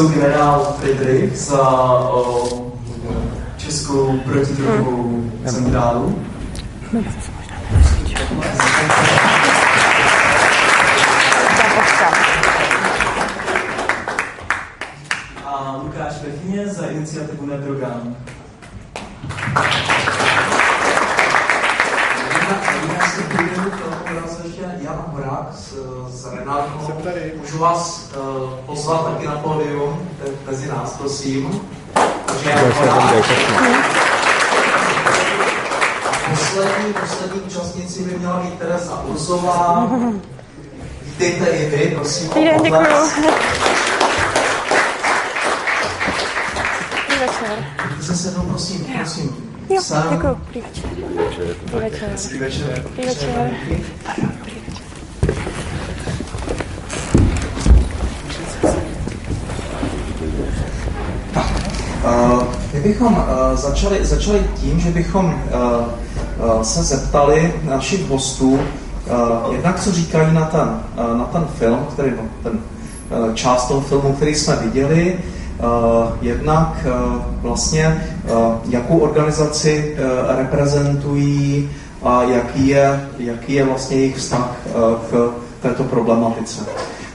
jsou generál Friedrich za o, Českou protidrogovou centrálu. A Lukáš Bechyně za iniciativu Nedrogám. Já Jan Horák z, z Renálku. Můžu vás uh, pozvat taky na pódium mezi nás, prosím. Takže. A poslední, poslední účastníci by měla být Teresa Urzová. Vítejte i vy, prosím. Dobrý den, děkuju. Dobrý večer. Se sednout, prosím, prosím. Jo, Sem. děkuju. Dobrý večer. Dobrý večer. Hezký večer. Dobrý večer. Uh, my bychom uh, začali, začali tím, že bychom uh, uh, se zeptali našich hostů, uh, jednak co říkají na ten, uh, na ten film, který, no, ten uh, část toho filmu, který jsme viděli, uh, jednak uh, vlastně uh, jakou organizaci uh, reprezentují a jaký je, jaký je vlastně jejich vztah uh, k této problematice.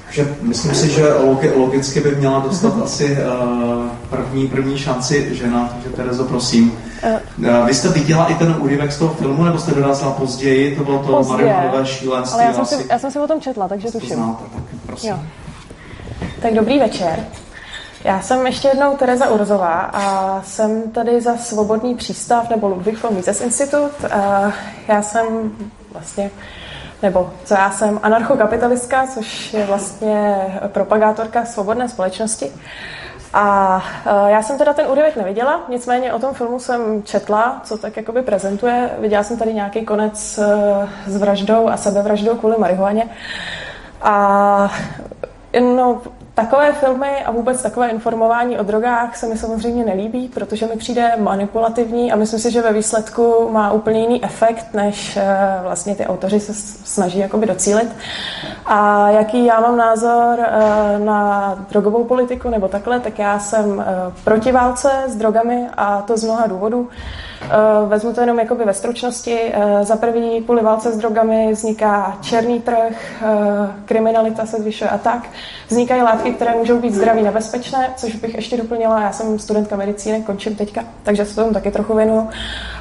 Takže myslím si, že logi, logicky by měla dostat asi uh, první, první šanci žena, takže Terezo, prosím. Uh, vy jste viděla i ten úryvek z toho filmu, nebo jste dorazila později? To bylo to Pozdě. Marianové šílenství. Ale já jsem, asi si, já jsem si o tom četla, takže to tuším. znáte, tak prosím. Jo. Tak dobrý večer. Já jsem ještě jednou Tereza Urzová a jsem tady za Svobodný přístav nebo Ludwig von Mises Institut. A já jsem vlastně, nebo co já jsem, anarchokapitalistka, což je vlastně propagátorka svobodné společnosti. A e, já jsem teda ten úryvek neviděla, nicméně o tom filmu jsem četla, co tak jakoby prezentuje. Viděla jsem tady nějaký konec e, s vraždou a sebevraždou kvůli marihuaně. A no, takové filmy a vůbec takové informování o drogách se mi samozřejmě nelíbí, protože mi přijde manipulativní a myslím si, že ve výsledku má úplně jiný efekt, než eh, vlastně ty autoři se snaží jakoby docílit. A jaký já mám názor eh, na drogovou politiku nebo takhle, tak já jsem eh, proti válce s drogami a to z mnoha důvodů. Vezmu to jenom jakoby ve stručnosti. Za první kvůli válce s drogami vzniká černý trh, kriminalita se zvyšuje a tak. Vznikají látky, které můžou být zdraví nebezpečné, což bych ještě doplnila. Já jsem studentka medicíny, končím teďka, takže se tomu taky trochu věnuju.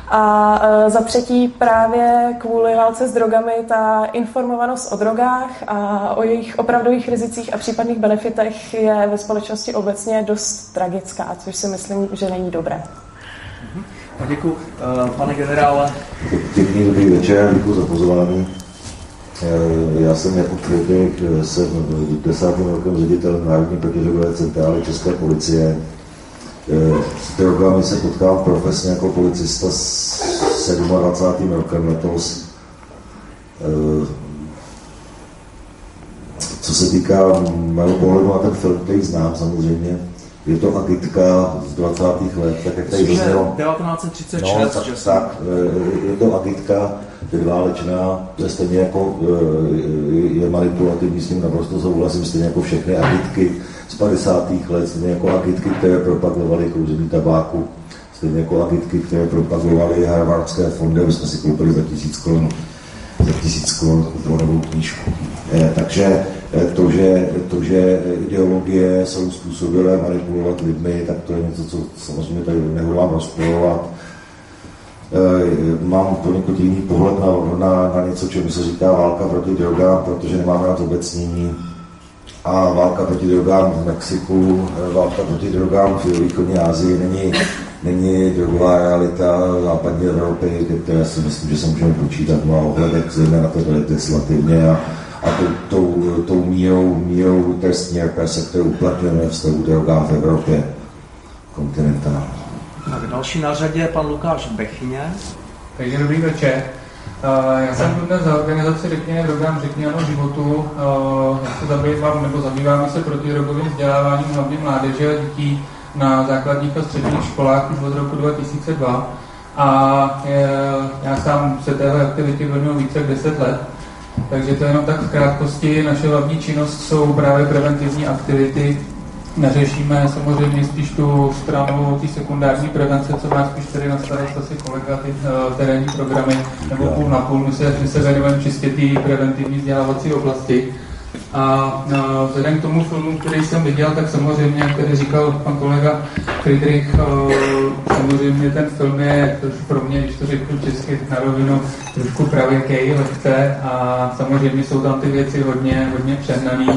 A za třetí právě kvůli válce s drogami ta informovanost o drogách a o jejich opravdových rizicích a případných benefitech je ve společnosti obecně dost tragická, což si myslím, že není dobré. Děkuji, uh, pane generále. Pěkný dobrý večer, děkuji za pozvání. Já jsem jako Friedrich, jsem desátým rokem ředitelem Národní protidrogové centrály České policie. S drogami se potkám profesně jako policista s 27. rokem letos. Co se týká mého pohledu na ten film, který znám samozřejmě, je to agitka z 20. let, tak jak tady zaznělo. 1936, no, tak, tak, je to agitka předválečná, to je stejně jako je manipulativní, s tím naprosto souhlasím, stejně jako všechny agitky z 50. let, stejně jako agitky, které propagovaly kouření tabáku, stejně jako agitky, které propagovaly harvardské fondy, aby jsme si koupili za tisíc korun za tisíc korun kuponovou knížku. Takže to že, to, že ideologie jsou způsobilé manipulovat lidmi, tak to je něco, co samozřejmě tady nehodlám rozporovat. Mám poněkud jiný pohled na, na, na něco, čemu se říká válka proti drogám, protože nemáme to obecnění. A válka proti drogám v Mexiku, válka proti drogám v východní Asii není, není drogová realita západní Evropy, které si myslím, že se můžeme počítat v mnoha ohledech, zejména to legislativně a, a tou, tou, tou mírou, mírou trestní represe, kterou uplatňujeme v stavu drogám v Evropě kontinentální. Tak další na řadě je pan Lukáš Bechyně. Takže dobrý večer. Já jsem tu dnes za organizaci Řekněme drogám, řekně ano životu. Já se zabývám, nebo zabýváme se protidrogovým vzděláváním hlavně mládeže a dětí na základních a středních školách už od roku 2002. A já sám se téhle aktivitě věnuju více jak 10 let. Takže to je jenom tak v krátkosti. Naše hlavní činnost jsou právě preventivní aktivity neřešíme samozřejmě spíš tu stranu té sekundární prevence, co má spíš tady na starost asi kolega ty uh, terénní programy, nebo půl na půl. My se, my se věnujeme čistě té preventivní vzdělávací oblasti. A vzhledem k tomu filmu, který jsem viděl, tak samozřejmě, jak tady říkal pan kolega Friedrich, samozřejmě ten film je pro mě, když to řeknu česky na rovinu, trošku pravěkej, lehce. A samozřejmě jsou tam ty věci hodně, hodně přehnaný.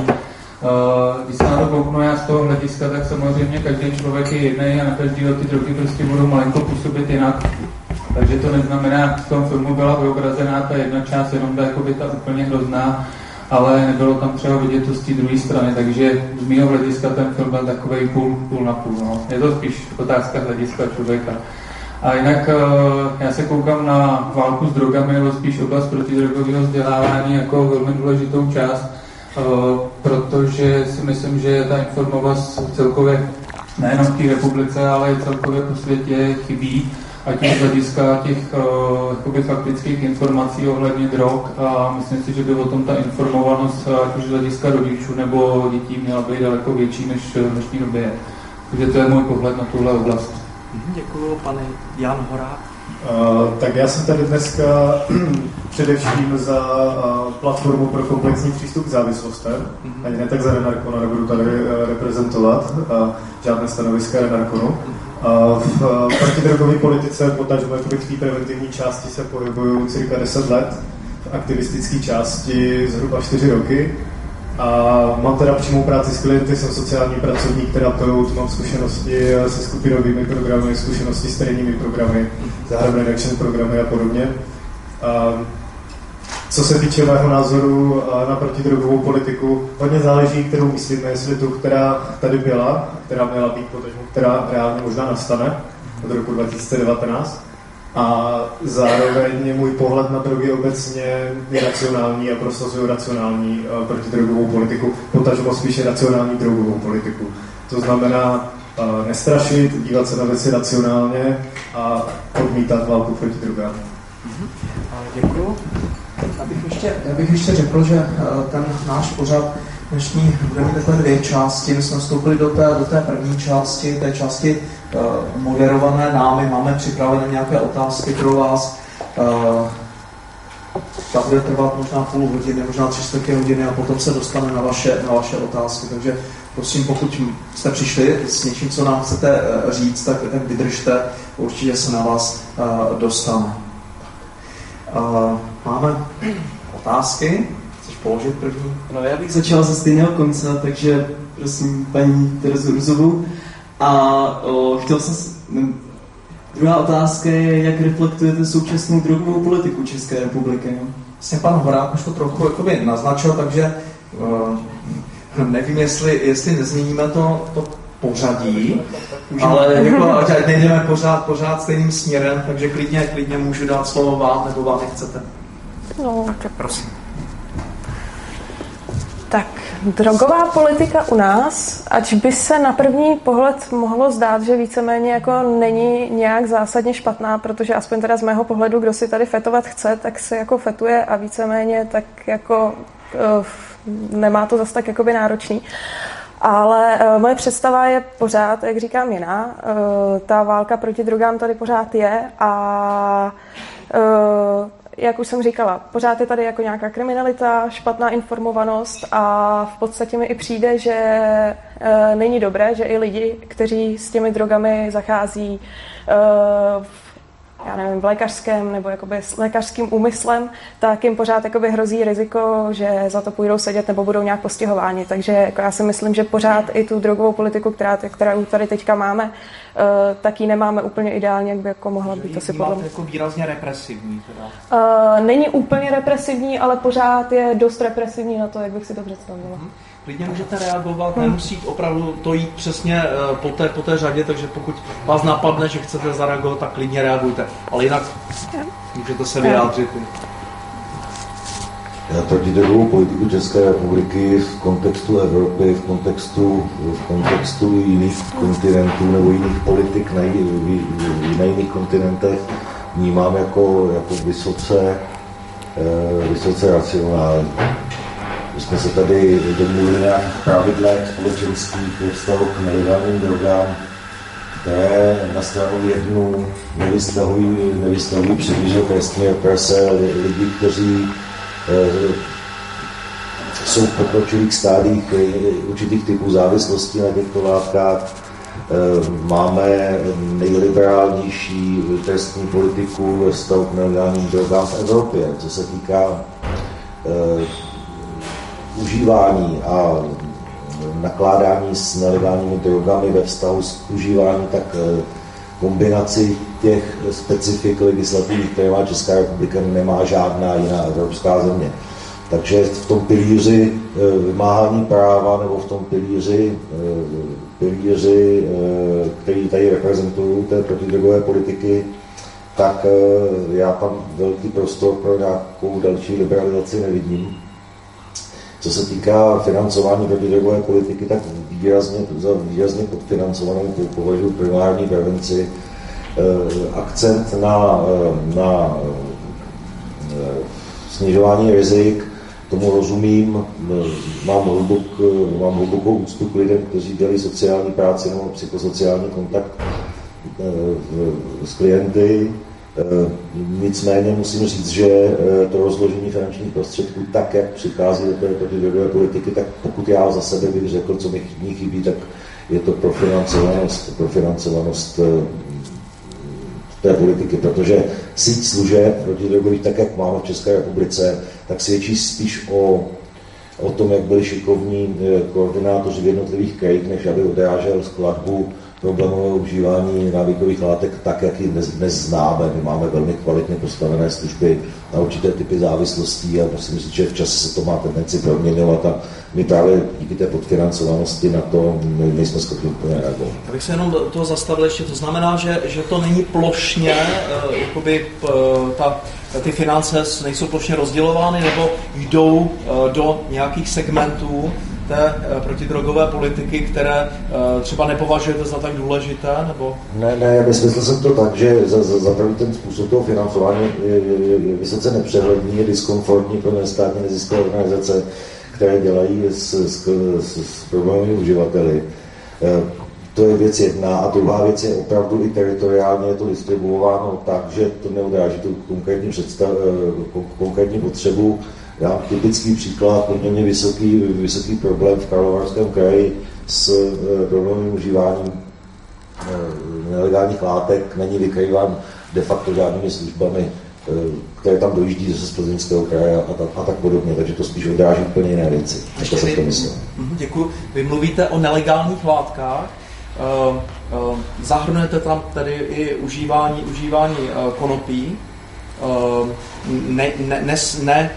Když se na to kouknu já z toho hlediska, tak samozřejmě každý člověk je jiný a na každého ty drogy prostě budou malinko působit jinak. Takže to neznamená, že v tom filmu byla vyobrazená ta jedna část, jenom ta, jakoby ta úplně hrozná, ale nebylo tam třeba vidět to z té druhé strany, takže z mého hlediska ten film byl takový půl, půl na půl. No. Je to spíš otázka hlediska člověka. A jinak uh, já se koukám na válku s drogami, nebo spíš oblast protidrogového vzdělávání jako velmi důležitou část, Eh, protože si myslím, že ta informovanost celkově nejenom v té republice, ale i celkově po světě chybí, ať už z hlediska těch uh, faktických informací ohledně drog a myslím si, že by o tom ta informovanost, ať už z hlediska rodičů nebo dětí, měla být daleko větší, než v dnešní době je. Takže to je můj pohled na tuhle oblast. Mhm, Děkuji, pane Jan Horák. Uh, tak já jsem tady dneska především za uh, platformu pro komplexní přístup k závislostem. Mm-hmm. Ani ne tak za Renarkonu, nebudu tady uh, reprezentovat uh, žádné stanoviska Renarkonu. Uh, v uh, protidrogové politice, potažmo v té preventivní části se pohybuju cirka 10 let, v aktivistické části zhruba 4 roky. A mám teda přímou práci s klienty, jsem sociální pracovník, terapeut, mám zkušenosti se skupinovými programy, zkušenosti s terénními programy, zahraniční programy a podobně. A co se týče mého názoru na protidrogovou politiku, hodně záleží, kterou myslíme, jestli tu, která tady byla, která měla být, protože která reálně možná nastane od roku 2019, a zároveň můj pohled na drogy obecně je racionální a prosazuju racionální uh, protidrogovou politiku, potažmo spíše racionální drogovou politiku. To znamená uh, nestrašit, dívat se na věci racionálně a odmítat válku proti drogám. Mhm. Děkuji. Ještě, já bych ještě řekl, že uh, ten náš pořad dnešní bude mít takové dvě části. My jsme vstoupili do té, do té první části, té části uh, moderované námi. Máme připravené nějaké otázky pro vás. Uh, ta bude trvat možná půl hodiny, možná tři čtvrtě hodiny a potom se dostane na vaše, na vaše otázky. Takže prosím, pokud jste přišli s něčím, co nám chcete říct, tak, tak vydržte, určitě se na vás uh, dostane. Uh, máme otázky položit první? No já bych začal ze stejného konce, takže prosím paní Terezu Ruzovou. A o, chtěl jsem... Ne, druhá otázka je, jak reflektujete současnou drogovou politiku České republiky? No? Vlastně pan Horák už to trochu jakoby naznačil, takže uh, nevím, jestli, jestli nezměníme to, to pořadí, Můžeme. ale jako, ať nejdeme pořád, pořád stejným směrem, takže klidně, klidně můžu dát slovo vám, nebo vám nechcete. No, tak prosím. Tak, drogová politika u nás, ač by se na první pohled mohlo zdát, že víceméně jako není nějak zásadně špatná, protože aspoň teda z mého pohledu, kdo si tady fetovat chce, tak se jako fetuje a víceméně tak jako uh, nemá to zase tak jakoby náročný. Ale uh, moje představa je pořád, jak říkám, jiná. Uh, ta válka proti drogám tady pořád je a jak už jsem říkala, pořád je tady jako nějaká kriminalita, špatná informovanost a v podstatě mi i přijde, že e, není dobré, že i lidi, kteří s těmi drogami zachází e, já nevím, v lékařském nebo jakoby s lékařským úmyslem, tak jim pořád jakoby hrozí riziko, že za to půjdou sedět nebo budou nějak postihováni. Takže jako já si myslím, že pořád i tu drogovou politiku, která, kterou tady teďka máme, uh, tak ji nemáme úplně ideálně, jak by jako mohla být asi podle mě. jako výrazně represivní teda? Uh, není úplně represivní, ale pořád je dost represivní na to, jak bych si to představila. Hmm klidně můžete reagovat, nemusí opravdu to jít přesně eh, po té, po té řadě, takže pokud vás napadne, že chcete zareagovat, tak klidně reagujte. Ale jinak můžete se vyjádřit. Já protidrogovou politiku České republiky v kontextu Evropy, v kontextu, v kontextu jiných kontinentů nebo jiných politik na, na jiných kontinentech vnímám jako, jako vysoce, eh, vysoce racionální My jsme se tady domluvili nějakých pravidlech společenských ve vztahu k nelegálním drogám, které na stranu jednu nevystavují, nevystavují přibližně trestní represe lidí, kteří eh, jsou v pokročilých stádích eh, určitých typů závislostí na těchto látkách. Eh, máme nejliberálnější trestní politiku ve vztahu k nelegálním drogám v Evropě, co se týká užívání a nakládání s nelegálními drogami ve vztahu s užívání, tak eh, kombinaci těch specifik legislativních, které má Česká republika, nemá žádná jiná evropská země. Takže v tom pilíři eh, vymáhání práva nebo v tom pilíři, eh, pilíři který tady reprezentují té protidrogové politiky, tak já tam velký prostor pro nějakou další liberalizaci nevidím. Co se týká financování protidrogové politiky, tak výrazně, za výrazně podfinancovanou považuji primární prevenci. Eh, akcent na, eh, na eh, snižování rizik, tomu rozumím, mám, hlubok, mám hlubokou úctu k lidem, kteří dělají sociální práci nebo psychosociální kontakt s klienty, nicméně musím říct, že eh, to rozložení finančních prostředků, tak jak přichází do té protidrogové politiky, tak pokud já za sebe bych řekl, co mi ní chybí, tak je to profinancovanost, profinancovanost eh, té politiky, protože síť služeb protidrogových, tak jak máme v České republice, tak svědčí spíš o, o tom, jak byli šikovní koordinátoři v jednotlivých krajích, než aby odrážel skladbu problémové užívání návykových látek tak, jak ji dnes, dnes známe. My máme velmi kvalitně postavené služby na určité typy závislostí a musím říct, že v čase se to má tendenci proměňovat a my právě díky té podfinancovanosti na to nejsme schopni úplně reagovat. Abych se jenom toho zastavil ještě, to znamená, že, že to není plošně, eh, jakoby ta, ty finance nejsou plošně rozdělovány nebo jdou eh, do nějakých segmentů, té eh, protidrogové politiky, které eh, třeba nepovažujete za tak důležité? Nebo? Ne, ne, myslel jsem to tak, že za, za, za ten způsob toho financování je, je, je vysoce nepřehledný, je diskomfortní pro nestátní neziskové organizace, které dělají s, s, s, s problémovými uživateli. Eh, to je věc jedna. A druhá věc je opravdu i teritoriálně je to distribuováno tak, že to neodráží tu konkrétní, představ, konkrétní potřebu já typický příklad, poměrně vysoký, vysoký problém v Karlovarském kraji s problémem užíváním e, nelegálních látek není vykrýván de facto žádnými službami, e, které tam dojíždí ze Plzeňského kraje a, tak, a tak podobně. Takže to spíš odráží úplně jiné věci, než to se to myslel. Mhm, Děkuji. Vy mluvíte o nelegálních látkách. Zahrnujete tam tedy i užívání, užívání konopí. Ehm, ne, ne, ne, ne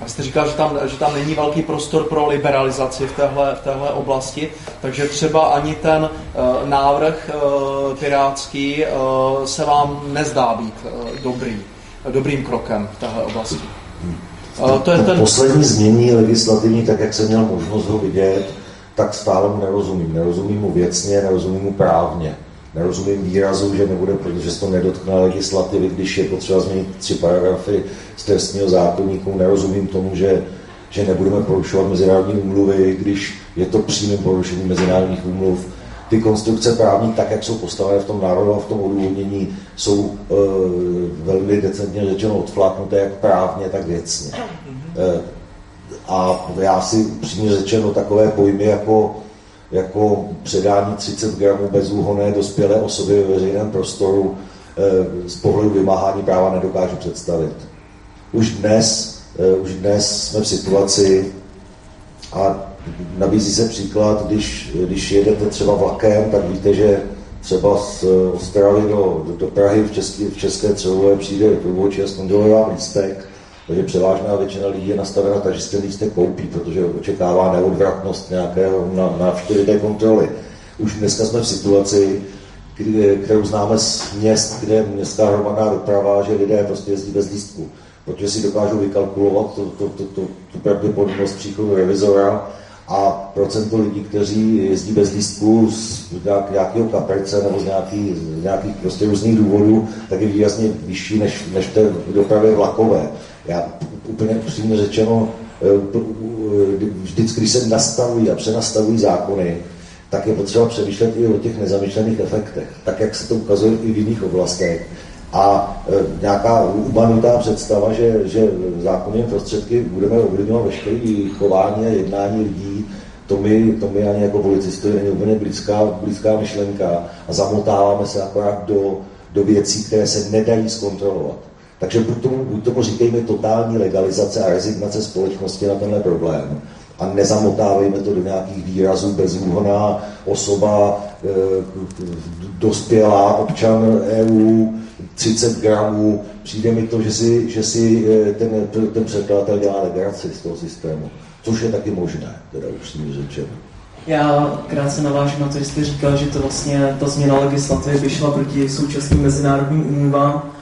a jste říkal, že tam, že tam není velký prostor pro liberalizaci v téhle, v téhle oblasti, takže třeba ani ten uh, návrh uh, pirátský uh, se vám nezdá být uh, dobrý, dobrým krokem v téhle oblasti. Uh, to je ten... Poslední změní legislativní, tak jak jsem měl možnost ho vidět, tak stále mu nerozumím. Nerozumím mu věcně, nerozumím mu právně nerozumím výrazu, že nebude, protože se to nedotkne legislativy, když je potřeba změnit tři paragrafy z trestního zákonníku, nerozumím tomu, že, že nebudeme porušovat mezinárodní úmluvy, když je to přímým porušením mezinárodních úmluv. Ty konstrukce právní, tak jak jsou postavené v tom národu a v tom odůvodnění, jsou e, velmi decentně řečeno odfláknuté jak právně, tak věcně. E, a já si přímě řečeno takové pojmy jako jako předání 30 gramů bezúhonné dospělé osoby ve veřejném prostoru eh, z pohledu vymáhání práva nedokážu představit. Už dnes, eh, už dnes jsme v situaci a nabízí se příklad, když, když jedete třeba vlakem, tak víte, že třeba z Ostravy do, do, do Prahy v, české, v České Třelové přijde průvodčí a zkontroluje vám lístek, takže převážná většina lidí je nastavena tak, že si ten lístek koupí, protože očekává neodvratnost nějakého návštěvy té kontroly. Už dneska jsme v situaci, kdy, kterou známe z měst, kde je městská hromadná doprava, že lidé prostě jezdí bez lístku, protože si dokážou vykalkulovat to, to, to, to, tu pravděpodobnost příchodu revizora a procento lidí, kteří jezdí bez lístku z nějakého kaperce nebo z nějakých, z nějakých prostě různých důvodů, tak je výrazně vyšší než, než té dopravě vlakové. Já úplně upřímně řečeno vždycky, když se nastavují a přenastavují zákony, tak je potřeba přemýšlet i o těch nezamýšlených efektech, tak jak se to ukazuje i v jiných oblastech. A e, nějaká umanutá představa, že, že zákonnými prostředky budeme ovlivňovat veškeré chování a jednání lidí, to mi, to mi ani jako policistovi není úplně blízká, blízká myšlenka a zamotáváme se akorát do, do věcí, které se nedají zkontrolovat. Takže buď tomu, buď tomu říkejme totální legalizace a rezignace společnosti na tenhle problém, a nezamotávejme to do nějakých výrazů bezúhoná osoba, e, dospělá občan EU, 30 gramů, přijde mi to, že si, že si e, ten, ten překladatel dělá legraci z toho systému, což je taky možné, teda upřímně řečeno. Já krátce navážu na to, že jste říkal, že to vlastně ta změna legislativy vyšla proti současným mezinárodním úmluvám.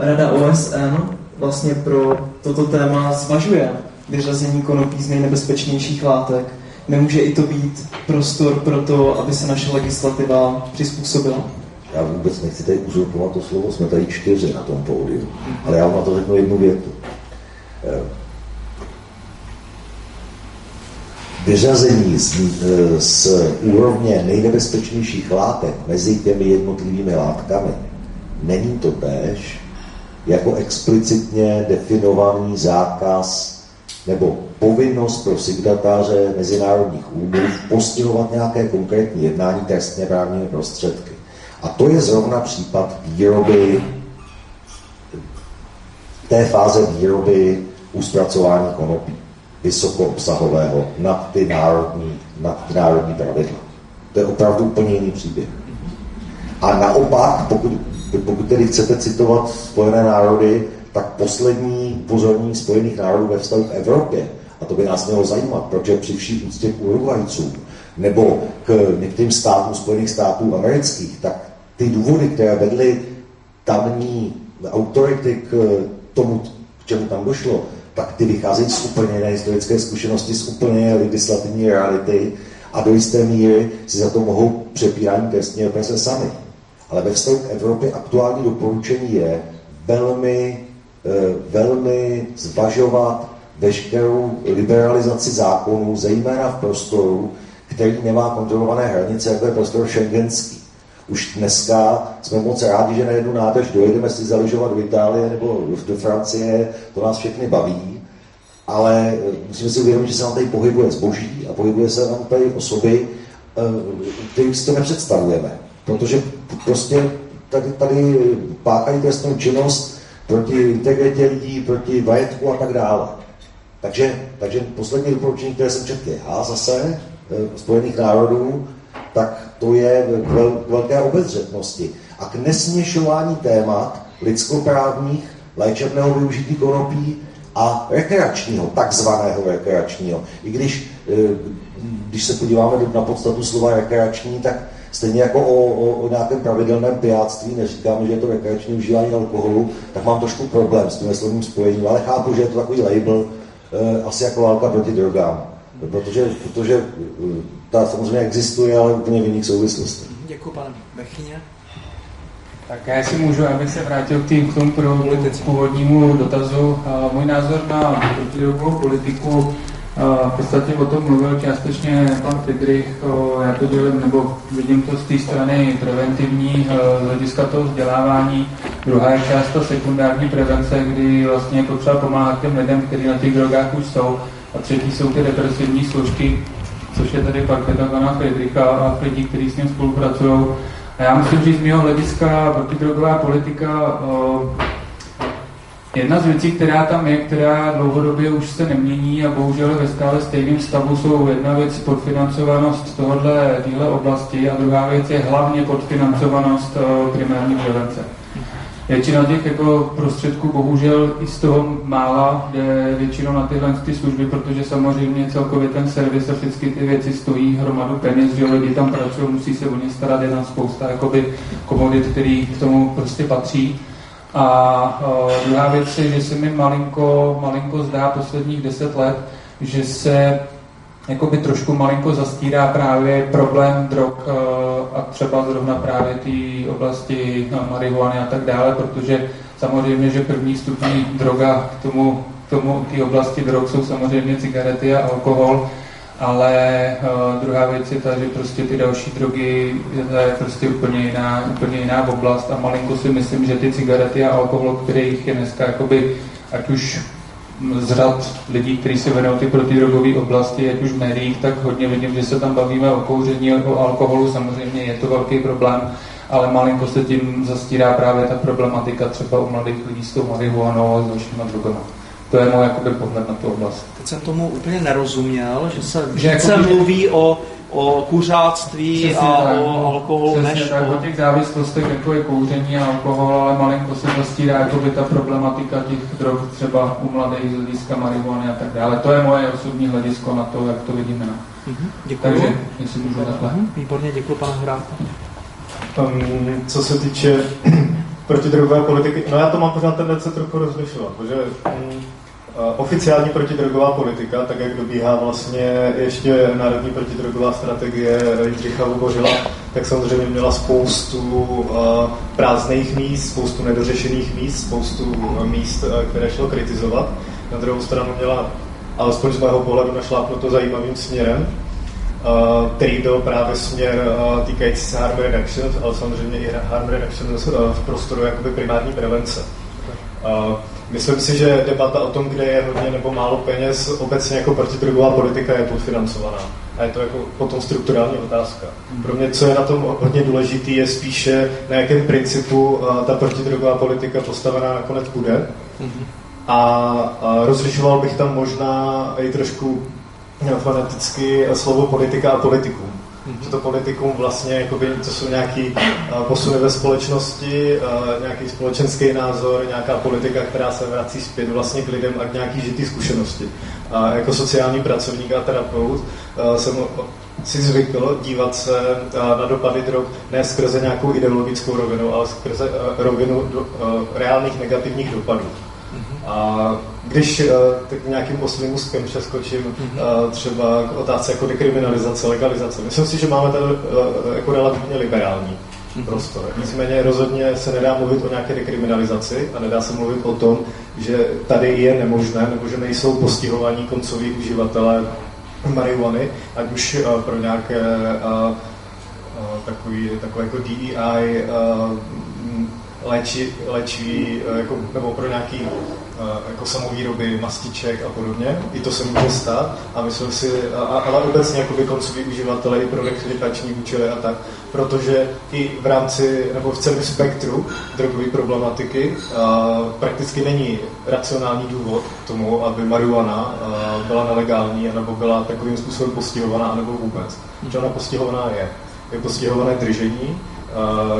Rada OSN vlastně pro toto téma zvažuje vyřazení konopí z nejnebezpečnějších látek. Nemůže i to být prostor pro to, aby se naše legislativa přizpůsobila? Já vůbec nechci tady uzurpovat to slovo, jsme tady čtyři na tom pódiu, ale já vám na to řeknu jednu větu. Eh, vyřazení z, eh, z úrovně nejnebezpečnějších látek mezi těmi jednotlivými látkami není to též jako explicitně definovaný zákaz nebo povinnost pro signatáře mezinárodních úmluv postihovat nějaké konkrétní jednání trestně právními prostředky. A to je zrovna případ výroby, té fáze výroby uspracování konopí vysokoobsahového nad ty národní, nad ty národní pravidla. To je opravdu úplně jiný příběh. A naopak, pokud, pokud tedy chcete citovat Spojené národy, tak poslední upozornění Spojených národů ve vztahu k Evropě, a to by nás mělo zajímat, protože při vší úctě k Uruguaycům nebo k některým státům Spojených států amerických, tak ty důvody, které vedly tamní autority k tomu, k čemu tam došlo, tak ty vycházejí z úplně jiné historické zkušenosti, z úplně jiné legislativní reality a do jisté míry si za to mohou přepírání trestní represe sami. Ale ve vztahu k Evropě aktuální doporučení je velmi Eh, velmi zvažovat veškerou liberalizaci zákonů, zejména v prostoru, který nemá kontrolované hranice, jako je prostor šengenský. Už dneska jsme moc rádi, že na jednu nádrž dojedeme si zaližovat do Itálie nebo do Francie, to nás všechny baví, ale eh, musíme si uvědomit, že se nám tady pohybuje zboží a pohybuje se nám tady osoby, eh, kterých si to nepředstavujeme. Protože prostě tady, tady páchají trestnou činnost proti integritě lidí, proti majetku a tak dále. Takže, takže poslední doporučení, které jsem četl já zase, e, Spojených národů, tak to je k velké obezřetnosti a k nesměšování témat lidskoprávních léčebného využití konopí a rekreačního, takzvaného rekreačního. I když, e, když se podíváme na podstatu slova rekreační, tak Stejně jako o, o, o nějakém pravidelném pijáctví, neříkám, že je to rekreační užívání alkoholu, tak mám trošku problém s tím slovním spojením, ale chápu, že je to takový label, e, asi jako válka proti drogám. Protože, protože eh, ta samozřejmě existuje, ale úplně v jiných souvislostech. Děkuji, pane Bechyně. Tak já si můžu, abych se vrátil k, tým, k tomu původnímu dotazu. Můj názor na protidrogovou politiku v podstatě o tom mluvil částečně pan Friedrich, já to dělím, nebo vidím to z té strany preventivní, z hlediska toho vzdělávání. Druhá je část ta sekundární prevence, kdy vlastně je potřeba pomáhat těm lidem, kteří na těch drogách už jsou. A třetí jsou ty represivní složky, což je tady pak pana Friedricha a lidí, kteří s ním spolupracují. A já musím říct, z mého hlediska protidrogová politika Jedna z věcí, která tam je, která dlouhodobě už se nemění a bohužel ve stále stejném stavu, jsou jedna věc podfinancovanost tohohle díle oblasti a druhá věc je hlavně podfinancovanost eh, primární prevence. Většina těch jako prostředků bohužel i z toho mála jde většinou na tyhle ty služby, protože samozřejmě celkově ten servis a všechny ty věci stojí hromadu peněz, že lidi tam pracují, musí se o ně starat, je tam spousta jakoby komodit, který k tomu prostě patří. A uh, druhá věc je, že se mi malinko, malinko zdá posledních deset let, že se jakoby trošku malinko zastírá právě problém drog uh, a třeba zrovna právě té oblasti uh, marihuany a tak dále, protože samozřejmě, že první stupní droga k tomu tomu té oblasti drog jsou samozřejmě cigarety a alkohol, ale uh, druhá věc je ta, že prostě ty další drogy to je prostě úplně jiná, úplně jiná oblast a malinko si myslím, že ty cigarety a alkohol, kterých je dneska jakoby, ať už z řad lidí, kteří se věnují ty protidrogové oblasti, ať už v médiích, tak hodně vidím, že se tam bavíme o kouření, o alkoholu, samozřejmě je to velký problém, ale malinko se tím zastírá právě ta problematika třeba u mladých lidí s tou marihuanou a s dalšíma drogama. To je můj jakoby pohled na tu oblast. Teď jsem tomu úplně nerozuměl, že se že více jako mluví o, o kuřáctví Přesně a tak, o alkoholu Přesně než tak, o... o těch závislostech, jako je kouření a alkohol, ale malinko se zastírá jakoby ta problematika těch drog třeba u mladých z hlediska marihuany a tak dále. To je moje osobní hledisko na to, jak to vidíme. Mm-hmm, děkuji. Takže, jestli můžu takhle. Mm-hmm, výborně, děkuji, pane Hráta. Um, co se týče protidrogové politiky, no já to mám pořád tendence trochu rozlišovat, protože um, oficiální protidrogová politika, tak jak dobíhá vlastně ještě národní protidrogová strategie Jindřicha Lubořila, tak samozřejmě měla spoustu uh, prázdných míst, spoustu nedořešených míst, spoustu uh, míst, které šlo kritizovat. Na druhou stranu měla, alespoň z mého pohledu, našlápnuto zajímavým směrem, který byl právě směr týkající se harm reduction, ale samozřejmě i harm reduction v prostoru jakoby primární prevence. Myslím si, že debata o tom, kde je hodně nebo málo peněz, obecně jako protidrogová politika je podfinancovaná. A je to jako potom strukturální otázka. Pro mě, co je na tom hodně důležitý, je spíše, na jakém principu ta protidrogová politika postavená nakonec bude. A, a rozlišoval bych tam možná i trošku fanaticky slovo politika a politikum. Mm-hmm. Že to politikum vlastně, jakoby, to jsou nějaký uh, posuny ve společnosti, uh, nějaký společenský názor, nějaká politika, která se vrací zpět vlastně k lidem a k nějaký žitý zkušenosti. A jako sociální pracovník a terapeut uh, jsem si zvykl dívat se na dopady drog ne skrze nějakou ideologickou rovinu, ale skrze rovinu do, reálných negativních dopadů. A když uh, tak nějakým posledním úzkem přeskočím uh, třeba k otázce jako dekriminalizace, legalizace. Myslím si, že máme tady uh, jako relativně liberální prostor. Nicméně rozhodně se nedá mluvit o nějaké dekriminalizaci a nedá se mluvit o tom, že tady je nemožné nebo že nejsou postihovaní koncoví uživatelé marihuany, ať už pro nějaké takový, takové jako DEI léči, léčí, jako, nebo pro nějaký jako samovýroby mastiček a podobně. I to se může stát a myslím si, a, ale obecně jako koncoví uživatelé i pro rekrutační účely a tak, protože i v rámci nebo v celém spektru drogové problematiky a, prakticky není racionální důvod k tomu, aby marihuana a, byla nelegální nebo byla takovým způsobem postihovaná, nebo vůbec. Že ona postihovaná je. Je postihované držení,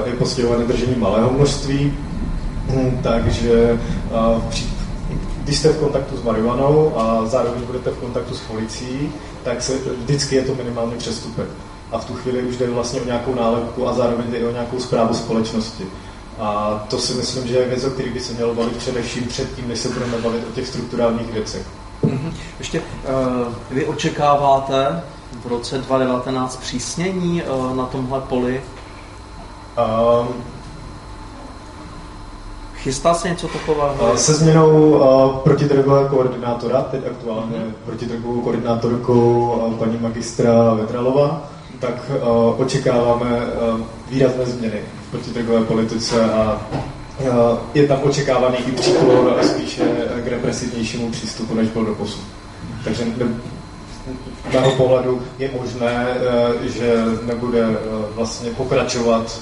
je postihované držení malého množství, takže v když jste v kontaktu s marihuanou a zároveň budete v kontaktu s policií, tak se, vždycky je to minimálně přestupek. A v tu chvíli už jde vlastně o nějakou nálepku a zároveň jde o nějakou zprávu společnosti. A to si myslím, že je věc, o který by se mělo bavit především předtím, než se budeme bavit o těch strukturálních věcech. Mm-hmm. Ještě uh, vy očekáváte v roce 2019 přísnění uh, na tomhle poli? Um, Chystá se něco takového? Se změnou uh, protidrogového koordinátora, teď aktuálně mm-hmm. protidrogovou koordinátorkou uh, paní magistra Vedralova, tak uh, očekáváme uh, výrazné změny v protidrogové politice a uh, je tam očekávaný i příklon spíše k represivnějšímu přístupu, než byl do posud. Takže z mého pohledu je možné, že nebude vlastně pokračovat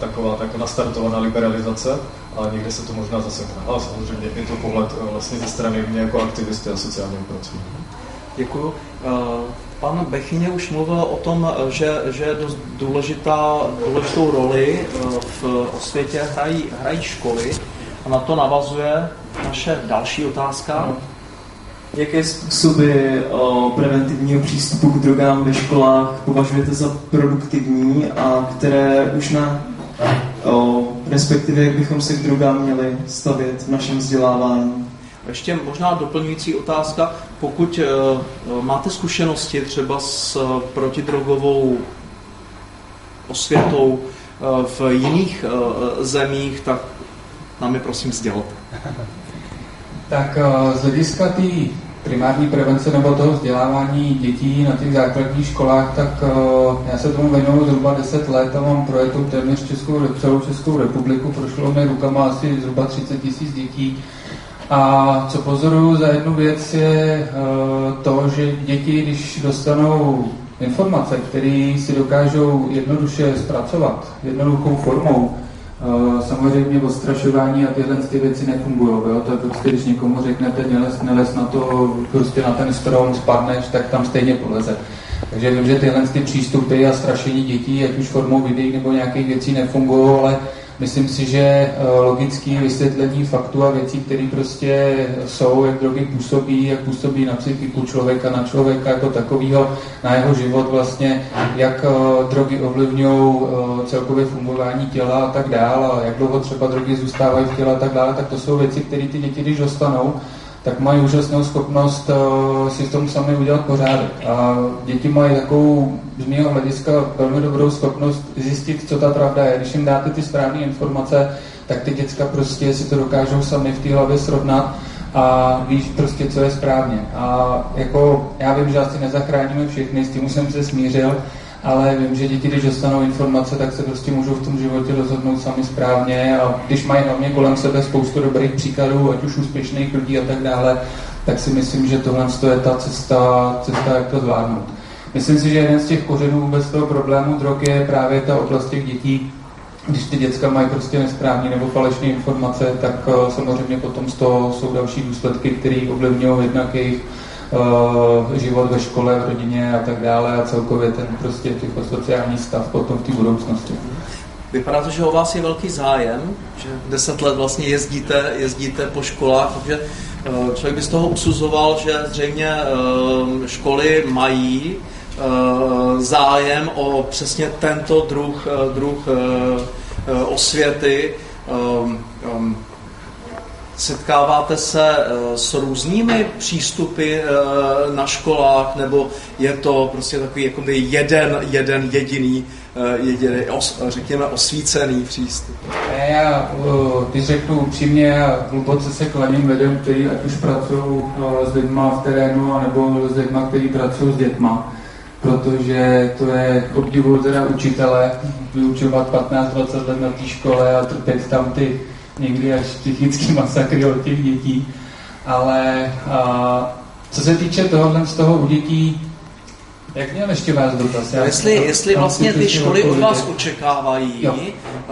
taková tak nastartovaná liberalizace, ale někde se to možná zasekne. Ale samozřejmě je to pohled eh, vlastně ze strany mě jako aktivisty a sociálního pracovníka. Děkuju. Eh, pan Bechyně už mluvil o tom, eh, že, že dost důležitá, důležitou roli v osvětě hrají, hrají školy a na to navazuje naše další otázka. No. Jaké způsoby o preventivního přístupu k drogám ve školách považujete za produktivní a které už na o, respektive jak bychom se k drogám měli stavět v našem vzdělávání? Ještě možná doplňující otázka. Pokud uh, máte zkušenosti třeba s uh, protidrogovou osvětou uh, v jiných uh, zemích, tak nám je prosím sdělte. Tak z hlediska té primární prevence nebo toho vzdělávání dětí na těch základních školách, tak já se tomu věnuju zhruba 10 let a mám projektu téměř Českou, celou Českou republiku. Prošlo mi rukama asi zhruba 30 tisíc dětí a co pozoruju za jednu věc je eh, to, že děti, když dostanou informace, které si dokážou jednoduše zpracovat, jednoduchou formou, samozřejmě odstrašování a tyhle ty věci nefungují. Jo? To je prostě, když někomu řeknete, nelez, nelez na to, prostě na ten strom spadneš, tak tam stejně poleze. Takže vím, že tyhle ty přístupy a strašení dětí, ať už formou videí nebo nějakých věcí nefungují, ale Myslím si, že eh, logické vysvětlení faktů a věcí, které prostě jsou, jak drogy působí, jak působí na psychiku člověka, na člověka jako takového, na jeho život vlastně, jak eh, drogy ovlivňují eh, celkově fungování těla a tak dále, jak dlouho třeba drogy zůstávají v těle a tak dále, tak to jsou věci, které ty děti, když dostanou, tak mají úžasnou schopnost uh, si v tom sami udělat pořádek. A děti mají takovou, z mého hlediska, velmi dobrou schopnost zjistit, co ta pravda je. Když jim dáte ty správné informace, tak ty děcka prostě si to dokážou sami v té hlavě srovnat a víš prostě, co je správně. A jako já vím, že asi nezachráníme všechny, s tím už jsem se smířil, ale vím, že děti, když dostanou informace, tak se prostě můžou v tom životě rozhodnout sami správně a když mají hlavně kolem sebe spoustu dobrých příkladů, ať už úspěšných lidí a tak dále, tak si myslím, že tohle je ta cesta, cesta, jak to zvládnout. Myslím si, že jeden z těch kořenů vůbec toho problému drog je právě ta oblast těch dětí, když ty děcka mají prostě nesprávné nebo falešné informace, tak eh, samozřejmě potom z toho jsou další důsledky, které ovlivňují jednak jejich život ve škole, v rodině a tak dále a celkově ten prostě jako sociální stav potom v té budoucnosti. Vypadá to, že o vás je velký zájem, že deset let vlastně jezdíte, jezdíte po školách, takže uh, člověk by z toho usuzoval, že zřejmě uh, školy mají zájem o přesně tento druh, druh osvěty. Setkáváte se eh, s různými přístupy eh, na školách, nebo je to prostě takový jakoby jeden, jeden jediný, eh, jediný, řekněme, osvícený přístup? Já, když řeknu upřímně, já hluboce se klaním lidem, kteří ať už pracují s lidmi v terénu, nebo s lidmi, kteří pracují s dětma protože to je obdivu teda učitele, vyučovat 15-20 let na té škole a trpět tam ty někdy až psychický masakry od těch dětí. Ale a, co se týče tohohle z toho u dětí, jak měl ještě vás dotaz? Já jestli, tam, jestli vlastně ty školy od vás očekávají jo.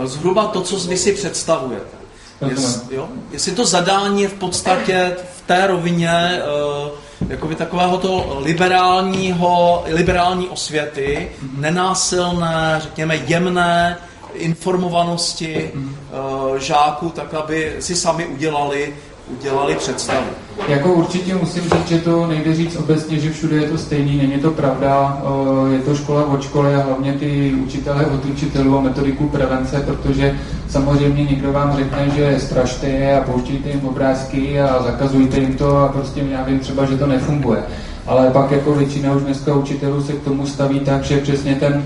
zhruba to, co vy si představujete. Jest, jo? Jestli to zadání je v podstatě v té rovině uh, jakoby takového to liberálního, liberální osvěty, mm-hmm. nenásilné, řekněme jemné, informovanosti uh, žáků, tak aby si sami udělali udělali představu. Jako určitě musím říct, že to nejde říct obecně, že všude je to stejný, není to pravda, eh, je to škola od školy a hlavně ty učitelé od učitelů a metodiku prevence, protože samozřejmě někdo vám řekne, že strašte je a pouštějte jim obrázky a zakazujte jim to a prostě já vím třeba, že to nefunguje. Ale pak jako většina už dneska učitelů se k tomu staví tak, že přesně ten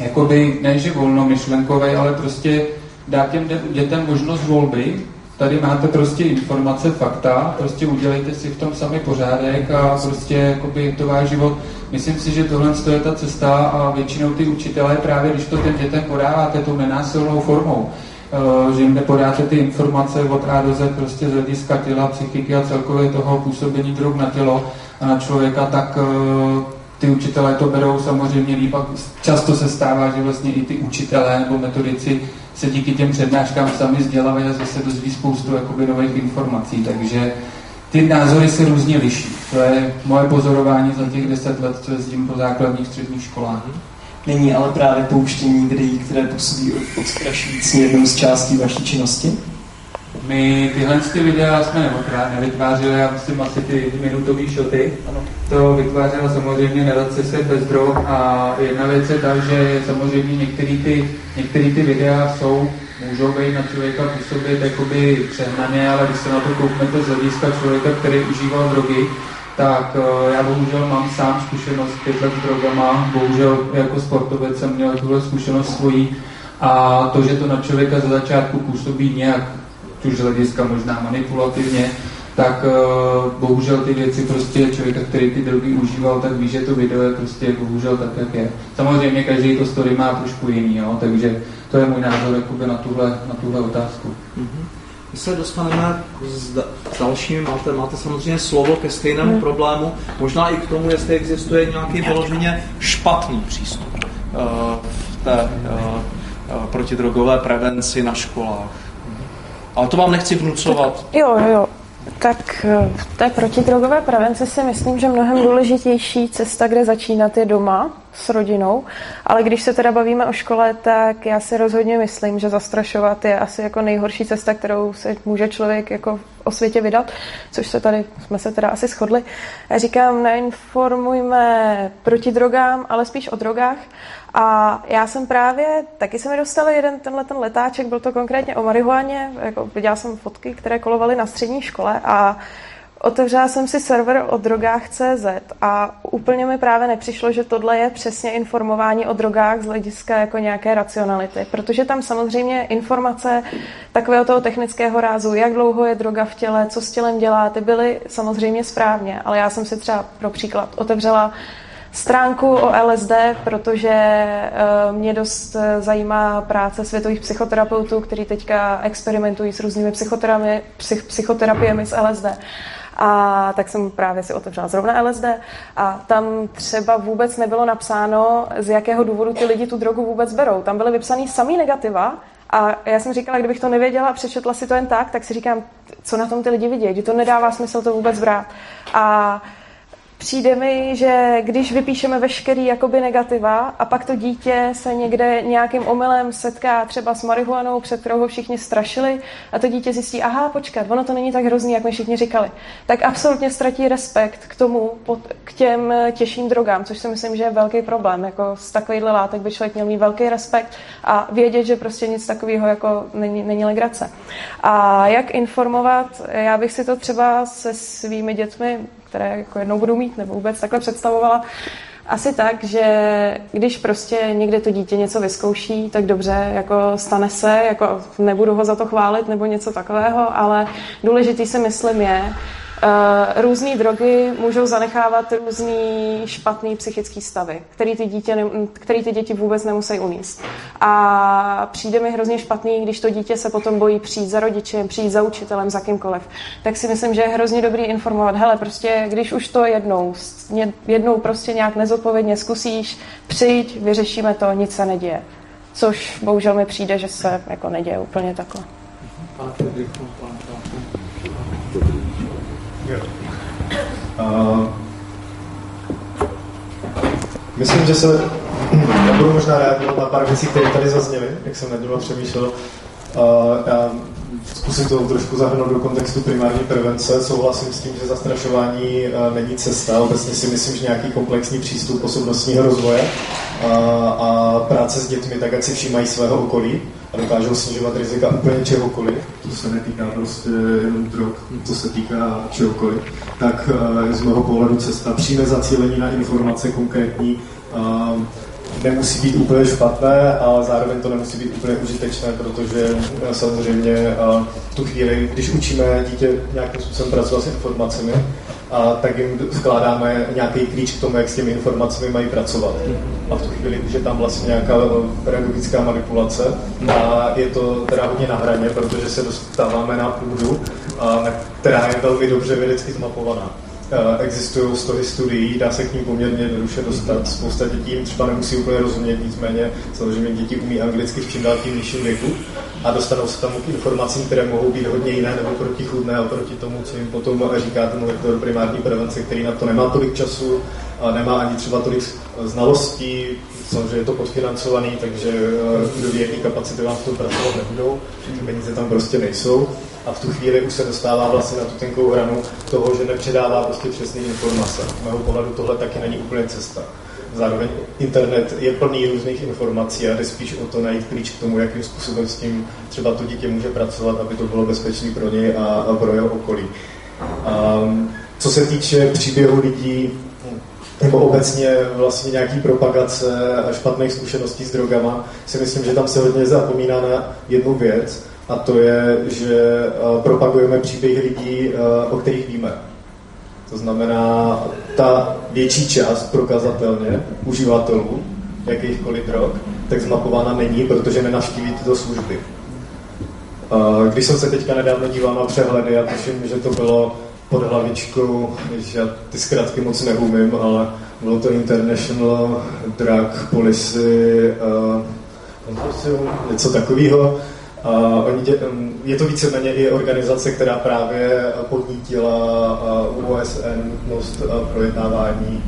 jakoby, ne že volnomyšlenkový, ale prostě dá těm dětem možnost volby, tady máte prostě informace, fakta, prostě udělejte si v tom sami pořádek a prostě jakoby to váš život. Myslím si, že tohle je ta cesta a většinou ty učitelé právě, když to těm dětem podáváte tou nenásilnou formou, eh, že jim nepodáte ty informace od A do Z prostě z hlediska těla, psychiky a celkově toho působení drog na tělo a na člověka, tak eh, ty učitelé to berou samozřejmě líp a často se stává, že vlastně i ty učitelé nebo metodici se díky těm přednáškám sami vzdělávají a zase dozví spoustu jakoby, nových informací, takže ty názory se různě liší. To je moje pozorování za těch deset let, co jezdím po základních středních školách. Není ale právě pouštění videí, které působí odstrašující jednou z částí vaší činnosti? My tyhle ty videa jsme nevytvářeli, já myslím asi ty minutové šoty. Ano. To vytvářela samozřejmě nadace se bez drog a jedna věc je ta, že samozřejmě některé ty, některý ty videa jsou, můžou být na člověka působit jakoby přehnaně, ale když se na to kouknete z hlediska člověka, který užíval drogy, tak eh, já bohužel mám sám zkušenost pět let s drogama, bohužel jako sportovec jsem měl tuhle zkušenost svojí a to, že to na člověka za začátku působí nějak už z hlediska možná manipulativně, tak uh, bohužel ty věci prostě člověka, který ty drogy užíval, tak ví, že to video je prostě bohužel tak, jak je. Samozřejmě každý to story má trošku jiný, jo? takže to je můj názor jakoby na tuhle, na tuhle otázku. Mm-hmm. My se dostaneme s, s dalšími, máte, máte samozřejmě slovo ke stejnému mm. problému, možná i k tomu, jestli existuje nějaký vyloženě špatný přístup uh, v té uh, uh, protidrogové prevenci na školách. Ale to vám nechci vnucovat. Jo, jo. Tak v té protidrogové prevenci si myslím, že mnohem důležitější cesta, kde začínat, je doma s rodinou. Ale když se teda bavíme o škole, tak já si rozhodně myslím, že zastrašovat je asi jako nejhorší cesta, kterou se může člověk jako o světě vydat, což se tady, jsme se teda asi shodli. Já říkám, neinformujme proti drogám, ale spíš o drogách. A já jsem právě, taky se mi dostal jeden tenhle ten letáček, byl to konkrétně o marihuaně, jako viděla jsem fotky, které kolovaly na střední škole a Otevřela jsem si server o drogách CZ a úplně mi právě nepřišlo, že tohle je přesně informování o drogách z hlediska jako nějaké racionality, protože tam samozřejmě informace takového toho technického rázu, jak dlouho je droga v těle, co s tělem dělá, ty byly samozřejmě správně, ale já jsem si třeba pro příklad otevřela stránku o LSD, protože uh, mě dost eh, zajímá práce světových psychoterapeutů, kteří teďka experimentují s různými psych, psychoterapiemi s LSD. A tak jsem právě si otevřela zrovna LSD a tam třeba vůbec nebylo napsáno, z jakého důvodu ty lidi tu drogu vůbec berou. Tam byly vypsané samý negativa a já jsem říkala, kdybych to nevěděla a přečetla si to jen tak, tak si říkám, co na tom ty lidi vidí, že to nedává smysl to vůbec brát. A Přijde mi, že když vypíšeme veškerý jakoby negativa a pak to dítě se někde nějakým omylem setká třeba s marihuanou, před kterou ho všichni strašili a to dítě zjistí, aha, počkat, ono to není tak hrozný, jak mi všichni říkali, tak absolutně ztratí respekt k tomu, k těm těžším drogám, což si myslím, že je velký problém. Jako z takovýchhle látek by člověk měl mít velký respekt a vědět, že prostě nic takového jako není, není legrace. A jak informovat, já bych si to třeba se svými dětmi které jako jednou budu mít, nebo vůbec takhle představovala. Asi tak, že když prostě někde to dítě něco vyzkouší, tak dobře, jako stane se, jako nebudu ho za to chválit nebo něco takového, ale důležitý si myslím je, Uh, různé drogy můžou zanechávat různý špatný psychický stavy, který ty, dítě ne, který ty děti vůbec nemusí uníst. A přijde mi hrozně špatný, když to dítě se potom bojí přijít za rodičem, přijít za učitelem, za kýmkoliv. Tak si myslím, že je hrozně dobrý informovat, hele, prostě když už to jednou, jednou prostě nějak nezodpovědně zkusíš, přijď, vyřešíme to, nic se neděje. Což bohužel mi přijde, že se jako neděje úplně takhle. Pane Uh, myslím, že se já budu možná reagovat na pár věcí, které tady zazněly, jak jsem nad přemýšlel. Uh, já zkusím to trošku zahrnout do kontextu primární prevence. Souhlasím s tím, že zastrašování uh, není cesta. Obecně si myslím, že nějaký komplexní přístup osobnostního rozvoje uh, a práce s dětmi, tak jak si všímají svého okolí, a dokážou snižovat rizika úplně čehokoliv, to se netýká prostě jenom drog, to se týká čehokoliv, tak eh, z mého pohledu cesta přímé zacílení na informace konkrétní eh, nemusí být úplně špatné, ale zároveň to nemusí být úplně užitečné, protože eh, samozřejmě v tu chvíli, když učíme dítě nějakým způsobem pracovat s informacemi, a tak jim skládáme nějaký klíč k tomu, jak s těmi informacemi mají pracovat. A v tu chvíli už je tam vlastně nějaká pedagogická manipulace a je to teda hodně na hraně, protože se dostáváme na půdu, která je velmi dobře vědecky zmapovaná. Existují stohy studií, dá se k ním poměrně jednoduše dostat. Spousta dětí jim třeba nemusí úplně rozumět, nicméně samozřejmě děti umí anglicky v čím dál tím nižším věku a dostanou se tam k informacím, které mohou být hodně jiné nebo protichudné oproti tomu, co jim potom říká ten lektor primární prevence, který na to nemá tolik času a nemá ani třeba tolik znalostí, samozřejmě je to podfinancovaný, takže eh, jaký kapacity vám v tom pracovat nebudou, ty peníze tam prostě nejsou a v tu chvíli už se dostává vlastně na tu tenkou hranu toho, že nepředává prostě přesné informace. Z mého pohledu tohle taky není úplně cesta. Zároveň internet je plný různých informací a jde spíš o to najít klíč k tomu, jakým způsobem s tím třeba to dítě může pracovat, aby to bylo bezpečné pro něj a, pro jeho okolí. A, co se týče příběhu lidí, nebo obecně vlastně nějaký propagace a špatných zkušeností s drogama, si myslím, že tam se hodně zapomíná na jednu věc, A to je, že propagujeme příběhy lidí, o kterých víme. To znamená, ta větší část prokazatelně uživatelů jakýchkoliv drog, tak zmapována není, protože nenavštíví tyto služby. Když jsem se teďka nedávno díval na přehledy, já tuším, že to bylo pod hlavičkou, že já ty zkrátky moc neumím, ale bylo to International Drug Policy, uh, něco takového. Uh, oni um, je to víceméně i organizace, která právě podnítila uh, OSN nutnost uh, projednávání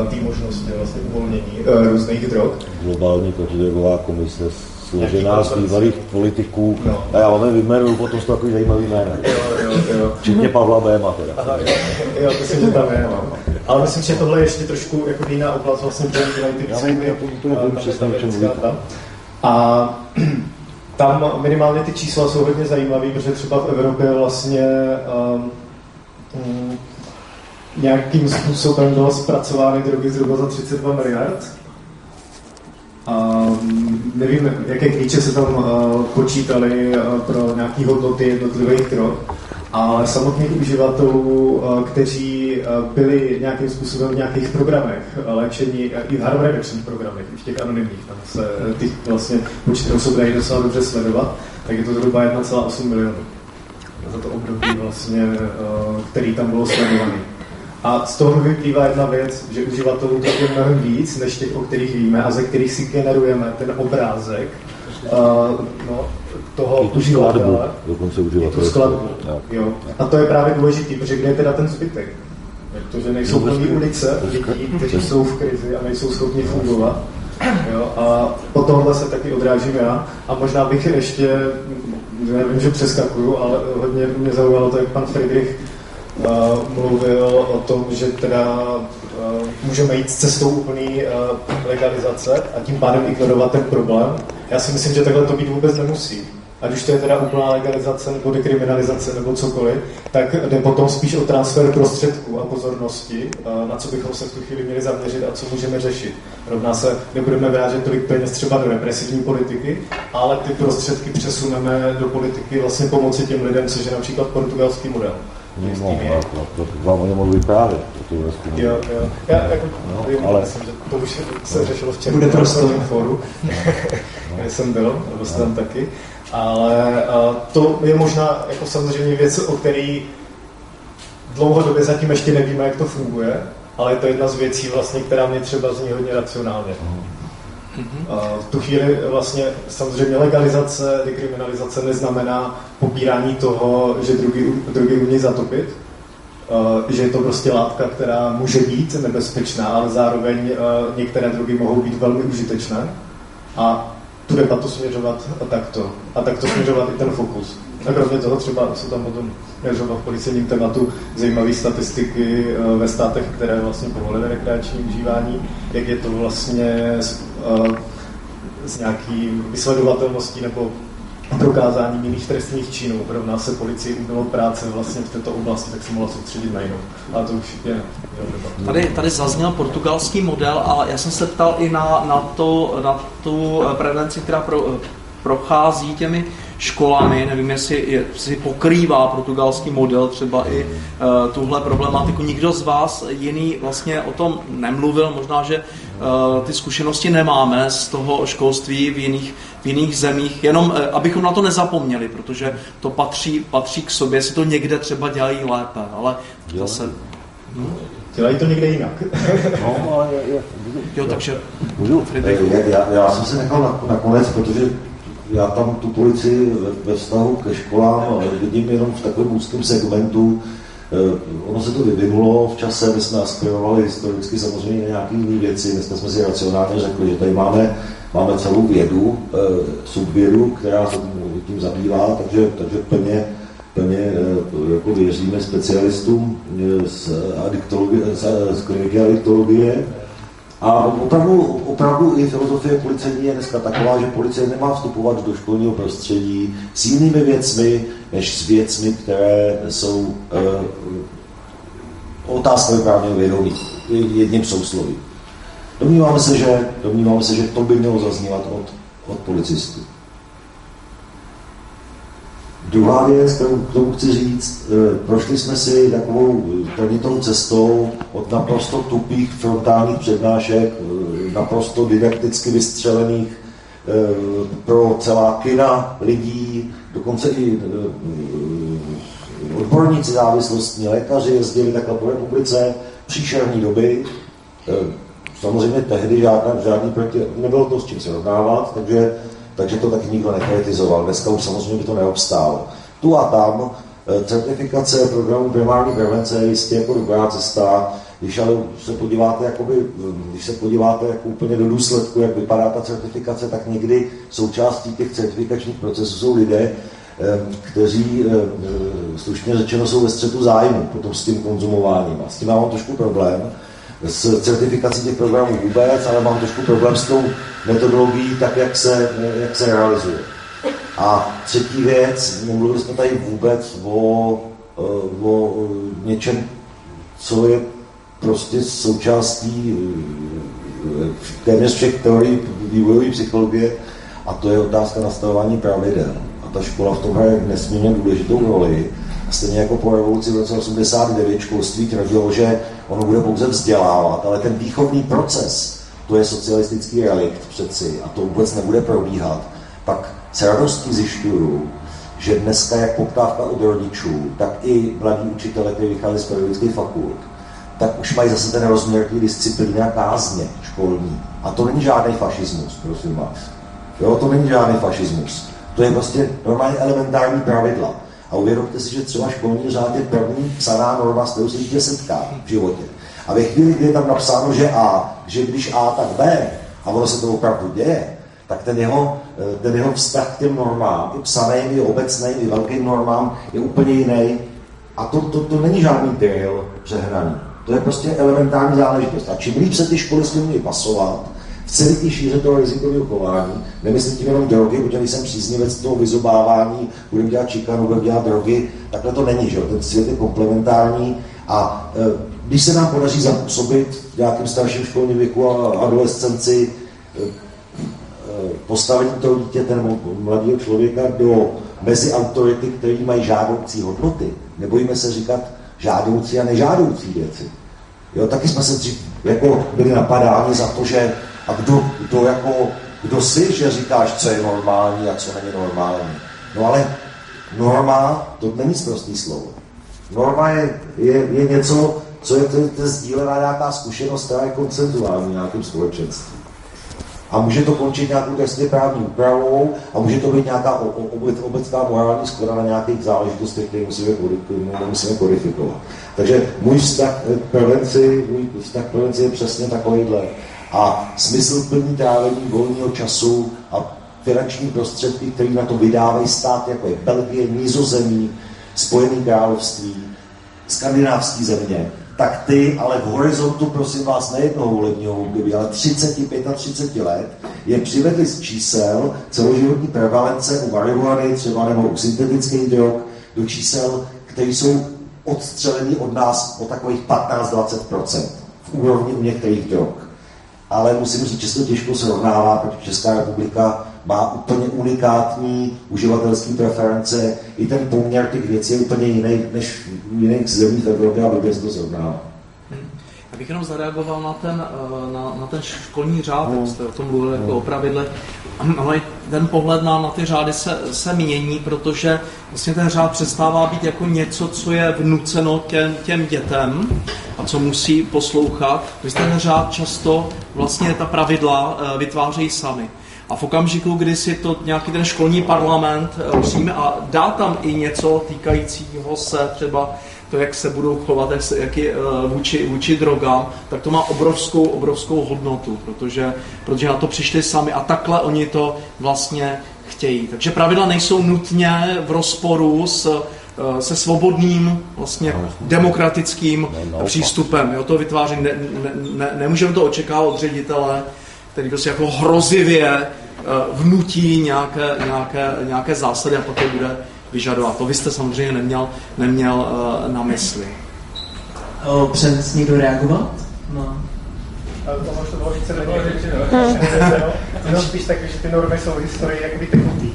uh, té možnosti vlastně uvolnění uh, různých drog. Globální protidrogová komise složená z bývalých politiků. No. A já vám vyjmenuju, potom jsou takový zajímavý jména. Jo, jo, jo. Včetně Pavla Béma teda. Aha, jo, jo, myslím, že tam je, no. Ale myslím, že tohle je ještě trošku jako jiná oblast, vlastně, kde ty výzkumy. Já to nevím přesně, o čem A tam minimálně ty čísla jsou hodně zajímavé, protože třeba v Evropě vlastně um, nějakým způsobem bylo zpracovány drogy zhruba za 32 miliard. Um, nevím, jaké klíče se tam uh, počítali uh, pro nějaké hodnoty jednotlivých drog, ale samotných uživatelů, uh, kteří uh, byli nějakým způsobem v nějakých programech léčení, i v harm reduction programech, i v těch anonymních, tam se ty vlastně počty osob dají docela dobře sledovat, tak je to zhruba 1,8 milionů za to období vlastně, který tam bylo sledovaný. A z toho vyplývá jedna věc, že uživatelů tak je mnohem víc, než těch, o kterých víme a ze kterých si generujeme ten obrázek uh, no, toho I tu uživatele. dokonce uživatele. tu skladbu. Jo. A to je právě důležité, protože kde je teda ten zbytek? Protože nejsou plné ulice lidí, kteří jsou v krizi a nejsou schopni fungovat. Jo, a o tomhle se taky odrážím já. A možná bych ještě, nevím, že přeskakuju, ale hodně mě zaujalo to, jak pan Friedrich mluvil o tom, že teda můžeme jít cestou úplné legalizace a tím pádem ignorovat ten problém. Já si myslím, že takhle to být vůbec nemusí. Ať už to je teda úplná legalizace nebo dekriminalizace nebo cokoliv, tak jde potom spíš o transfer prostředků a pozornosti, na co bychom se v tu chvíli měli zaměřit a co můžeme řešit. Rovná se, nebudeme vrážet tolik peněz třeba do represivní politiky, ale ty prostředky přesuneme do politiky vlastně pomoci těm lidem, což je například portugalský model. No, no, to vám o něm mohu vyprávět. Jo, jo. Já jako, no, vím, ale... myslím, že to už se řešilo v Černou fóru, kde jsem byl, nebo jsem tam taky. Ale uh, to je možná jako samozřejmě věc, o který dlouhodobě zatím ještě nevíme, jak to funguje, ale je to jedna z věcí, vlastně, která mě třeba zní hodně racionálně. Uh-huh. V tu chvíli vlastně samozřejmě legalizace, dekriminalizace neznamená popírání toho, že drugy, drugy umí zatopit, že je to prostě látka, která může být nebezpečná, ale zároveň některé drugy mohou být velmi užitečné a tu debatu směřovat takto. A takto směřovat i ten fokus. A kromě toho třeba jsou tam potom třeba v policejním tématu zajímavé statistiky ve státech, které vlastně povolily rekreační užívání, jak je to vlastně s nějakým vysledovatelností nebo prokázáním jiných trestných činů. Rovná se policii ubylo práce vlastně v této oblasti, tak se mohla soustředit na jinou. Ale to už je Tady, tady zazněl portugalský model, ale já jsem se ptal i na, na, to, na tu prevenci, která pro, prochází těmi školami, nevím, jestli, jestli pokrývá portugalský model třeba i uh, tuhle problematiku. Nikdo z vás jiný vlastně o tom nemluvil, možná, že uh, ty zkušenosti nemáme z toho školství v jiných, v jiných zemích, jenom uh, abychom na to nezapomněli, protože to patří, patří k sobě, si to někde třeba dělají lépe, ale zase... Hm? Dělají to někde jinak. no, ale je, je, jo, takže... Můžu? Já, já jsem se nechal na, nakonec, protože já tam tu policii ve, ve vztahu ke školám vidím jenom v takovém úzkém segmentu. Eh, ono se to vyvinulo v čase, my jsme aspirovali historicky samozřejmě na nějaké jiné věci, my jsme, jsme si racionálně řekli, že tady máme, máme celou vědu, eh, subvědu, která se tím zabývá, takže, takže plně, plně eh, jako věříme specialistům z, adiktologie, z, kliniky adiktologie, a opravdu, opravdu i filozofie policejní je dneska taková, že policie nemá vstupovat do školního prostředí s jinými věcmi, než s věcmi, které jsou uh, otázkami právního vědomí, jedním sousloví. Domníváme se, že, domníváme se, že to by mělo zaznívat od, od policistů. Druhá věc, kterou k tomu chci říct, eh, prošli jsme si takovou trnitou cestou od naprosto tupých frontálních přednášek, eh, naprosto didakticky vystřelených pro celá kina lidí, dokonce i odborníci závislostní, lékaři jezdili takhle po republice, příšerní doby. Samozřejmě tehdy žádná, žádný proti, nebylo to s čím se rovnávat, takže takže to taky nikdo nekritizoval. Dneska už samozřejmě by to neobstálo. Tu a tam eh, certifikace programu primární prevence je jistě jako dobrá cesta, když ale se podíváte, jakoby, když se podíváte jako úplně do důsledku, jak vypadá ta certifikace, tak někdy součástí těch certifikačních procesů jsou lidé, eh, kteří eh, slušně řečeno jsou ve střetu zájmu potom s tím konzumováním. A s tím mám trošku problém, s certifikací těch programů vůbec, ale mám trošku problém s tou metodologií, tak jak se, jak se realizuje. A třetí věc, nemluvili jsme tady vůbec o, o něčem, co je prostě součástí eh, téměř všech teorií vývojové psychologie, a to je otázka nastavování pravidel. A ta škola v tom hraje nesmírně důležitou roli. Stejně jako po revoluci v roce 89 školství tvrdilo, že ono bude pouze vzdělávat, ale ten výchovný proces, to je socialistický relikt přeci a to vůbec nebude probíhat, pak s radostí zjišťuju, že dneska jak poptávka od rodičů, tak i mladí učitele, kteří vychází z pedagogických fakult, tak už mají zase ten rozměr té disciplíny a kázně školní. A to není žádný fašismus, prosím vás. Jo, to není žádný fašismus. To je prostě normálně elementární pravidla. A uvědomte si, že třeba školní řád je první psaná norma, s kterou se dítě setká v životě. A ve chvíli, kdy je tam napsáno, že A, že když A, tak B, a ono se to opravdu děje, tak ten jeho, eh, ten jeho vztah k těm normám, i psaným, i obecným, i velkým normám, je úplně jiný. A to, to, to není žádný deal přehnaný. To je prostě elementární záležitost. A čím líp se ty školy s tím pasovat, v celé té šíře toho rizikového chování. Nemyslím tím jenom drogy, protože jsem příznivec toho vyzobávání, budeme dělat čikanu, budeme dělat drogy, takhle to není, že ten svět je komplementární a e, když se nám podaří zapůsobit v nějakém starším školním věku a adolescenci e, e, postavení toho dítěte nebo mladého člověka do mezi autority, které mají žádoucí hodnoty. Nebojíme se říkat žádoucí a nežádoucí věci. Jo, taky jsme se dřív jako byli napadáni za to, že a kdo, kdo, jako, kdo si, že říkáš, co je normální a co není normální. No ale norma, to není prostý slovo. Norma je, je, je něco, co je, to, to sdílená nějaká zkušenost, která je koncentuální v nějakém společenství. A může to končit nějakou trestně právní úpravou a může to být nějaká obecná morální skoda na nějakých záležitostech, které musíme, musíme kodifikovat. Takže můj vztah k prevenci, můj vztah k prevenci je přesně takovýhle a smysl plní trávení volného času a finanční prostředky, které na to vydávají stát, jako je Belgie, Nizozemí, Spojené království, skandinávské země, tak ty ale v horizontu, prosím vás, nejednou volebního období, ale 30, 35 let, je přivedli z čísel celoživotní prevalence u marihuany třeba nebo u syntetických drog do čísel, které jsou odstřelený od nás o takových 15-20% v úrovni u některých drog ale musím říct, že se to těžko srovnává, protože Česká republika má úplně unikátní uživatelské preference. I ten poměr těch věcí je úplně jiný než v jiných zemích v Evropě a se to srovnává. Já bych jenom zareagoval na ten, eh, na, na ten školní řád, jak jste o tom mluvil jako o pravidle. Ale ten pohled na, na ty řády se, se mění, protože vlastně ten řád přestává být jako něco, co je vnuceno těm, těm dětem a co musí poslouchat. Vy ten řád často vlastně ta pravidla eh, vytvářejí sami. A v okamžiku, kdy si to nějaký ten školní parlament eh, přijme a dá tam i něco týkajícího se třeba to, jak se budou chovat jak, se, jak je, uh, vůči, vůči drogám, tak to má obrovskou, obrovskou hodnotu, protože, protože na to přišli sami a takhle oni to vlastně chtějí. Takže pravidla nejsou nutně v rozporu s eh, se svobodným, vlastně demokratickým přístupem. Jo, to vytváří, ne, ne, ne, nemůžeme to očekávat od ředitele, který prostě jako hrozivě eh, vnutí nějaké, nějaké, nějaké zásady a pak je bude vyžadovat. To vy jste samozřejmě neměl, neměl uh, na mysli. Přes někdo reagovat? No. Ale to to bylo více méně řečeno. Jenom spíš tak, že ty normy jsou v historii jakoby tekutý.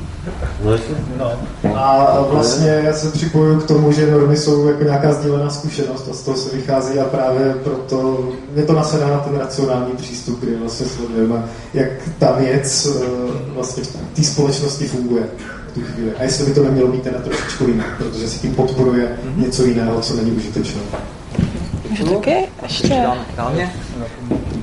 No. A vlastně já se připojuju k tomu, že normy jsou jako nějaká sdílená zkušenost a z toho se vychází a právě proto mě to nasedá na ten racionální přístup, kdy vlastně sledujeme, jak ta věc eh, vlastně v té společnosti funguje v tu chvíli. A jestli by to nemělo být teda trošičku jinak, protože si tím podporuje mm-hmm. něco jiného, co není užitečné. Můžu taky? Ještě.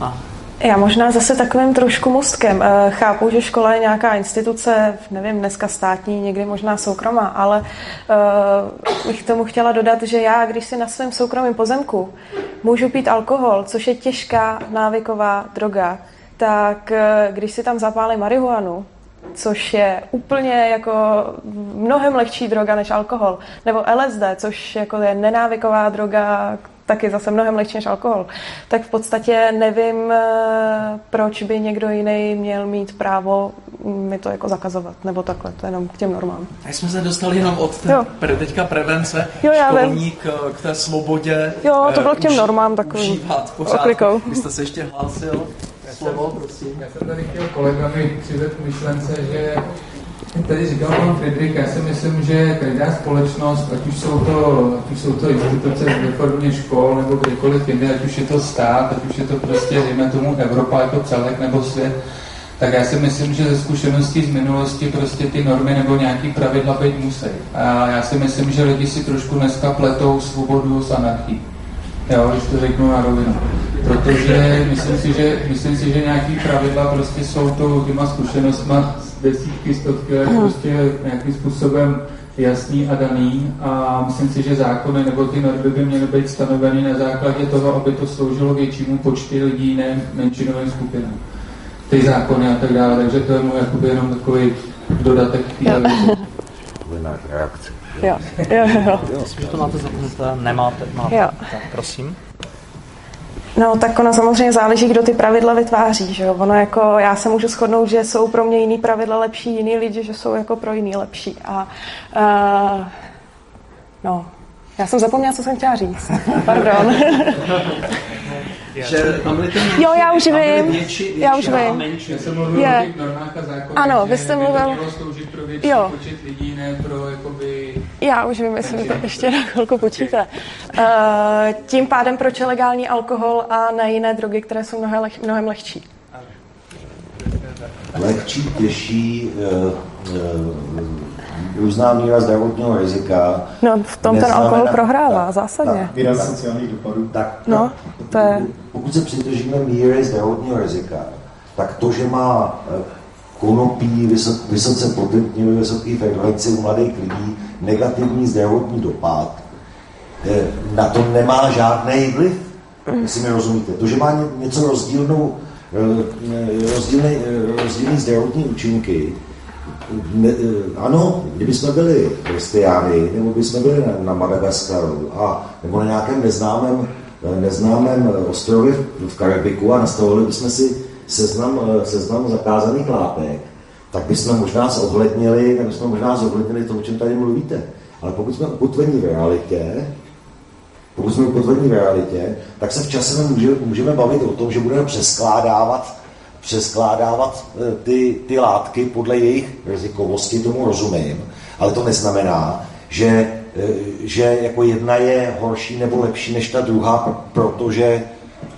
A. Já možná zase takovým trošku mostkem. Eh, chápu, že škola je nějaká instituce, nevím, dneska státní, někdy možná soukromá, ale uh, bych tomu chtěla dodat, že já, když si na svém soukromém pozemku můžu pít alkohol, což je těžká návyková droga, tak uh, když si tam zapálím marihuanu, což je úplně jako mnohem lehčí droga než alkohol, nebo LSD, což jako je nenávyková droga, taky zase mnohem lehčí než alkohol, tak v podstatě nevím, eh, proč by někdo jiný měl mít právo mi to jako zakazovat, nebo takhle, to je jenom k těm normám. A jsme se dostali jenom od té pre, teďka prevence, jo, já školní k, k té svobodě. Jo, to bylo k těm normám takovým užívat pořád. Vy jste se ještě hlásil slovo, prosím. Já jsem tady chtěl kolegami přivést myšlence, že Tady říkal pan Friedrich, já si myslím, že každá společnost, ať už jsou to, ať už jsou to instituce ve formě škol nebo kdekoliv jinde, ať už je to stát, ať už je to prostě, dejme tomu, Evropa jako celek nebo svět, tak já si myslím, že ze zkušeností z minulosti prostě ty normy nebo nějaký pravidla být musí. A já si myslím, že lidi si trošku dneska pletou svobodu s anarchií. Jo, když to řeknu na rovinu. Protože myslím si, že, myslím si, že nějaký pravidla prostě jsou to těma zkušenostma desítky, stovky let prostě nějakým způsobem jasný a daný a myslím si, že zákony nebo ty normy by měly být stanoveny na základě toho, aby to sloužilo většímu počtu lidí, ne menšinovým skupinám. Ty zákony a tak dále, takže to je můj jakoby jenom takový dodatek k téhle reakce. Jo, jo, jo. jo. Myslím, že to máte zapnuté, nemáte, máte. Jo. Tak, prosím. No, tak ono samozřejmě záleží, kdo ty pravidla vytváří, že jo? Ono jako, já se můžu shodnout, že jsou pro mě jiný pravidla lepší, jiný lidi, že jsou jako pro jiný lepší. A uh, no, já jsem zapomněla, co jsem chtěla říct. Pardon. že jo, já už vím. Větší, větší já už vím. Menší. Já jsem mluvil je. o těch normách a zákonech, ano, vy jste mluvil... větší jo. počet lidí, ne pro jakoby... Já už vím, jestli to ještě na chvilku počíte. Uh, tím pádem proč je legální alkohol a ne jiné drogy, které jsou mnohem, leh, mnohem lehčí? Lehčí, těžší, uh, uh, různá míra zdravotního rizika. No, v tom ten alkohol prohrává tak, zásadně. Tak, výraz sociálních dopadů. Tak, no, to je... Pokud se přidržíme míry zdravotního rizika, tak to, že má konopí vysok, vysoce potentní vysoký frekvenci u mladých lidí negativní zdravotní dopad, eh, na to nemá žádný vliv, jestli mi rozumíte. To, že má něco rozdílnou, eh, rozdílný, rozdílný zdravotní účinky, ne, eh, ano, kdyby jsme byli kristiány, nebo by jsme byli na, na Madagaskaru, a, nebo na nějakém neznámém, eh, neznámém ostrově v Karibiku a nastavili bychom si seznam, eh, seznam zakázaných látek, tak bychom možná zohlednili, tak bychom možná zohlednili to, o čem tady mluvíte. Ale pokud jsme ukotvení v realitě, pokud jsme ukotvení v realitě, tak se v čase můžeme, můžeme bavit o tom, že budeme přeskládávat přeskládávat eh, ty, ty látky podle jejich rizikovosti, tomu rozumím, ale to neznamená, že, eh, že jako jedna je horší nebo lepší než ta druhá, protože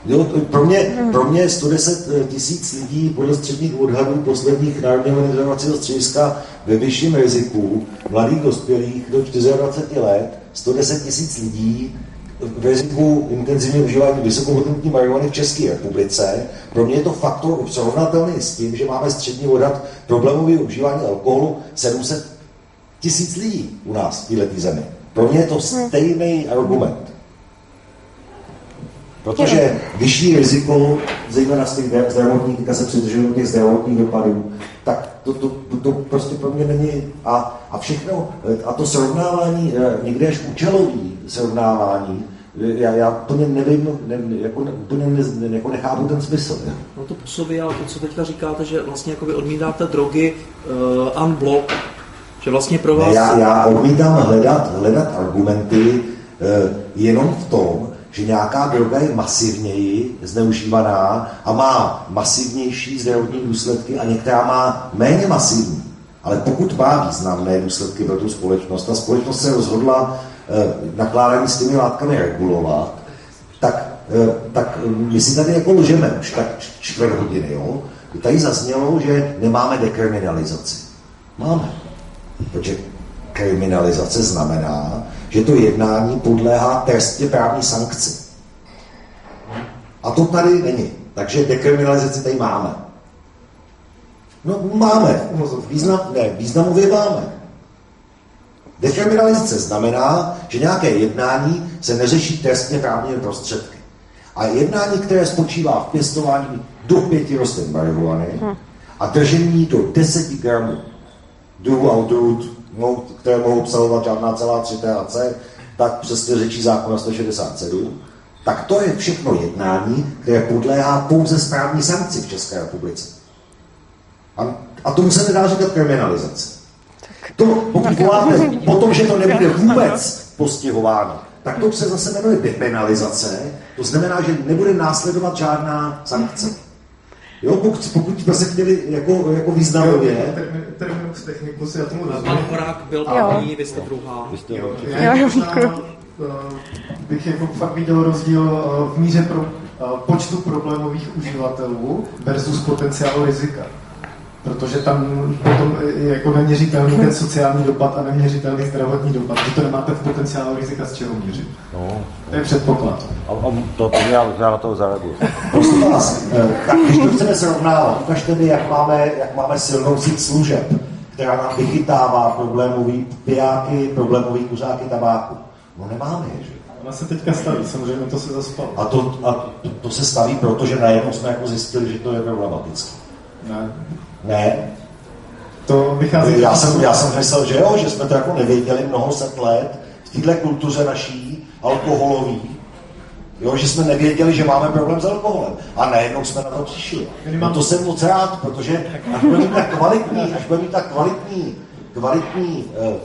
Jo, pro, mě, pro mě 110 eh, tisíc lidí podle středních odhadů posledních Národního monitorovacího střediska ve vyšším riziku mladých dospělých do 24 let, 110 tisíc lidí v riziku intenzivního užívání vysokohodnotní marihuany v České republice. Pro mě je to faktor srovnatelný s tím, že máme střední odhad problémový užívání alkoholu 700 tisíc lidí u nás v této zemi. Pro mě je to stejný argument. Protože vyšší riziko, zejména z těch zdravotních, se přidržují těch zdravotních dopadů, tak to, to, to, to prostě pro mě není. A, a všechno, a to srovnávání, eh, někde až účelový srovnávání, já, já úplně nevím, ne, jako, úplně ne, jako nechápu ten smysl. Ne? No to působí, ale to, co teďka říkáte, že vlastně jako vy odmítáte drogy uh, unblock, že vlastně pro vás... Ne, já, já odmítám hledat, hledat argumenty uh, jenom v tom, že nějaká droga je masivněji zneužívaná a má masivnější zdravotní důsledky a některá má méně masivní. Ale pokud má významné důsledky pro tu společnost, ta společnost se rozhodla eh, nakládání s těmi látkami regulovat, tak, eh, tak my si tady jako lžeme už tak čtvrt hodiny. Jo? Tady zaznělo, že nemáme dekriminalizaci. Máme. Protože kriminalizace znamená, že to jednání podléhá trestně právní sankci. A to tady není. Takže dekriminalizaci tady máme. No máme. Význam, ne, významově máme. Dekriminalizace znamená, že nějaké jednání se neřeší trestně právními prostředky. A jednání, které spočívá v pěstování do pěti rostlin marihuany a držení do deseti gramů druhů a odrůd, které mohou obsahovat žádná celá 3 THC, tak přesně řečí zákona 167, tak to je všechno jednání, které podléhá pouze správní sankci v České republice. A, a tomu se nedá říkat kriminalizace. To, pokud voláte o tom, že to nebude vůbec postihováno, tak to se zase jmenuje depenalizace, to znamená, že nebude následovat žádná sankce. Jo, pokud, pokud se chtěli jako, jako významově... Terminus technicus, já tomu rozumím. Pan Horák byl první, vy jste druhá. Vy jste jo, já jo, eh, bych jako fakt viděl rozdíl eh, v míře pro, eh, počtu problémových uživatelů versus potenciálu rizika protože tam potom je jako neměřitelný ten sociální dopad a neměřitelný zdravotní dopad, že to nemáte v potenciálu rizika z čeho měřit. No, to je předpoklad. A, a to, to já, já na to zareaguju. Prosím vás, eh, tak když to chceme srovnávat, ukažte mi, jak máme, jak máme silnou síť služeb, která nám vychytává problémový pijáky, problémový kuřáky tabáku. No nemáme je, že? Ona se teďka staví, samozřejmě to se zaspalo. A to, a to, to se staví, protože najednou jsme jako zjistili, že to je problematické. Ne. Ne. To vychází... Já jsem, já jsem myslel, že jo, že jsme to jako nevěděli mnoho set let v této kultuře naší, alkoholový, jo, že jsme nevěděli, že máme problém s alkoholem. A najednou jsme na to přišli. No to jsem moc rád, protože až bude mít tak kvalitní, až bude mít tak kvalitní, kvalitní uh, uh,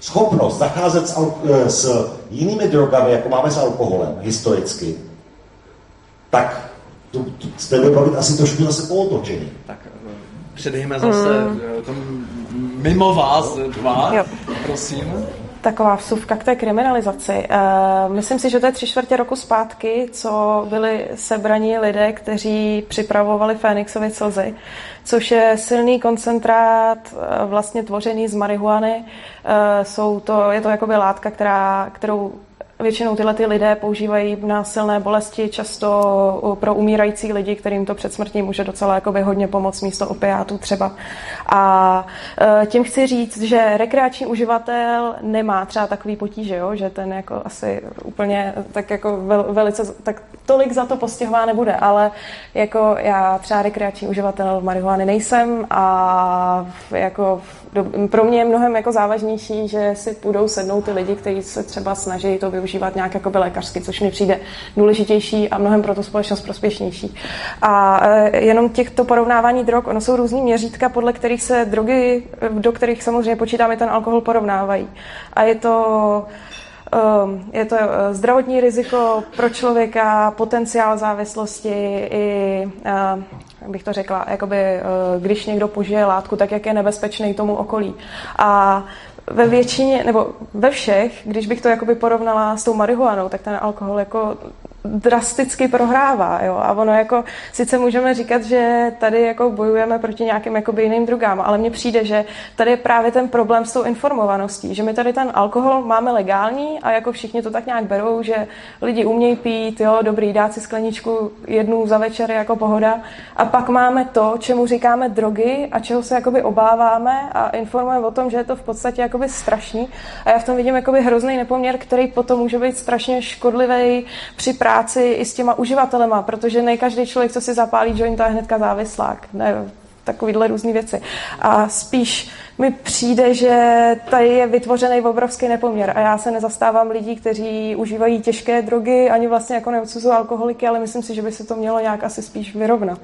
schopnost zacházet s, uh, s jinými drogami, jako máme s alkoholem, historicky, tak to, to, z tebe bavit asi trošku zase po otočení. Tak eh, předejme zase mm. Eh, tom mimo vás dva, jo. prosím. Taková vsuvka k té kriminalizaci. Uh, myslím si, že to je tři čtvrtě roku zpátky, co byli sebraní lidé, kteří připravovali Fénixovi slzy, což je silný koncentrát vlastně tvořený z marihuany. Uh, jsou to, je to jakoby látka, která, kterou Většinou tyhle ty lidé používají na silné bolesti, často pro umírající lidi, kterým to před smrtí může docela jakoby hodně pomoct místo opiátů třeba. A e, tím chci říct, že rekreační uživatel nemá třeba takový potíže, jo? že ten jako asi úplně tak jako vel, velice, tak tolik za to postihová nebude, ale jako já třeba rekreační uživatel marihuany nejsem a jako pro mě je mnohem jako závažnější, že si půjdou sednout ty lidi, kteří se třeba snaží to využívat nějak jako lékařsky, což mi přijde důležitější a mnohem pro tu společnost prospěšnější. A e, jenom těchto porovnávání drog, ono jsou různý měřítka, podle kterých se drogy, do kterých samozřejmě počítáme ten alkohol, porovnávají. A je to Ehm, je to eh, zdravotní riziko pro člověka, potenciál závislosti i, eh, jak bych to řekla, jakoby, eh, když někdo požije látku, tak jak je nebezpečný tomu okolí. A ve většině, nebo ve všech, když bych to jakoby porovnala s tou marihuanou, tak ten alkohol jako drasticky prohrává. Jo? A ono jako, sice můžeme říkat, že tady jako bojujeme proti nějakým jakoby jiným drogám, ale mně přijde, že tady je právě ten problém s tou informovaností, že my tady ten alkohol máme legální a jako všichni to tak nějak berou, že lidi umějí pít, jo, dobrý, dát si skleničku jednu za večer jako pohoda. A pak máme to, čemu říkáme drogy a čeho se jakoby obáváme a informujeme o tom, že je to v podstatě jakoby strašný. A já v tom vidím jakoby hrozný nepoměr, který potom může být strašně škodlivý při i s těma uživatelema, protože ne každý člověk, co si zapálí joint, to je hnedka závislák. Ne, takovýhle různé věci. A spíš mi přijde, že tady je vytvořený obrovský nepoměr a já se nezastávám lidí, kteří užívají těžké drogy, ani vlastně jako neodsuzují alkoholiky, ale myslím si, že by se to mělo nějak asi spíš vyrovnat.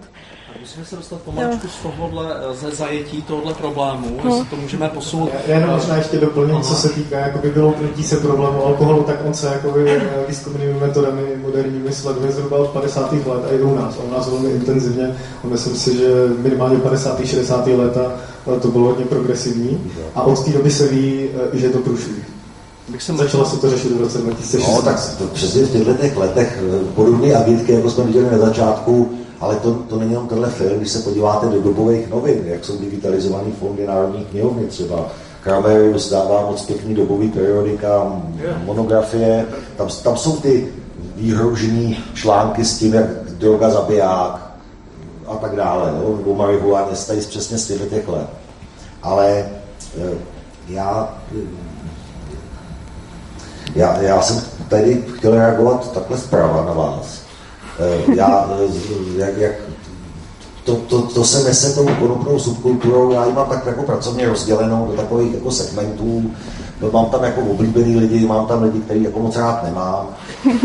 Musíme se dostat pomaličku z tohohle, ze zajetí tohohle problému, no. jestli to můžeme posunout. Já jenom možná ještě doplním, co se týká jakoby vyloupnutí se problému alkoholu, tak on se jakoby výzkumnými metodami moderními sleduje zhruba od 50. let a i u nás. A u nás velmi intenzivně. A myslím si, že minimálně 50. 60. leta to bylo hodně progresivní. A od té doby se ví, že je to průšvih bych jsem začala se to řešit v roce 2016. No, tak to přesně v těchto těch letech eh, podobné agitky, jako jsme viděli na začátku, ale to, to není jenom tenhle film, když se podíváte do dobových novin, jak jsou digitalizované fondy Národní knihovny třeba, Kramer dostává moc pěkný dobový periodika, monografie, tam, tam jsou ty výhrožený články s tím, jak droga zabiják a tak dále, jo? nebo marihuana, tady přesně z těch let. Ale eh, já já, já jsem tady chtěl reagovat takhle zprava na vás. Eh, já, eh, jak, jak to, to, to se nese tou konopnou subkulturou, já ji mám tak jako pracovně rozdělenou do takových jako segmentů, no, mám tam jako oblíbený lidi, mám tam lidi, který jako moc rád nemám,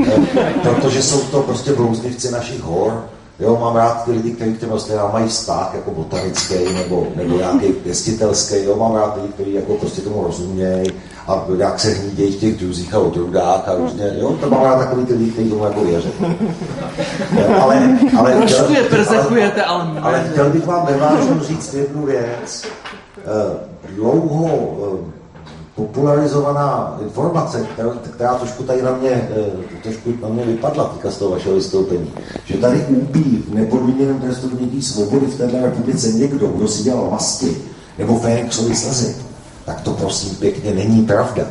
eh, protože jsou to prostě blouznivci našich hor, Jo, mám rád ty lidi, kteří k těm rostlinám mají vztah, jako botanický nebo, nebo nějaký pěstitelský. Jo, mám rád lidi, kteří jako prostě tomu rozumějí a jak se hnídějí v těch druzích a odrůdách a různě, jo, to mám rád takový ty lidi, kteří tomu jako věří. ale, ale, Trošku ale, ale, ale chtěl bych vám nevážně říct jednu věc. Eh, dlouho eh, popularizovaná informace, která, která trošku tady na mě, eh, trošku na mě vypadla týka z toho vašeho vystoupení, že tady úbí v nepodmíněném trestu svobody v této republice někdo, kdo si dělal masky nebo Fénixovi slzy, tak to prosím pěkně není pravda.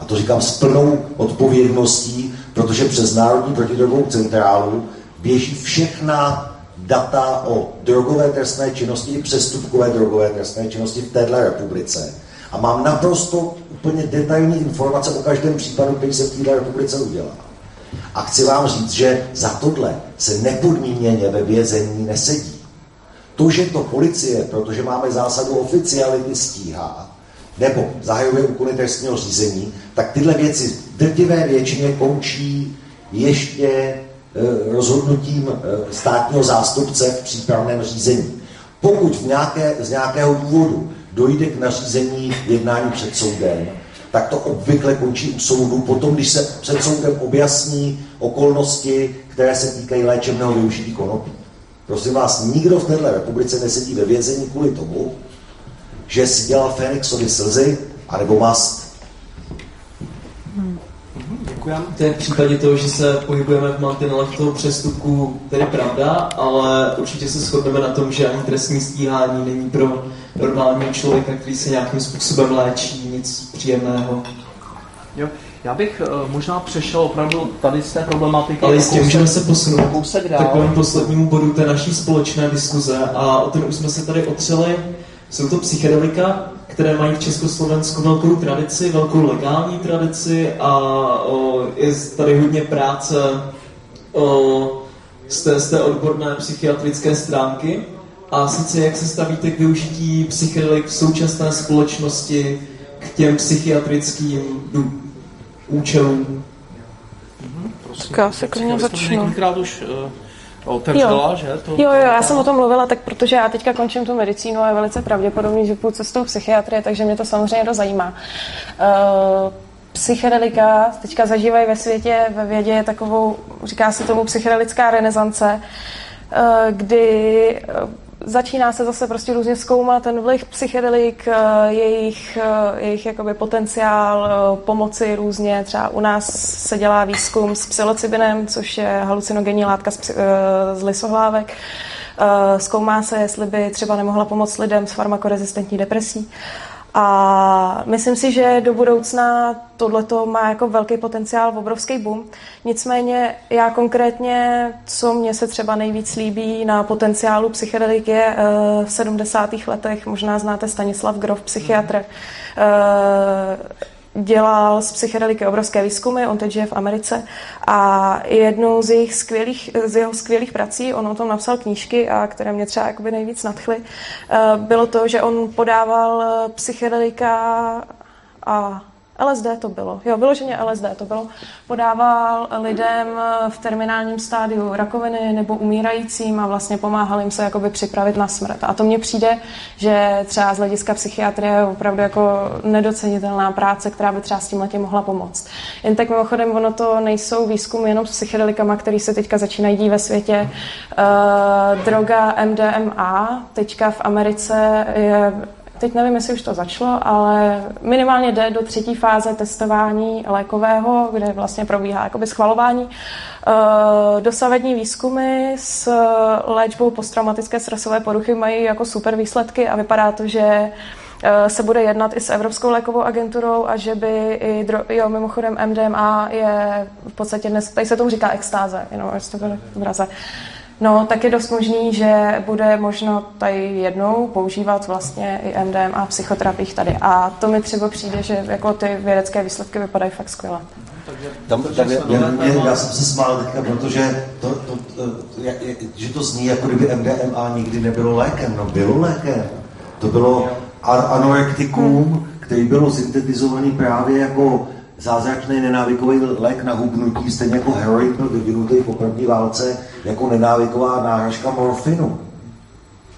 A to říkám s plnou odpovědností, protože přes Národní protidrogovou centrálu běží všechna data o drogové trestné činnosti, přestupkové drogové trestné činnosti v této republice. A mám naprosto úplně detailní informace o každém případu, který se v této republice udělá. A chci vám říct, že za tohle se nepodmíněně ve vězení nesedí. To, že to policie, protože máme zásadu oficiality, stíhá, nebo zahajuje úkony trestního řízení, tak tyhle věci drtivé většině končí ještě e, rozhodnutím e, státního zástupce v přípravném řízení. Pokud v nějaké, z nějakého důvodu dojde k nařízení jednání před soudem, tak to obvykle končí u soudu. Potom, když se před soudem objasní okolnosti, které se týkají léčebného využití konopí. Prosím vás, nikdo v této republice nesedí ve vězení kvůli tomu, že si dělal Fénixovi slzy anebo mast. Děkujeme. To je v případě toho, že se pohybujeme v mantinelech toho přestupku, tedy pravda, ale určitě se shodneme na tom, že ani trestní stíhání není pro normálního člověka, který se nějakým způsobem léčí, nic příjemného. Jo, já bych uh, možná přešel opravdu tady z té problematiky. Ale jistě, můžeme se posunout kousek dál. takovému poslednímu bodu té naší společné diskuze a o tom už jsme se tady otřeli. Jsou to psychedelika, které mají v Československu velkou tradici, velkou legální tradici a o, je tady hodně práce o, z, té, z té odborné psychiatrické stránky. A sice jak se stavíte k využití psychedelik v současné společnosti k těm psychiatrickým účelům? Mhm, Já se klidně začnu. už uh otevřela, jo. že? To, jo, jo, já jsem o tom mluvila, tak protože já teďka končím tu medicínu a je velice pravděpodobný, že půjdu cestou psychiatrie, takže mě to samozřejmě dost zajímá. Uh, psychedelika teďka zažívají ve světě, ve vědě takovou, říká se tomu psychedelická renesance, uh, kdy začíná se zase prostě různě zkoumat ten vliv psychedelik, eh, jejich, eh, jejich jakoby potenciál eh, pomoci různě. Třeba u nás se dělá výzkum s psilocybinem, což je halucinogenní látka z, z lisohlávek. Zkoumá se, jestli by třeba nemohla pomoct lidem s farmakorezistentní depresí. A myslím si, že do budoucna tohleto má jako velký potenciál, obrovský boom. Nicméně já konkrétně, co mě se třeba nejvíc líbí na potenciálu psychedelik je eh, v 70. letech, možná znáte Stanislav Grof, psychiatr, mm dělal z psychedeliky obrovské výzkumy, on teď žije v Americe a jednou z, jejich skvělých, z jeho skvělých prací, on o tom napsal knížky, a které mě třeba jakoby nejvíc nadchly, eh, bylo to, že on podával psychedelika a LSD to bylo. Jo, vyloženě LSD to bylo. Podával lidem v terminálním stádiu rakoviny nebo umírajícím a vlastně pomáhal jim se jakoby připravit na smrt. A to mně přijde, že třeba z hlediska psychiatrie je opravdu jako nedocenitelná práce, která by třeba s tím mohla pomoct. Jen tak mimochodem, ono to nejsou výzkumy jenom s psychedelikama, které se teďka začínají dít ve světě. Uh, droga MDMA teďka v Americe je teď nevím, jestli už to začalo, ale minimálně jde do třetí fáze testování lékového, kde vlastně probíhá jakoby schvalování. Eh, dosavadní výzkumy s léčbou posttraumatické stresové poruchy mají jako super výsledky a vypadá to, že eh, se bude jednat i s Evropskou lékovou agenturou a že by i, dro, jo, mimochodem MDMA je v podstatě dnes, tady se tomu říká extáze, jenom jestli to v draze. No, tak je dost možný, že bude možno tady jednou používat vlastně i MDMA v psychoterapiích tady. A to mi třeba přijde, že jako ty vědecké výsledky vypadají fakt skvěle. Tam, tam je, já, já, já jsem se smál teďka, protože to, to, to, že to zní, jako kdyby MDMA nikdy nebylo lékem. No bylo lékem. To bylo anorektikum, který bylo syntetizovaný právě jako zázračný nenávykový lék na hubnutí, stejně jako heroin byl vyvinutý po první válce jako nenávyková náhražka morfinu.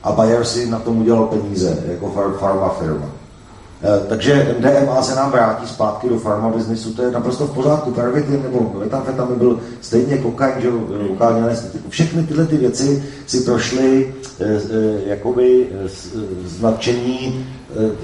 A Bayer si na tom udělal peníze, jako farma firma. E, takže MDMA se nám vrátí zpátky do farma biznisu, to je naprosto v pořádku. Pervitin nebo metamfetamin byl stejně kokain, že anestetiku. Všechny tyhle ty věci si prošly e, e, jakoby značení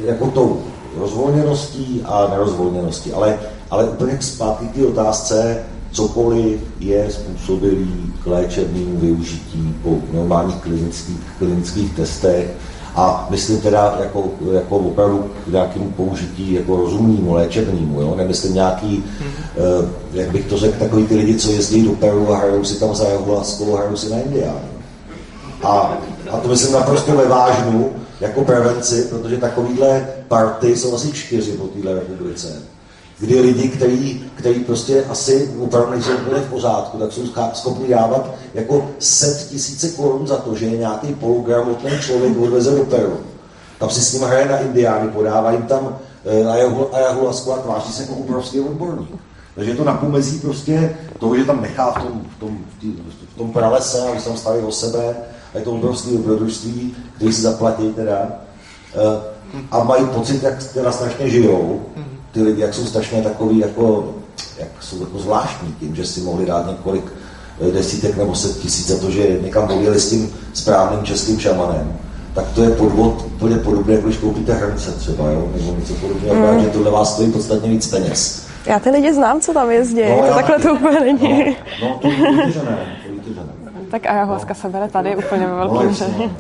jako tou rozvolněností a nerozvolněností. Ale ale úplně zpátky k té otázce, cokoliv je způsobilý k léčebnému využití po normálních klinických, klinických testech a myslím teda jako, jako opravdu k nějakému použití jako rozumnému, léčebnému, jo? nemyslím nějaký, hmm. uh, jak bych to řekl, takový ty lidi, co jezdí do Peru a hrajou si tam za ayahuaskou a hrajou si na Indiánu. A, a to myslím naprosto ve vážnu, jako prevenci, protože takovýhle party jsou asi čtyři po téhle republice kdy lidi, kteří, který prostě asi opravdu nejsou úplně v pořádku, tak jsou schopni dávat jako set tisíce korun za to, že je nějaký polugramotný člověk odveze do Peru. Tam si s ním hraje na Indiány, podává jim tam eh, ayahuasku a tváří se jako obrovský odborník. Takže je to na pomezí prostě toho, že tam nechá v tom, v tom, v tom pralese a že tam staví o sebe a je to obrovské dobrodružství, který si zaplatí teda. Eh, a mají pocit, jak teda strašně žijou ty lidi, jak jsou strašně takový, jako, jak jsou jako zvláštní tím, že si mohli dát několik eh, desítek nebo set tisíc za to, že někam volili s tím správným českým šamanem, tak to je podvod úplně podobné, jako když koupíte hrnce třeba, jo? nebo něco podobného, mm. že tohle vás stojí podstatně víc peněz. Já ty lidi znám, co tam jezdí, no, to takhle to úplně není. No, no to víte, že ne, to víte, že ne. Tak ayahuasca no. se bere tady úplně ve velkém no, jasně,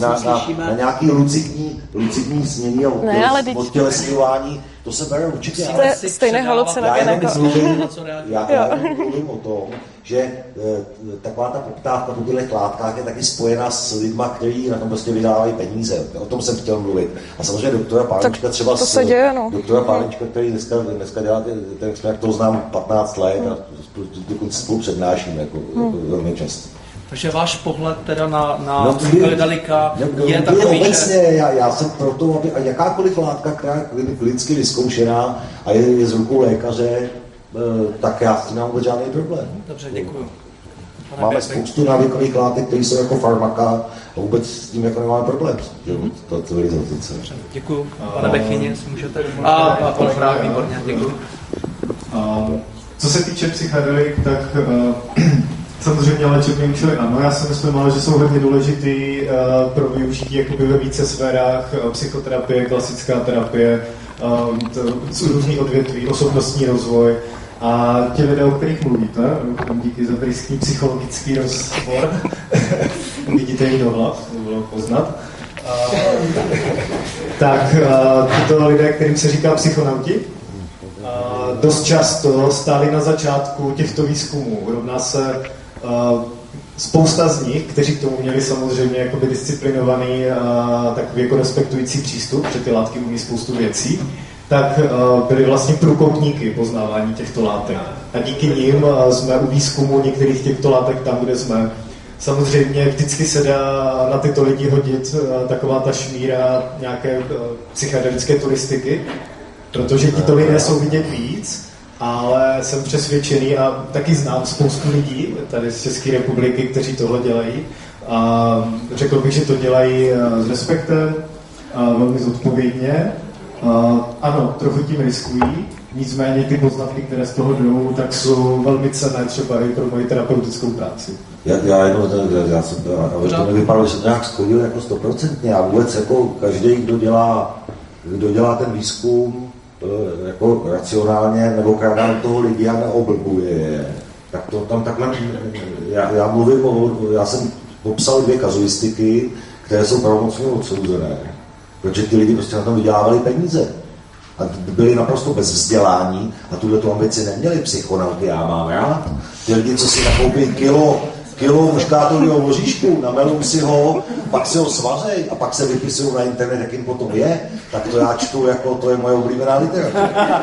na, na, na, nějaký lucidní, lucidní změní a ne, ale odtělesňování, to se bere určitě. To je stejné halucinace. Já mluvím, já, já mluvím o tom, že e, taková ta poptávka po těch látkách je taky spojená s lidma, kteří na tom prostě vydávají peníze. O tom jsem chtěl mluvit. A samozřejmě doktora Pálnička třeba to se děje, no. doktora Pálnička, který dneska, dneska dělá ten jak to znám 15 let a dokonce spolu přednáším jako, hmm. jako velmi často. Takže váš pohled teda na, na no, psychedelika je, je takový, obecně, že... já, já jsem proto, aby a jakákoliv látka, která je klinicky vyzkoušená a je, je z rukou lékaře, eh, tak já s tím nemám vůbec žádný problém. Dobře, děkuji. Pane máme Bětek. spoustu návykových látek, které jsou jako farmaka a vůbec s tím jako nemáme problém. Mm-hmm. To civilizace. Děkuji. Pane Bechyně, můžete... A, a pan Frák, výborně, děkuji. Co se týče psychedelik, tak uh, samozřejmě léčebný účely ano. Já si myslím, ale že jsou hodně důležitý uh, pro využití jakoby ve více sférách, uh, psychoterapie, klasická terapie, uh, různý odvětví, osobnostní rozvoj. A ti lidé, o kterých mluvíte, díky za blízký psychologický rozbor, vidíte jim do hlav, to bylo poznat, uh, tak uh, tyto lidé, kterým se říká psychonauti, dost často stáli na začátku těchto výzkumů. Rovná se spousta z nich, kteří k tomu měli samozřejmě jakoby disciplinovaný takový jako respektující přístup, že ty látky umí spoustu věcí, tak byli vlastně průkopníky poznávání těchto látek. A díky nim jsme u výzkumu některých těchto látek tam, kde jsme. Samozřejmě vždycky se dá na tyto lidi hodit taková ta šmíra nějaké psychedelické turistiky, protože tito lidé jsou vidět víc, ale jsem přesvědčený a taky znám spoustu lidí tady z České republiky, kteří tohle dělají. A řekl bych, že to dělají eh, s respektem, a velmi zodpovědně. A ano, trochu tím riskují, nicméně ty poznatky, které z toho jdou, tak jsou velmi cenné třeba i pro moji terapeutickou práci. Já, já jenom, já jsem, aby to nevypadalo, že jsem nějak schodil jako stoprocentně a vůbec jako každý, kdo dělá, kdo dělá ten výzkum, jako racionálně nebo krádá toho lidi a neoblbuje je. Tak to tam takhle, já, já mluvím o, já jsem popsal dvě kazuistiky, které jsou pravomocně odsouzené, protože ty lidi prostě na tom vydělávali peníze. A byli naprosto bez vzdělání a tuhle tu ambici neměli psychonauty, já mám rád. Ty lidi, co si nakoupí kilo kilo muškátového voříšku, namelou si ho, pak si ho svařej a pak se vypisují na internet, jak jim potom je, tak to já čtu, jako to je moje oblíbená literatura.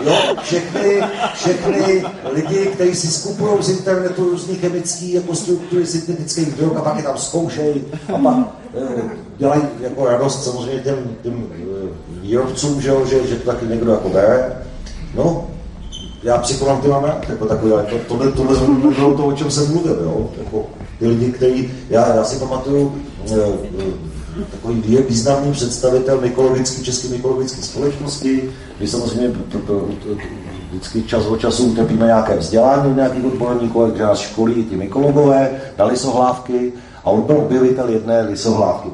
jo, všechny, všechny lidi, kteří si skupují z internetu různý chemický jako struktury syntetických drog a pak je tam zkoušejí a pak eh, dělají jako radost samozřejmě těm, těm eh, výrobcům, že, že, že to taky někdo jako bere. No, já psychomanty mám rád, jako takový, ale to, tohle, tohle bylo to, o čem jsem mluvil, jo? Jako, ty lidi, kteří, já, já si pamatuju, e, e, takový je významný představitel mykologický, české mykologické společnosti, my samozřejmě to, to, to, vždycky čas od času utrpíme nějaké vzdělání nějakých odborníků, jak nás školí ti mykologové, na lisohlávky, a on byl objevitel jedné lisohlávky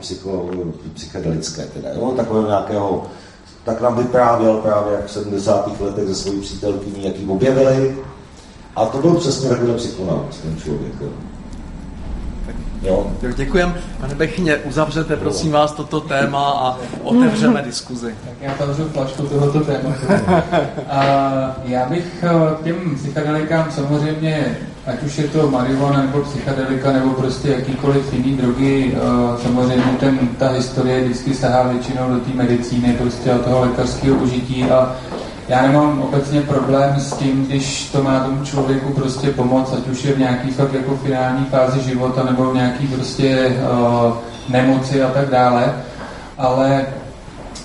psychedelické, teda, jo, takového nějakého tak nám vyprávěl právě jak v 70. letech ze svojí přítelkyní, jak ji objevili. A to byl přesně takhle psychonaut, ten člověk. Jo. Děkujem. Pane Bechyně, uzavřete prosím vás toto téma a otevřeme diskuzi. Tak já otevřu flašku tohoto tématu. A já bych k těm psychedelikám samozřejmě ať už je to marihuana nebo psychedelika nebo prostě jakýkoliv jiný drogy, eh, samozřejmě ten, ta historie vždycky sahá většinou do té medicíny, prostě a toho lékařského užití. A já nemám obecně problém s tím, když to má tomu člověku prostě pomoct, ať už je v nějaký fakt jako finální fázi života nebo v nějaký prostě uh, nemoci a tak dále, ale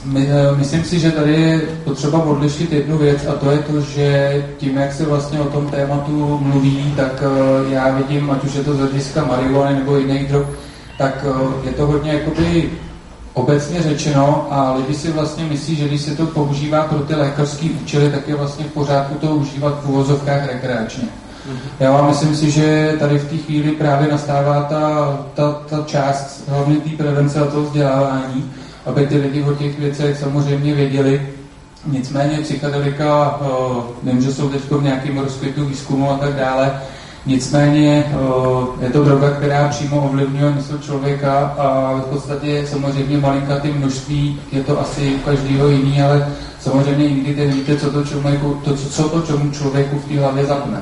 my, eh, myslím si, že tady je potřeba odlišit jednu věc a to je to, že tím, jak se vlastně o tom tématu mluví, tak eh, já vidím, ať už je to z hlediska marihuany nebo jiných drog, tak eh, je to hodně jakoby obecně řečeno a lidi si vlastně myslí, že když se to používá pro ty lékařské účely, tak je vlastně v pořádku to užívat v úvozovkách rekreačně. Mhm. Já vám myslím si, že tady v té chvíli právě nastává ta, ta, ta část hlavně té prevence a toho vzdělávání, aby ty lidi o těch věcech samozřejmě věděli. Nicméně psychedelika, eh, vím, že jsou teď v nějakém rozkvětu výzkumu a tak dále, Nicméně eh, je to droga, která přímo ovlivňuje mysl člověka a v podstatě samozřejmě malinkatý množství, je to asi u každého jiný, ale samozřejmě nikdy nevíte, co to, člověku, to, co to čemu člověku v té hlavě zapne.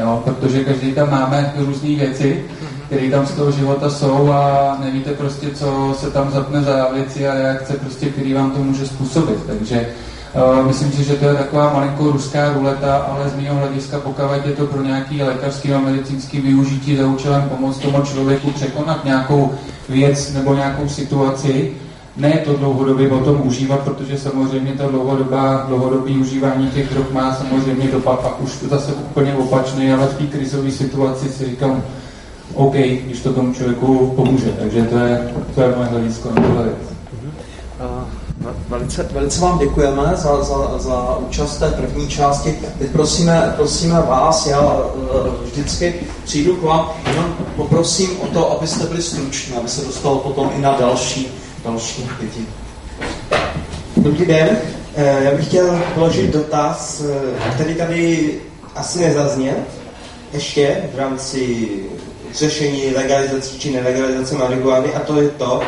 Jo? Protože každý tam máme různé věci, které tam z toho života jsou a nevíte prostě, co se tam zapne za věci a reakce, prostě, který vám to může způsobit. Takže uh, myslím si, že to je taková malinko ruská ruleta, ale z mého hlediska, pokud je to pro nějaký lékařský a medicínský využití za účelem pomoct tomu člověku překonat nějakou věc nebo nějakou situaci, ne to dlouhodobě tom užívat, protože samozřejmě to dlouhodobá, dlouhodobý užívání těch drog má samozřejmě dopad, pak už to zase úplně opačný, ale v té krizové situaci si říkám, OK, když to tomu člověku pomůže. Takže to je, to je moje hledisko na tohle věc. Velice, velice vám děkujeme za, za, za účast té první části. Teď prosíme, prosíme vás, já e, vždycky přijdu k vám, jenom poprosím o to, abyste byli struční, aby se dostalo potom i na další, další lidi. Dobrý den, e, já bych chtěl položit dotaz, který tady asi nezazněl ještě v rámci řešení legalizace či nelegalizace marihuany a to je to,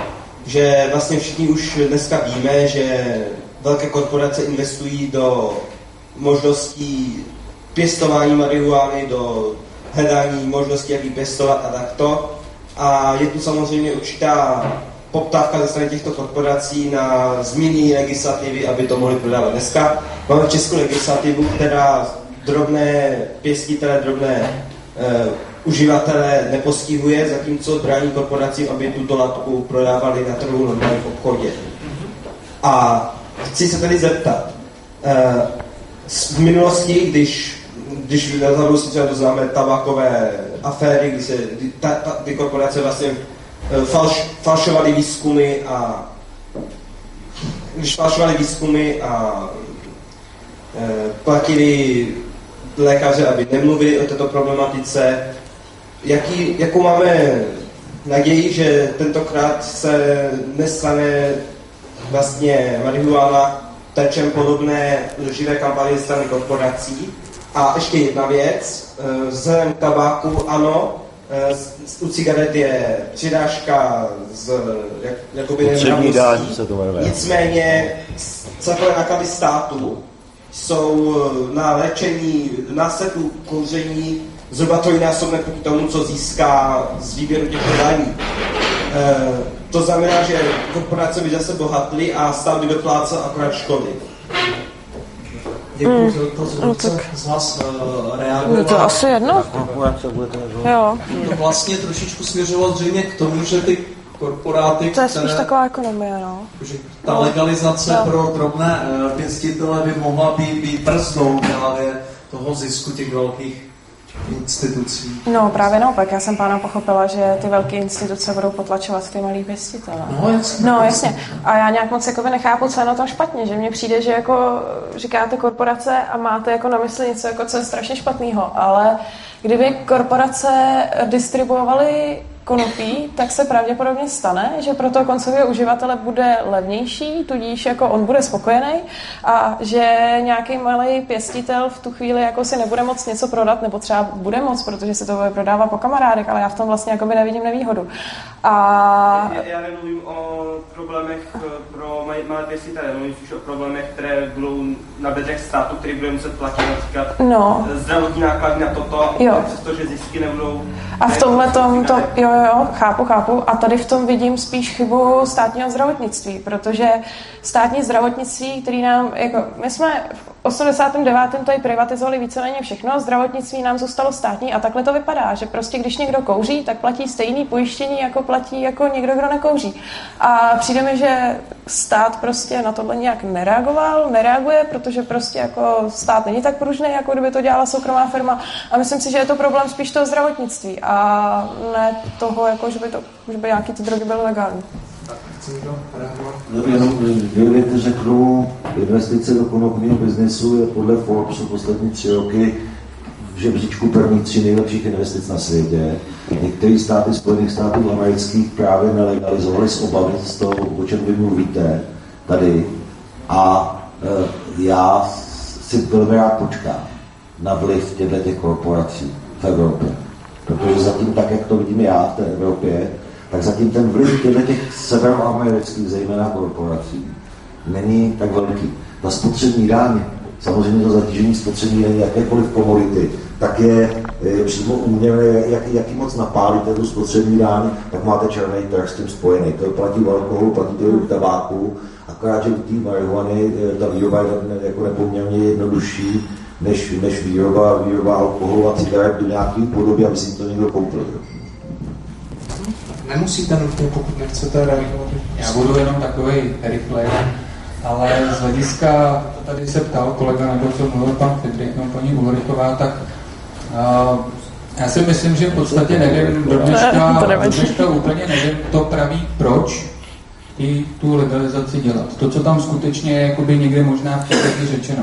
že vlastně všichni už dneska víme, že velké korporace investují do možností pěstování marihuany, do hledání možností, jak ji pěstovat a takto. A je tu samozřejmě určitá poptávka ze strany těchto korporací na změny legislativy, aby to mohli prodávat. Dneska máme českou legislativu, která drobné pěstitele, drobné eh, uživatele nepostihuje, zatímco brání korporacím, aby tuto látku prodávali na trhu normálně v obchodě. A chci se tady zeptat. Uh, v minulosti, když, když na si třeba to známe tabakové aféry, kdy se kdy ta, ta, ty korporace vlastně uh, falš, falšovaly výzkumy a když falšovali výzkumy a e, platili lékaře, aby nemluvili o této problematice, jaký, jakou máme naději, že tentokrát se nestane vlastně marihuana terčem podobné živé kampaně strany korporací. A ještě jedna věc, e, vzhledem k tabáku, ano, e, u cigaret je přidáška z jak, jakoby se to jmenuje. Nicméně celkové náklady státu jsou na léčení následků kouření zhruba trojnásobné proti tomu, co získá z výběru těchto daní. E, to znamená, že korporace by zase bohatly a stát by doplácel akorát škody. Děkuji za to, no tak- z vás uh, No reagoval. to asi jedno. To Jo, To vlastně trošičku směřovalo zřejmě k tomu, že ty korporáty, to je spíš které, taková ekonomie, no. že ta legalizace No. pro drobné eh, pěstitele by mohla být, být brzdou právě toho zisku těch velkých institucí. No právě naopak, já jsem pána pochopila, že ty velké instituce budou potlačovat ty malý pěstitele. No jasně. No jasně. A já nějak moc jakoby nechápu, co je na tom špatně, že mně přijde, že jako říkáte korporace a máte jako na mysli něco, jako co je strašně špatného, ale kdyby korporace distribuovaly konopí, tak se pravděpodobně stane, že pro toho koncového uživatele bude levnější, tudíž jako on bude spokojený a že nějaký malý pěstitel v tu chvíli jako si nebude moc něco prodat, nebo třeba bude moc, protože se to bude prodávat po kamarádek, ale já v tom vlastně jakoby nevidím nevýhodu. A Já, já nemluvím o problémech eh, pro malé- pěstitele, mluvím spíš o problémech, které budou na bedrech státu, který bude muset platit například no, zdravotní náklady na toto, Jo. přestože zisky nebudou... A v tomhle tom, to, jo, jo, jo, chápu, chápu. A tady v tom vidím spíš chybu státního zdravotnictví, protože státní zdravotnictví, který nám, jako, my jsme v 89. tady privatizovali víceméně všechno, zdravotnictví nám zůstalo státní a takhle to vypadá, že prostě když někdo kouří, tak platí stejný pojištění, jako platí jako někdo, kdo nekouří. A přijde mi, že stát prostě na tohle nějak nereagoval, nereaguje, protože prostě jako stát není tak pružný, jako kdyby to dělala soukromá firma. A myslím si, že je to problém spíš toho zdravotnictví a ne toho, jako, že by, to, že by nějaký ty drogy byly legální. Chci někdo reagovat? No, jenom dvě řeknu. Investice do konopního biznesu je podle Forbes poslední tři roky v žebříčku první tři nejlepších investic na světě. Některé státy Spojených států amerických právě nelegalizovaly z obavy z toho, o čem vy mluvíte tady. A e, já si velmi rád počkám na vliv těchto těch korporací v Evropě. Protože zatím, tak jak to vidím já v té Evropě, tak zatím ten vliv těchto těch severoamerických, zejména korporací, není tak velký. Ta spotřební daň, samozřejmě to zatížení spotřební daň jakékoliv komodity, tak je, je přímo úměrné, jak, jaký moc napálíte tu spotřební daň, tak máte černý trh s tím spojený. To platí u alkoholu, platí to i u tabáku, akorát, že u té marihuany eh, ta výroba je jako nepoměrně jednodušší, než, než výroba, výroba alkoholu a cigaret do nějaké podoby, aby si to někdo koupil. Nemusíte nutně, pokud nechcete reagovat. Já budu jenom takový rychlej, ale z hlediska, to tady se ptal kolega, nebo co mluvil pan Fidrik, no paní Ulrichová, tak uh, já si myslím, že v podstatě nevím, do dneška, To do dneška úplně nevím to praví, proč i tu legalizaci dělat. To, co tam skutečně je jakoby někde možná v řečeno.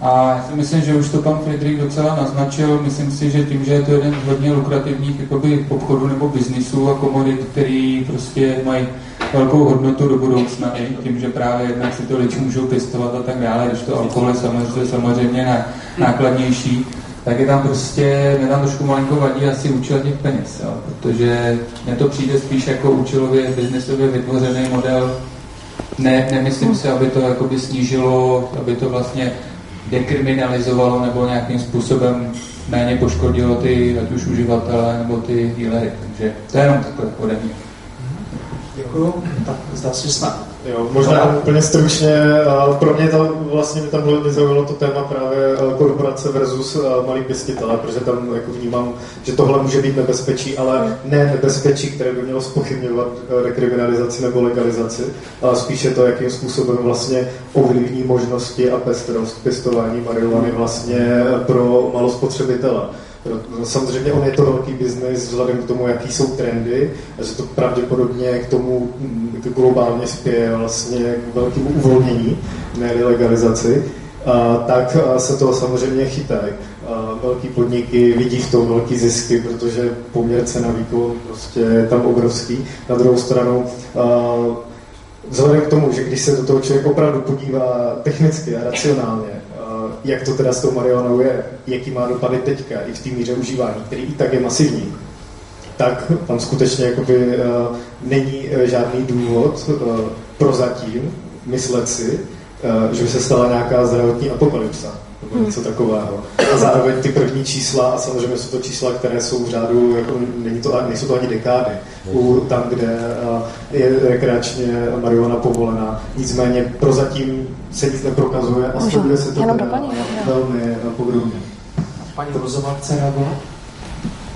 A já si myslím, že už to pan Friedrich docela naznačil. Myslím si, že tím, že je to jeden z hodně lukrativních jakoby, obchodů nebo biznisů a komodit, který prostě mají velkou hodnotu do budoucna, i tím, že právě jednak si to lidi můžou pěstovat a tak dále, když to alkohol je samozřejmě, samozřejmě ná- nákladnější, tak je tam prostě, mě tam trošku malinko vadí asi účel těch peněz, jo, protože mně to přijde spíš jako účelově, biznesově vytvořený model, ne, nemyslím si, aby to snížilo, aby to vlastně dekriminalizovalo nebo nějakým způsobem méně poškodilo ty, ať už uživatele nebo ty dealery. Takže to je jenom takové ode mě. Děkuju. Tak zdá se, že jsme Jo, možná no. úplně stručně, pro mě to vlastně tam bylo zaujalo to téma právě korporace versus malý pěstitele, protože tam jako vnímám, že tohle může být nebezpečí, ale ne nebezpečí, které by mělo spochybňovat rekriminalizaci nebo legalizaci, ale spíše to, jakým způsobem vlastně ovlivní možnosti a pestrost pěstování marihuany vlastně pro malospotřebitele. Samozřejmě on je to velký biznis vzhledem k tomu, jaký jsou trendy, a že to pravděpodobně k tomu k globálně spěje vlastně k velkému uvolnění, ne legalizaci, a, tak se to samozřejmě chytají. Velký podniky vidí v tom velký zisky, protože poměr cena výkon prostě je tam obrovský. Na druhou stranu vzhledem k tomu, že když se do toho člověk opravdu podívá technicky a racionálně, jak to teda s tou marihuanou je, jaký má dopady teďka i v té míře užívání, který i tak je masivní, tak tam skutečně jakoby, uh, není uh, žádný důvod uh, prozatím myslet si, uh, že by se stala nějaká zdravotní apokalypsa nebo hmm. něco takového. A zároveň ty první čísla, a samozřejmě jsou to čísla, které jsou v řádu, jako není to, nejsou to ani dekády, u, tam, kde je rekreačně marihuana povolená. Nicméně prozatím se nic neprokazuje a sleduje se to velmi podrobně. Paní Rozová chce reagovat?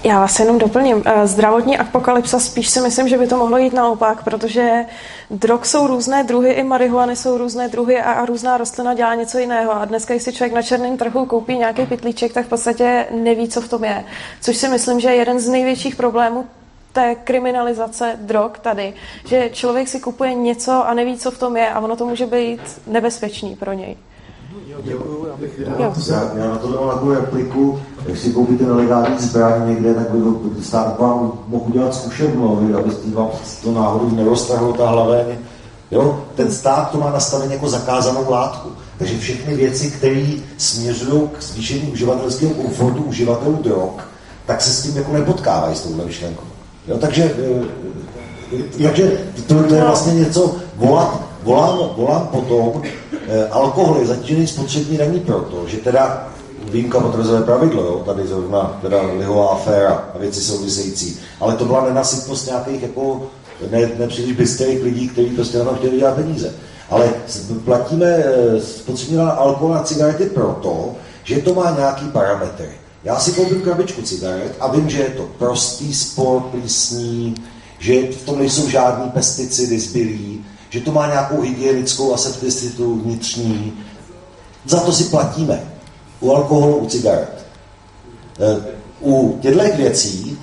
Já vás jenom doplním. Eh, zdravotní apokalypsa spíš si myslím, že by to mohlo jít naopak, protože drog jsou různé druhy, i marihuany jsou různé druhy a, a různá rostlina dělá něco jiného. A dneska, když si člověk na černém trhu koupí nějaký pitlíček, tak v podstatě neví, co v tom je. Což si myslím, že je jeden z největších problémů té kriminalizace drog tady, že člověk si kupuje něco a neví, co v tom je a ono to může být nebezpečný pro něj. Děkuju, já bych já, já na to dám takovou repliku, když si koupíte nelegální zbraň někde, tak by stát vám mohl udělat zkušebnu, abyste vám to náhodou neroztrhlo ta hlaveň. Jo? Ten stát to má nastaveně jako zakázanou látku. Takže všechny věci, které směřují k zvýšení uživatelského komfortu uživatelů drog, tak se s tím jako nepotkávají s touhle myšlenkou. Jo? Takže, eh, eh, takže to je vlastně něco, volat, volám, volám potom, alkohol je zatížený spotřební daní proto, že teda výjimka potvrzuje pravidlo, jo? tady zrovna teda lihová aféra a věci související, ale to byla nenasytnost nějakých jako ne, nepříliš bystrých lidí, kteří prostě na to chtěli dělat peníze. Ale platíme eh, spotřební na alkohol a cigarety proto, že to má nějaký parametry. Já si koupím krabičku cigaret a vím, že je to prostý spor, plísní, že v tom nejsou žádný pesticidy zbylí, že to má nějakou hygienickou asepticitu vnitřní. Za to si platíme. U alkoholu, u cigaret. E, u těchto věcí,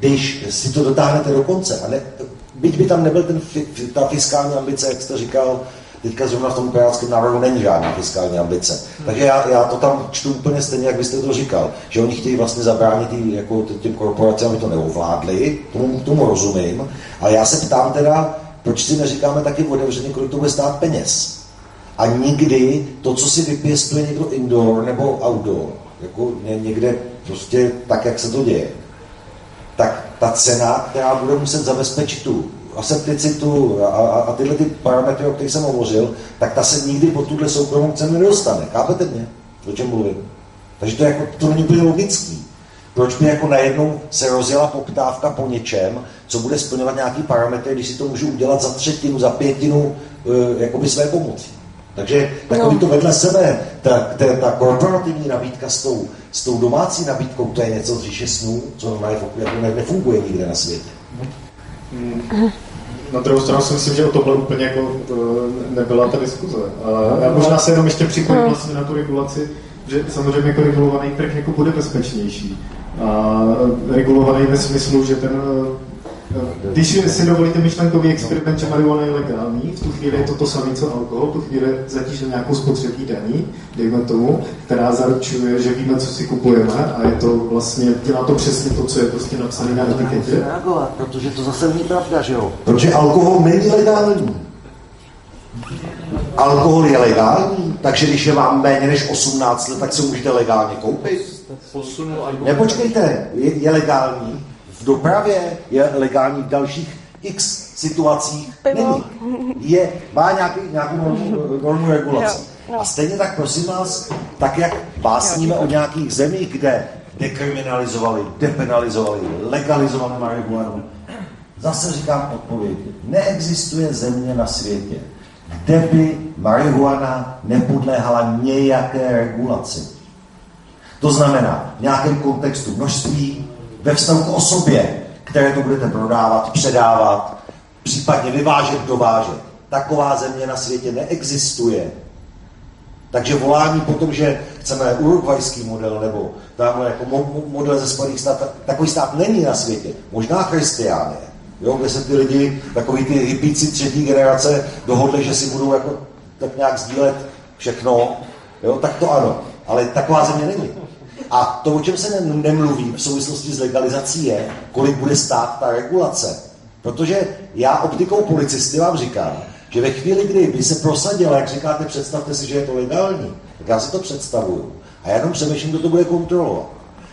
když si to dotáhnete do konce, a ne, byť by tam nebyl ten, ta fiskální ambice, jak jste říkal, teďka zrovna v tom pirátském návrhu není žádná fiskální ambice. Takže já, já to tam čtu úplně stejně, jak byste to říkal, že oni chtějí vlastně zabránit tý, jako těm korporacím, aby to neovládli, tomu, tomu rozumím, ale já se ptám teda, proč si neříkáme taky otevřeně, kolik to bude stát peněz? A nikdy to, co si vypěstuje někdo indoor nebo outdoor, jako někde prostě tak, jak se to děje, tak ta cena, která bude muset zabezpečit tu asepticitu a, a, a tyhle ty parametry, o kterých jsem hovořil, tak ta se nikdy pod tuhle soukromou cenu nedostane. Chápete mě? O čem mluvím? Takže to, je jako, to není úplně logický. Proč by jako najednou se rozjela poptávka po něčem, co bude splňovat nějaký parametry, když si to můžu udělat za třetinu, za pětinu e, jakoby své pomoci. Takže takový no. to vedle sebe, ta, ta, ta korporativní nabídka s tou, s tou domácí nabídkou, to je něco z říše snů, co normálně jako ne, nefunguje nikde na světě. Hmm. Na druhou stranu si myslím, že o tohle úplně jako nebyla ta diskuze. A já možná se jenom ještě připojím hmm. vlastně na tu regulaci, že samozřejmě jako regulovaný trh jako bude bezpečnější. A regulovaný ve smyslu, že ten když si dovolíte myšlenkový experiment, že marihuana je legální, v tu chvíli je to to samé, co alkohol, v tu chvíli zatížen nějakou spotřební daní, dejme tomu, která zaručuje, že víme, co si kupujeme a je to vlastně, dělá to přesně to, co je prostě napsané na etiketě. reagovat, protože to zase není pravda, že jo? Protože alkohol není legální. Alkohol je legální, takže když je vám méně než 18 let, tak se můžete legálně koupit. Nepočkejte, je, je legální v dopravě, je legální v dalších x situacích. Není. Je, má nějaký, nějakou normu, normu regulace. A stejně tak, prosím vás, tak jak básníme o nějakých zemích, kde dekriminalizovali, depenalizovali, legalizovali marihuanu, Zase říkám odpověď. Neexistuje země na světě, kde by marihuana nepodléhala nějaké regulaci. To znamená v nějakém kontextu množství, ve vztahu k osobě, které to budete prodávat, předávat, případně vyvážet, dovážet. Taková země na světě neexistuje. Takže volání po tom, že chceme urugvajský model nebo tamhle jako model ze Spojených států, takový stát není na světě. Možná Christiánie, jo, kde se ty lidi, takový ty hypíci třetí generace, dohodli, že si budou jako tak nějak sdílet všechno, jo, tak to ano. Ale taková země není. A to, o čem se nemluví v souvislosti s legalizací, je, kolik bude stát ta regulace. Protože já optikou policisty vám říkám, že ve chvíli, kdy by se prosadila, jak říkáte, představte si, že je to legální, tak já si to představuju. A já jenom přemýšlím, kdo to bude kontrolovat.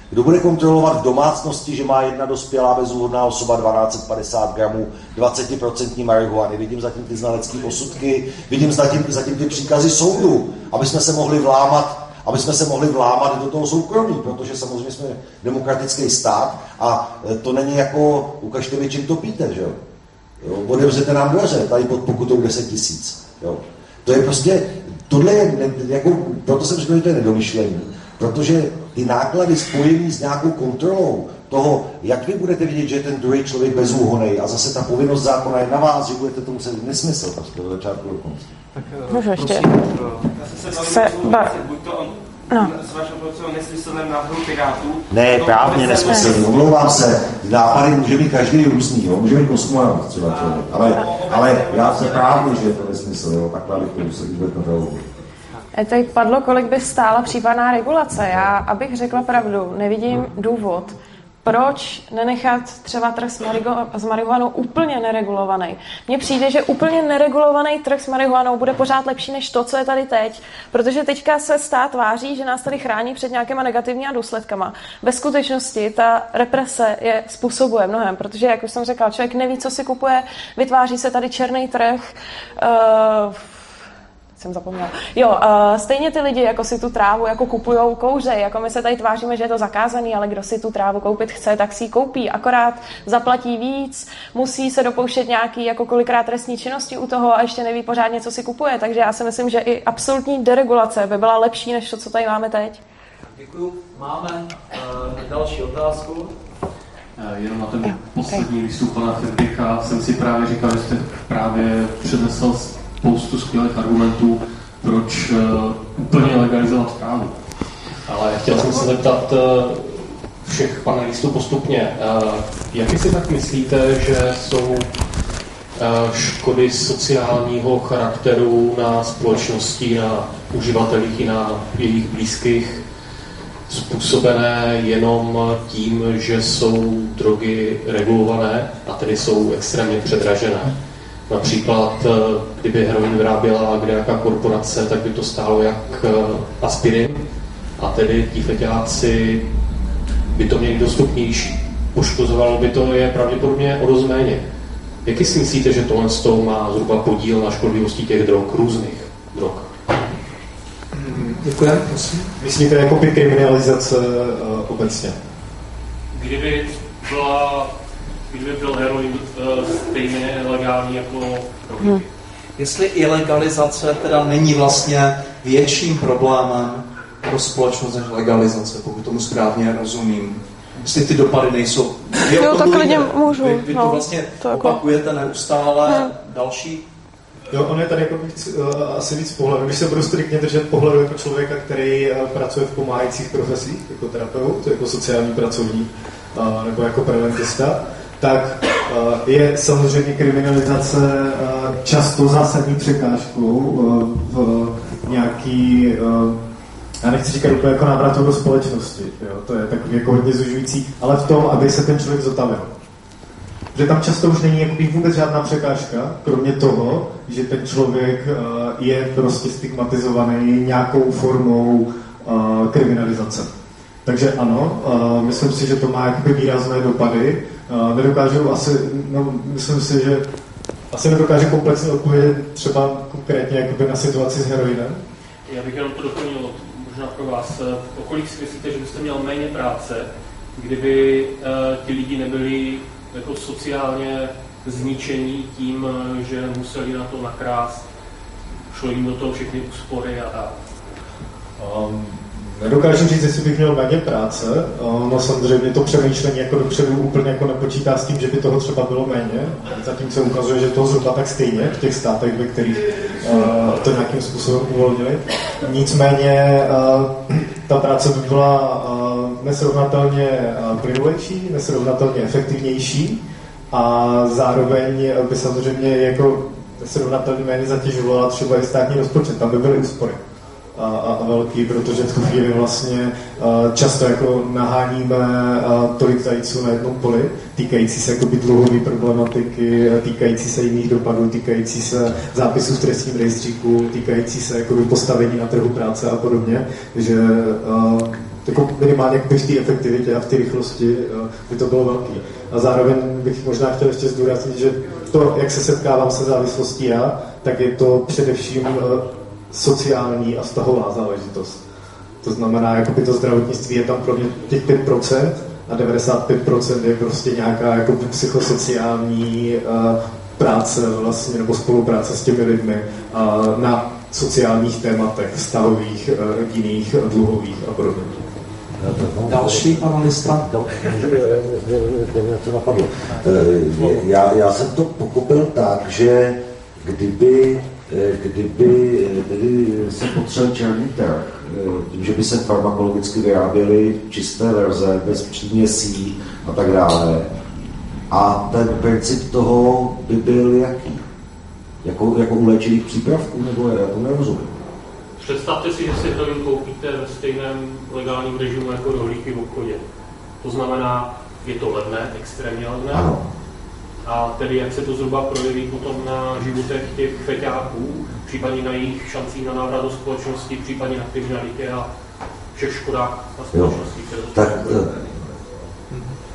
Kdo bude kontrolovat v domácnosti, že má jedna dospělá bezúhodná osoba 1250 gramů 20% marihuany. Vidím zatím ty znalecké posudky, vidím zatím, zatím ty příkazy soudu, aby jsme se mohli vlámat aby jsme se mohli vlámat do toho soukromí, protože samozřejmě jsme demokratický stát a e, to není jako ukažte mi, čím to píte, že jo? Odevřete nám dveře tady pod pokutou 10 tisíc. Jo? To je prostě, tohle je, jako, proto jsem řekl, že to je nedomyšlení, protože ty náklady spojené s nějakou kontrolou toho, jak vy budete vidět, že je ten druhý člověk bezúhonej a zase ta povinnost zákona je na vás, že budete to muset nesmysl prostě od začátku do konce. Tak, Můžu ještě. Já se, se ba... buď to on No. S vaším o nesmyslném návrhu Pirátů. Ne, právně nesmyslný, omlouvám se. Nápady může být každý různý, jo? může být kosmonaut třeba člověk. Ale, ale já se právně, že je to nesmysl, jo? takhle bych to musel vůbec E, Teď padlo, kolik by stála případná regulace. Já, abych řekla pravdu, nevidím důvod, proč nenechat třeba trh s, marigo- s marihuanou úplně neregulovaný. Mně přijde, že úplně neregulovaný trh s marihuanou bude pořád lepší než to, co je tady teď, protože teďka se stát tváří, že nás tady chrání před nějakýma negativníma důsledkama. Ve skutečnosti ta represe je způsobuje mnohem, protože, jak už jsem řekla, člověk neví, co si kupuje, vytváří se tady černý trh, uh, jsem zapomněla. Jo, uh, stejně ty lidi, jako si tu trávu jako kupujou kouře, jako my se tady tváříme, že je to zakázaný, ale kdo si tu trávu koupit chce, tak si ji koupí, akorát zaplatí víc, musí se dopouštět nějaký jako kolikrát trestní činnosti u toho a ještě neví pořádně, co si kupuje. Takže já si myslím, že i absolutní deregulace by byla lepší, než to, co tady máme teď. Děkuji. Máme uh, další otázku. Eh, jenom na ten poslední výstup pana Firdicha jsem si právě říkal, že jste právě přednesl spoustu skvělých argumentů, proč uh, úplně legalizovat trávu. Ale chtěl jsem se zeptat uh, všech panelistů postupně, uh, jak si tak myslíte, že jsou škody sociálního charakteru na společnosti, na uživatelích i na jejich blízkých způsobené jenom tím, že jsou drogy regulované a tedy jsou extrémně předražené. Například, eh, kdyby heroin vyráběla kde jaká korporace, tak by to stálo jak eh, aspirin a tedy ti feťáci by to měli dostupnější. Poškozovalo by to je pravděpodobně o dost méně. Jaký si myslíte, že tohle z toho má zhruba podíl na škodlivosti těch drog, různých drog? Děkujeme, prosím. Myslíte jako by kriminalizace uh, obecně? Kdyby byla kdyby byl heroin uh, stejně legální jako hmm. Jestli ilegalizace teda není vlastně větším problémem pro společnost než legalizace, pokud tomu správně rozumím. Jestli ty dopady nejsou... Vy jo, tak klidně můžu. Vy, vy no, to vlastně to jako... opakujete neustále. Hmm. Další Jo, on je tady jako víc, uh, asi víc pohledu. Když se budu striktně držet pohledu jako člověka, který uh, pracuje v pomáhajících profesích, jako terapeut, jako sociální pracovník, uh, nebo jako preventista, tak eh, je samozřejmě kriminalizace eh, často zásadní překážkou eh, v nějaký, já nechci říkat úplně jako návratu do společnosti, jo? to je takový jako hodně zužující, ale v tom, aby se ten člověk zotavil. Že tam často už není jakoby vůbec žádná překážka, kromě toho, že ten člověk je prostě stigmatizovaný nějakou formou kriminalizace. Takže ano, myslím si, že to má jakoby výrazné dopady nedokážu asi, no, myslím si, že asi nedokáže komplexně odpovědět třeba konkrétně jakoby na situaci s heroinem. Já bych jenom to doplnil, možná pro vás. O kolik si myslíte, že byste měl méně práce, kdyby uh, ti lidi nebyli jako sociálně zničení tím, že museli na to nakrást, šlo jim do toho všechny úspory a tak. Um, Nedokážu říct, jestli bych měl méně práce. No samozřejmě to přemýšlení jako dopředu úplně jako nepočítá s tím, že by toho třeba bylo méně. Zatím se ukazuje, že toho zhruba tak stejně v těch státech, ve kterých uh, to nějakým způsobem uvolnili. Nicméně uh, ta práce by byla uh, nesrovnatelně plynulejší, nesrovnatelně efektivnější a zároveň by samozřejmě jako nesrovnatelně méně zatěžovala třeba i státní rozpočet. Tam by byly úspory a, a, velký, protože v tu chvíli vlastně často jako naháníme tolik zajíců na jednom poli, týkající se jako dluhové problematiky, týkající se jiných dopadů, týkající se zápisů v trestním rejstříku, týkající se jako postavení na trhu práce a podobně, že jako minimálně v té efektivitě a v té rychlosti by to bylo velký. A zároveň bych možná chtěl ještě zdůraznit, že to, jak se setkávám se závislostí já, tak je to především sociální a vztahová záležitost. To znamená, jako by to zdravotnictví je tam pro mě těch 5% a 95% je prostě nějaká jako psychosociální uh, práce vlastně, nebo spolupráce s těmi lidmi uh, na sociálních tématech, vztahových, uh, rodinných, dluhových a podobně. Další panelista. Já, já jsem to pochopil tak, že kdyby kdyby tedy se potřel černý trh, eh, tím, že by se farmakologicky vyráběly čisté verze bez příměsí a tak dále. A ten princip toho by byl jaký? Jako, jako u léčivých přípravků, nebo já to nerozumím. Představte si, že si heroin koupíte ve stejném legálním režimu jako rohlíky v obchodě. To znamená, je to levné, extrémně levné. Ano a tedy jak se to zhruba projeví potom na životech těch feťáků, případně na jejich šancích na návrat do společnosti, případně na kriminalitě a všech škodách na společnosti. Tak, eh,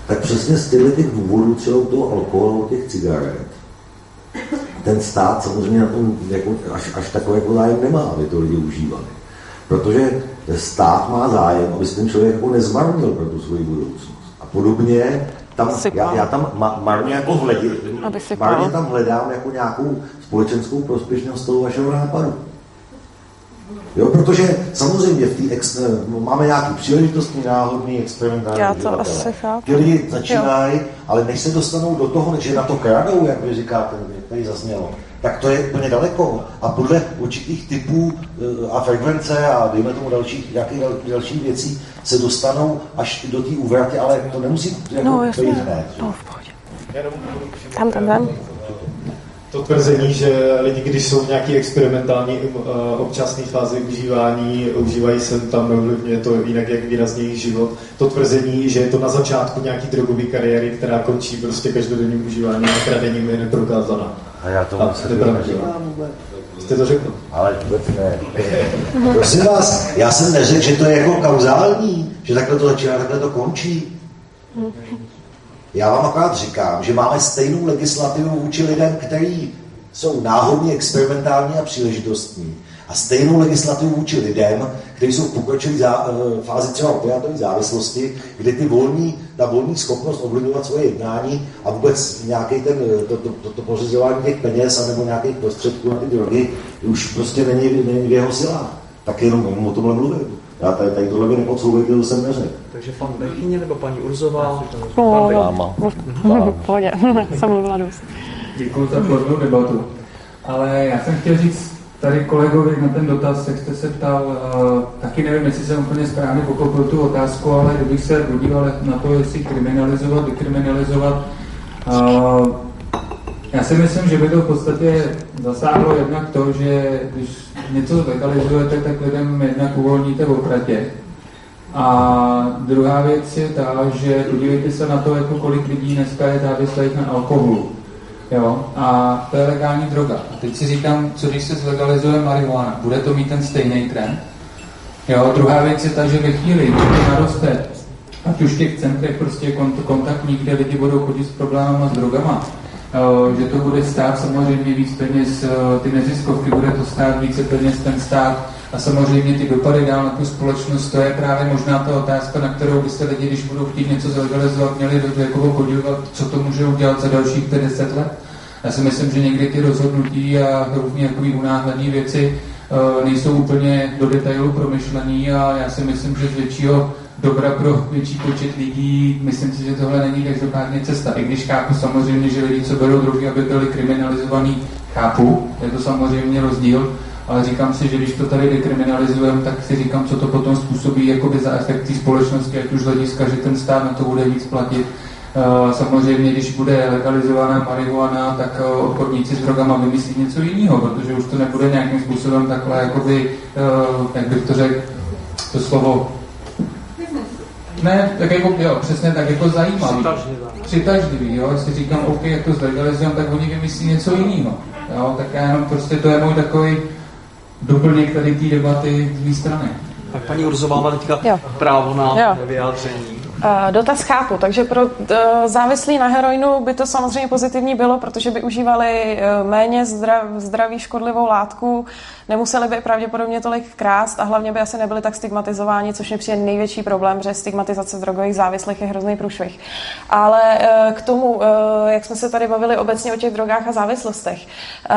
tak přesně z těchto těch důvodů, třeba u toho alkoholu, těch cigaret, ten stát samozřejmě na tom jako, až, až takové jako zájem nemá, aby to lidi užívali. Protože stát má zájem, aby se ten člověk jako nezmarnil pro tu svoji budoucnost. A podobně tam, já, já tam ma, marně jako hledím, marně tam hledám jako nějakou společenskou prospěšnost toho vašeho nápadu. Jo, protože samozřejmě v té ex, no, máme nějaký příležitostný, náhodný, experimentální Já to asi chápu. Lidi začínají, ale než se dostanou do toho, že na to kradou, jak vy říkáte, tady zaznělo, tak to je úplně daleko. A podle určitých typů eh, a frekvence a dejme tomu dalších, nějakých dalších věcí se dostanou až do té úvratě, ale to nemusí jako no, být hned. No, v pohodě. Tam, tam, tam to tvrzení, že lidi, když jsou v nějaké experimentální uh, občasné fázi užívání, užívají se tam, neovlivňuje to jinak, jak výrazně jejich život. To tvrzení, že je to na začátku nějaký drogové kariéry, která končí prostě každodenním užíváním a kradením, je neprokázaná. A já to se Jste to řekl? Ale vůbec ne. Prosím vás, já jsem neřekl, že to je jako kauzální, že takhle to začíná, takhle to končí. Já vám akorát říkám, že máme stejnou legislativu vůči lidem, kteří jsou náhodně experimentální a příležitostní. A stejnou legislativu vůči lidem, kteří jsou v pokročilé zá, eh, fázi třeba opiátové závislosti, kdy ty volní, ta volní schopnost ovlivňovat svoje jednání a vůbec nějaký ten, eh, to, to, to, to pořizování těch peněz nebo nějakých prostředků na ty drogy už prostě není, není v jeho silách. Tak jenom o tomhle mluvím. Já tady, tady tohle by nepodsouvejte, to jsem neřekl. Takže pan Bechyně nebo paní Urzová? No, Máma. Pohodě, jsem mluvila dost. Děkuji za plodnou debatu. Ale já jsem chtěl říct tady kolegovi na ten dotaz, jak jste se ptal, uh, taky nevím, jestli jsem úplně správně pochopil tu otázku, ale kdybych se podíval na to, jestli kriminalizovat, dekriminalizovat, uh, já si myslím, že by to v podstatě zasáhlo jednak to, že když něco legalizujete, tak lidem jednak uvolníte v opratě. A druhá věc je ta, že podívejte se na to, jako kolik lidí dneska je závislých na alkoholu. Jo? A to je legální droga. A teď si říkám, co když se zlegalizuje marihuana? Bude to mít ten stejný trend? Jo? Druhá věc je ta, že ve chvíli, kdy to naroste, ať už v těch centrech prostě kontaktních, kde lidi budou chodit s problémama s drogama, že to bude stát samozřejmě víc peněz ty neziskovky, bude to stát více peněz ten stát a samozřejmě ty dopady dál na tu společnost, to je právě možná ta otázka, na kterou byste lidi, když budou chtít něco zlegalizovat, měli do jako podívat, co to může udělat za dalších 50 let. Já si myslím, že někdy ty rozhodnutí a různě jakový unáhlené věci uh, nejsou úplně do detailu promyšlený a já si myslím, že z většího dobra pro větší počet lidí, myslím si, že tohle není každopádně cesta. I když chápu samozřejmě, že lidi, co berou drogy, aby byli kriminalizovaní, chápu, je to samozřejmě rozdíl, ale říkám si, že když to tady dekriminalizujeme, tak si říkám, co to potom způsobí jakoby za efekt té společnosti, ať už hlediska, že ten stát na to bude víc platit. Eh, samozřejmě, když bude legalizovaná marihuana, tak eh, obchodníci s drogama vymyslí něco jiného, protože už to nebude nějakým způsobem takhle, jakoby, eh, jak bych to řekl, to slovo ne, tak jako, jo, přesně tak, jako zajímavý. Přitažlivý. jo, jestli říkám, OK, jak to zlegalizujeme, tak oni vymyslí něco jiného. Jo, tak já jenom prostě, to je můj takový doplněk tady té debaty z mé strany. Tak paní Urzová má teďka jo. právo na jo. vyjádření. Uh, dotaz chápu, takže pro uh, závislí na heroinu by to samozřejmě pozitivní bylo, protože by užívali uh, méně zdrav, zdraví škodlivou látku, nemuseli by pravděpodobně tolik krást a hlavně by asi nebyli tak stigmatizováni, což mi přijde největší problém, že stigmatizace drogových závislých je hrozný průšvih. Ale uh, k tomu, uh, jak jsme se tady bavili obecně o těch drogách a závislostech, uh,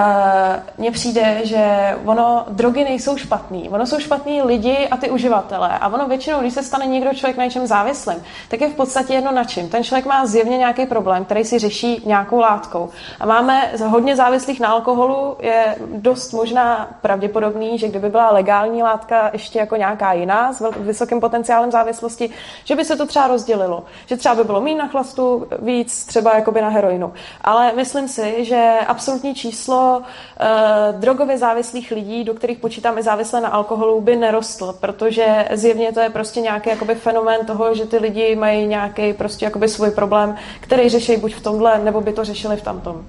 mně přijde, že ono, drogy nejsou špatný, ono jsou špatní lidi a ty uživatelé a ono většinou, když se stane někdo člověk na něčem závislým, tak je v podstatě jedno na čím. Ten člověk má zjevně nějaký problém, který si řeší nějakou látkou. A máme hodně závislých na alkoholu, je dost možná pravděpodobný, že kdyby byla legální látka ještě jako nějaká jiná s vysokým potenciálem závislosti, že by se to třeba rozdělilo. Že třeba by bylo méně na chlastu, víc třeba jakoby na heroinu. Ale myslím si, že absolutní číslo uh, drogově závislých lidí, do kterých počítáme závislé na alkoholu, by nerostl, protože zjevně to je prostě nějaký jakoby fenomén toho, že ty lidi lidi mají nějaký prostě jakoby svůj problém, který řeší buď v tomhle, nebo by to řešili v tamtom.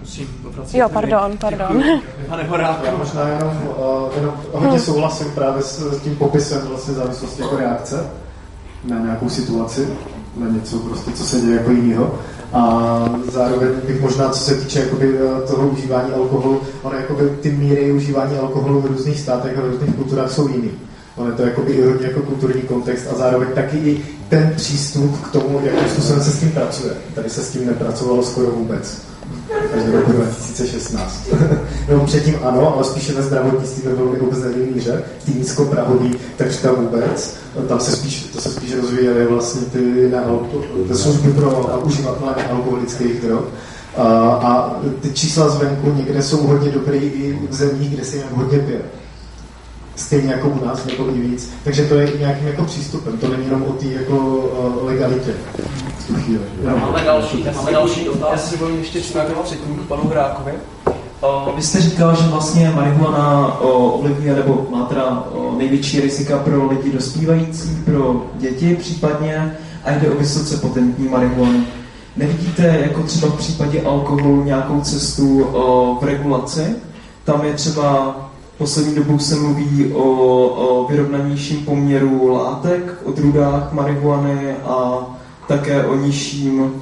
Musím jo, pardon, pardon. Pane Horáku. Já možná jenom, uh, jenom hodně souhlasím právě s, s tím popisem vlastně závislosti jako reakce na nějakou situaci, na něco prostě, co se děje jako jiného. A zároveň bych možná, co se týče jakoby, eh, toho užívání alkoholu, ono jakoby, ty míry užívání alkoholu v různých státech a v různých kulturách jsou jiný. On je to jakoby i hodně jako kulturní kontext a zároveň taky i ten přístup k tomu, jakým způsobem se s tím pracuje. Tady se s tím nepracovalo skoro vůbec. Až do roku 2016. no předtím ano, ale spíše ve zdravotnictví ve velmi obezené míře, v té nízkoprahový takřka vůbec. Tam se spíš, to se spíš rozvíjely vlastně ty, nealko, ty služby pro uživatele nealkoholických drog. A, a ty čísla zvenku někde jsou hodně dobré i v zemích, kde se jim hodně pije stejně jako u nás, nebo i víc. Takže to je nějakým jako přístupem, to není jenom o té jako uh, legalitě. Máme další, máme další dotaz. Já si dovolím ještě čtyři sekund panu Hrákovi. Uh, vy jste říkal, že vlastně marihuana uh, ovlivňuje nebo má teda uh, největší rizika pro lidi dospívající, pro děti případně a jde o vysoce potentní marihuanu. Nevidíte jako třeba v případě alkoholu nějakou cestu v regulaci? Tam je třeba Poslední dobou se mluví o, o vyrovnanějším poměru látek, o drudách marihuany a také o nižším,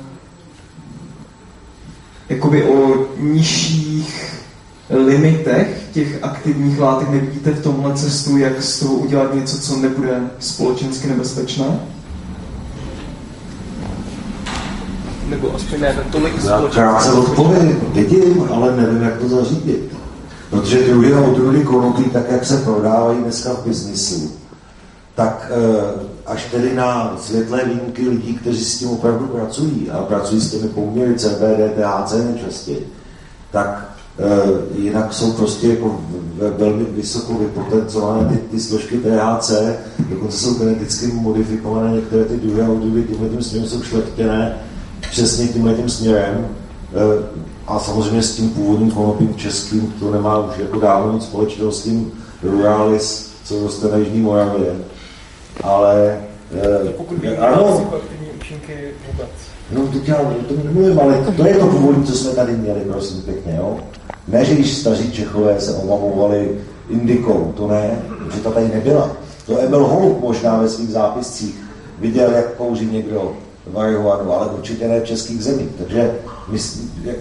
jakoby o nižších limitech těch aktivních látek. Nevidíte v tomhle cestu, jak z toho udělat něco, co nebude společensky nebezpečné? Nebo aspoň ne tolik společensky. Já se odpovím, vidím, ale nevím, jak to zařídit. Protože druhy a odrůdy konopí, tak jak se prodávají dneska v biznisu, tak eh, až tedy na světlé výjimky lidí, kteří s tím opravdu pracují a pracují s těmi poměry CBD, THC nejčastěji, tak e, jinak jsou prostě jako velmi vysoko vypotencované ty, ty složky THC, dokonce jsou geneticky modifikované některé ty druhy a odrůdy tímhle tím směrem jsou šlechtěné přesně tímhle tím směrem. E, a samozřejmě s tím původním konopím českým to nemá už jako dávno nic společného s tím Ruralis, co roste na Jižní Moravě. Ale eh, pokud ano, účinky vůbec. No teď já to nemluvím, ale to je to původní, co jsme tady měli, prosím pěkně, jo. Ne, že když staří Čechové se omamovali indikou, to ne, že ta tady nebyla. To Emil Holub možná ve svých zápiscích viděl, jak kouří někdo marihuanu, ale určitě ne českých zemích. Takže my,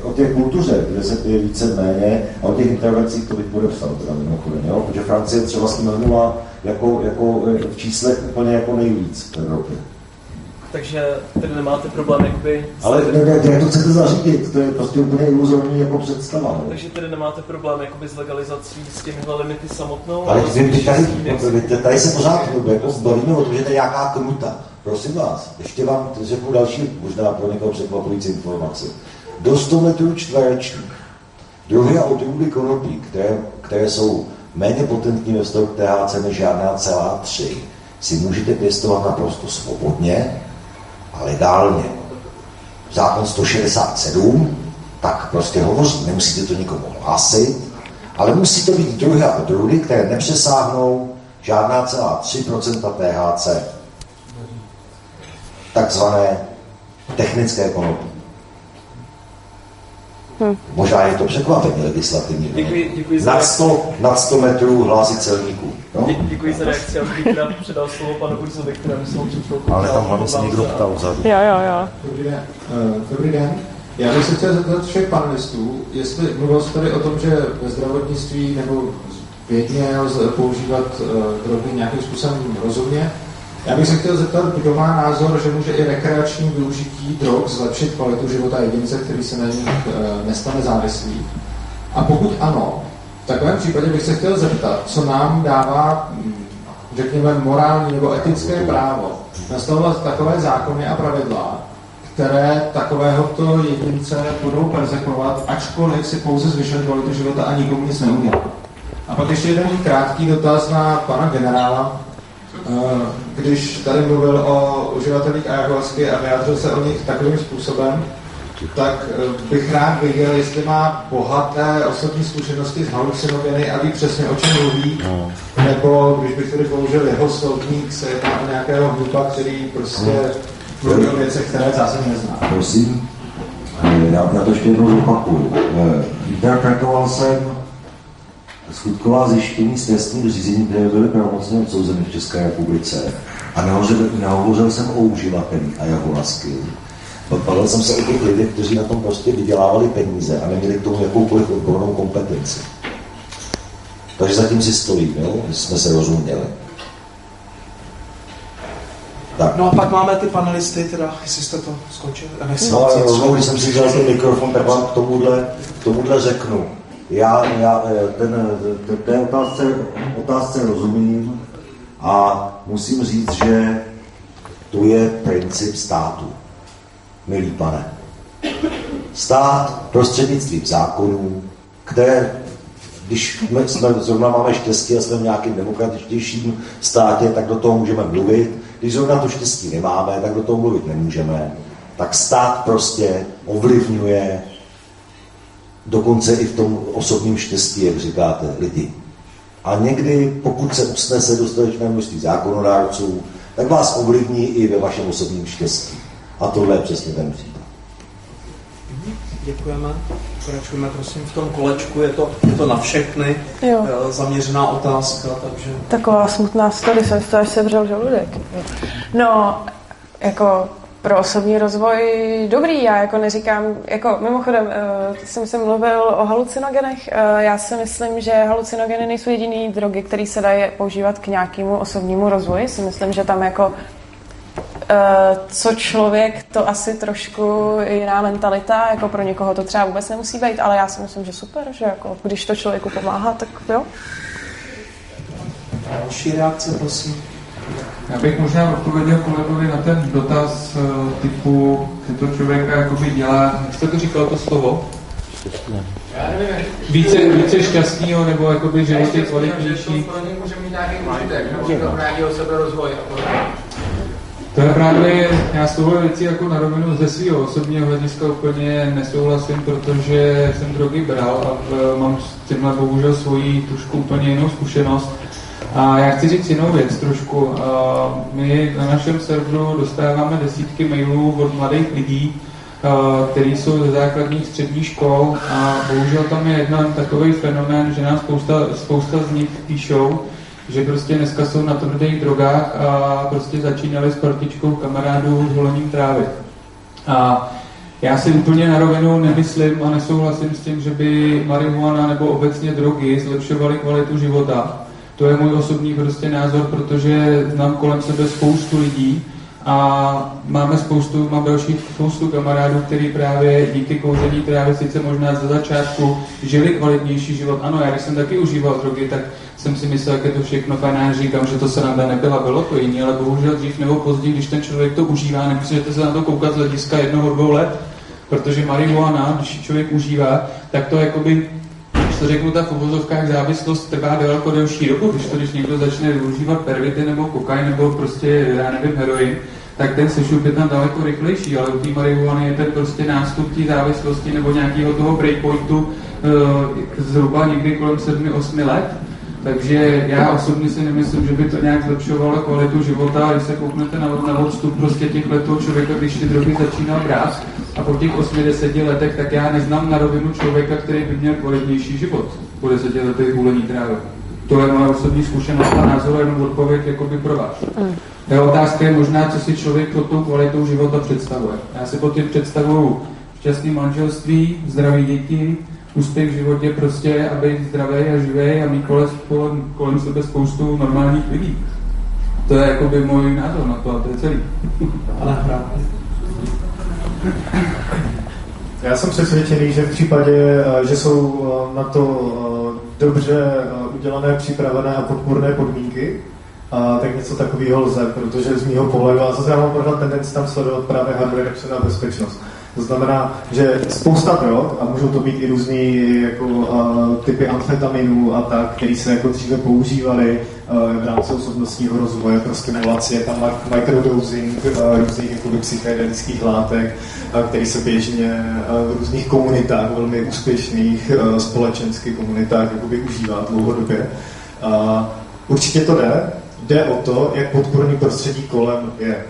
o té kultuře, kde se pije více méně, a o těch intervencích to bych podepsal teda mimochodem, jo? protože Francie třeba s tím jako, jako v číslech úplně jako nejvíc v Evropě. Takže tady nemáte problém jakoby... Ale ne, ne, jak to chcete zařídit? To je prostě úplně iluzorní jako představa. Ne? Takže tady nemáte problém jakoby s legalizací s těmi limity samotnou? Ale vy, vy tady, vy, tady se pořád jako bavíme o tom, že to je nějaká knuta. Prosím vás, ještě vám řeknu další, možná pro někoho překvapující informaci. Do 100 metrů čtverečních druhy a odrůdy konopí, které, které jsou méně potentní ve vztahu k THC než žádná celá tři, si můžete pěstovat naprosto svobodně a legálně. Zákon 167, tak prostě hovoří, nemusíte to nikomu hlásit, ale musí to být druhy a odrůdy, které nepřesáhnou žádná celá 3% THC takzvané technické konopí. Hmm. Možná je to překvapení legislativní. Děkuji, děkuji nad, 100, nad 100 metrů hlásit celníků. No? Dě, děkuji za reakci. Já bych rád předal slovo panu Urzovi, kterému jsem před chvilkou Ale tam hlavně se někdo ptal vzadu. Jo, jo, jo. Dobrý den. Uh, dobrý den. Já bych se chtěl zeptat všech panelistů, jestli mluvil jste tady o tom, že ve zdravotnictví nebo vědně lze používat uh, drogy nějakým způsobem rozumně, já bych se chtěl zeptat, kdo má názor, že může i rekreační využití drog zlepšit kvalitu života jedince, který se na nich e, nestane závislý. A pokud ano, v takovém případě bych se chtěl zeptat, co nám dává, hm, řekněme, morální nebo etické právo nastavovat takové zákony a pravidla, které takovéhoto jedince budou persekovat, ačkoliv si pouze zvyšuje kvalitu života a nikomu nic neudělá. A pak ještě jeden krátký dotaz na pana generála. Eh, když tady mluvil o uživatelích ayahuasky a vyjádřil se o nich takovým způsobem, tak eh, bych rád věděl, jestli má bohaté osobní zkušenosti s halucinogeny a ví přesně, o čem mluví, no. nebo když bych tedy použil jeho slovník, se jedná o nějakého hlupa, který prostě no. mluví o věcech, které zásadně nezná. Prosím, eh, já, já to ještě jednou zopakuju. Interpretoval jsem skutková zjištění z trestních řízení, které byly pravomocně odsouzeny v České republice. A nehovořil, nehovořil jsem o uživatelích ayahuasky. Bavil jsem se o těch lidech, kteří na tom prostě vydělávali peníze a neměli k tomu jakoukoliv odbornou kompetenci. Takže zatím si stojím, jo? jsme se rozuměli. Tak. No a pak máme ty panelisty, teda, jestli jste to skončili. No, ale když jsem si vzal ten mikrofon, tak vám k tomuhle, k tomuhle řeknu já, já eh, ten, té otázce, otázce rozumím a musím říct, že to je princip státu, milý pane. Stát prostřednictvím zákonů, které, když jsme, zrovna máme štěstí a jsme v nějakém demokratičtějším státě, tak do toho můžeme mluvit. Když zrovna to štěstí nemáme, tak do toho mluvit nemůžeme. Tak stát prostě ovlivňuje dokonce i v tom osobním štěstí, jak říkáte, lidi. A někdy, pokud se usnese dostatečné množství zákonodárců, tak vás ovlivní i ve vašem osobním štěstí. A tohle je přesně ten případ. Děkujeme. Pokračujeme prosím v tom kolečku, je to, je to na všechny jo. Eh, zaměřená otázka, takže... Taková smutná story, jsem z toho až sevřel žaludek. No, jako pro osobní rozvoj dobrý. Já jako neříkám, jako mimochodem, uh, jsem se mluvil o halucinogenech. Uh, já si myslím, že halucinogeny nejsou jediný drogy, které se dají používat k nějakému osobnímu rozvoji. Si myslím, že tam jako Uh, co člověk, to asi trošku jiná mentalita, jako pro někoho to třeba vůbec nemusí být, ale já si myslím, že super, že jako když to člověku pomáhá, tak jo. Další reakce, prosím. Já bych možná odpověděl kolegovi na ten dotaz eh, typu, že to člověka jakoby dělá, jak jste to říkal to slovo? Více, více šťastného nebo jakoby život je kvalitnější. Seberozvoj. To je právě, já s tohle věcí jako na rovinu ze svého osobního hlediska úplně nesouhlasím, protože jsem drogy bral a eh, mám s tímhle bohužel svoji trošku úplně jinou zkušenost a já chci říct jinou věc trošku. My na našem serveru dostáváme desítky mailů od mladých lidí, který jsou ze základních středních škol a bohužel tam je jeden takový fenomén, že nám spousta, spousta z nich píšou, že prostě dneska jsou na tvrdých drogách a prostě začínali s partičkou kamarádů s holením trávy. A já si úplně na rovinu nemyslím a nesouhlasím s tím, že by marihuana nebo obecně drogy zlepšovaly kvalitu života. To je můj osobní prostě názor, protože znám kolem sebe spoustu lidí, a máme spoustu, mám další spoustu kamarádů, kteří právě díky kouření trávy sice možná za začátku žili kvalitnější život. Ano, já když jsem taky užíval drogy, tak jsem si myslel, jak je to všechno fajn, já říkám, že to se nám nebyla, bylo to jiný, ale bohužel dřív nebo později, když ten člověk to užívá, nemusíte se na to koukat z hlediska jednoho, dvou let, protože marihuana, když člověk užívá, tak to jakoby to řeknu, ta v uvozovkách závislost trvá daleko delší dobu, když to, když někdo začne využívat pervity nebo kokain nebo prostě, já nevím, heroin, tak ten sešup je tam daleko rychlejší, ale u té marihuany je ten prostě nástup té závislosti nebo nějakého toho breakpointu uh, zhruba někdy kolem 7-8 let. Takže já osobně si nemyslím, že by to nějak zlepšovalo kvalitu života. Když se kouknete na, na odstup prostě těch let toho člověka, když ty drogy začínal brát a po těch 80 letech, tak já neznám na rovinu člověka, který by měl kvalitnější život po 10 letech hůlení trávy. To je moje osobní zkušenost a názor, jenom odpověď jakoby pro vás. Mm. Ta otázka je možná, co si člověk pod tou kvalitou života představuje. Já si pod tím představuju šťastný manželství, zdraví děti, úspěch v životě prostě, aby zdravý a živý a mít kolem, kolem, kolem sebe spoustu normálních lidí. To je jako by můj názor na to a to je celý. Já jsem přesvědčený, že v případě, eh, že jsou eh, na to eh, dobře udělané, připravené a podporné podmínky, tak něco takového lze, protože z mého pohledu, a zase já mám pořád tendenci tam sledovat právě hardware a bezpečnost. To znamená, že spousta drog, a můžou to být i různý jako, uh, typy amfetaminů a tak, které se jako dříve používaly v rámci osobnostního rozvoje pro stimulaci, je tam microdosing uh, různých jako psychedelických látek, uh, který se běžně v různých komunitách, velmi úspěšných společenských komunitách jako využívá dlouhodobě. Uh, určitě to jde, jde o to, jak podporný prostředí kolem je.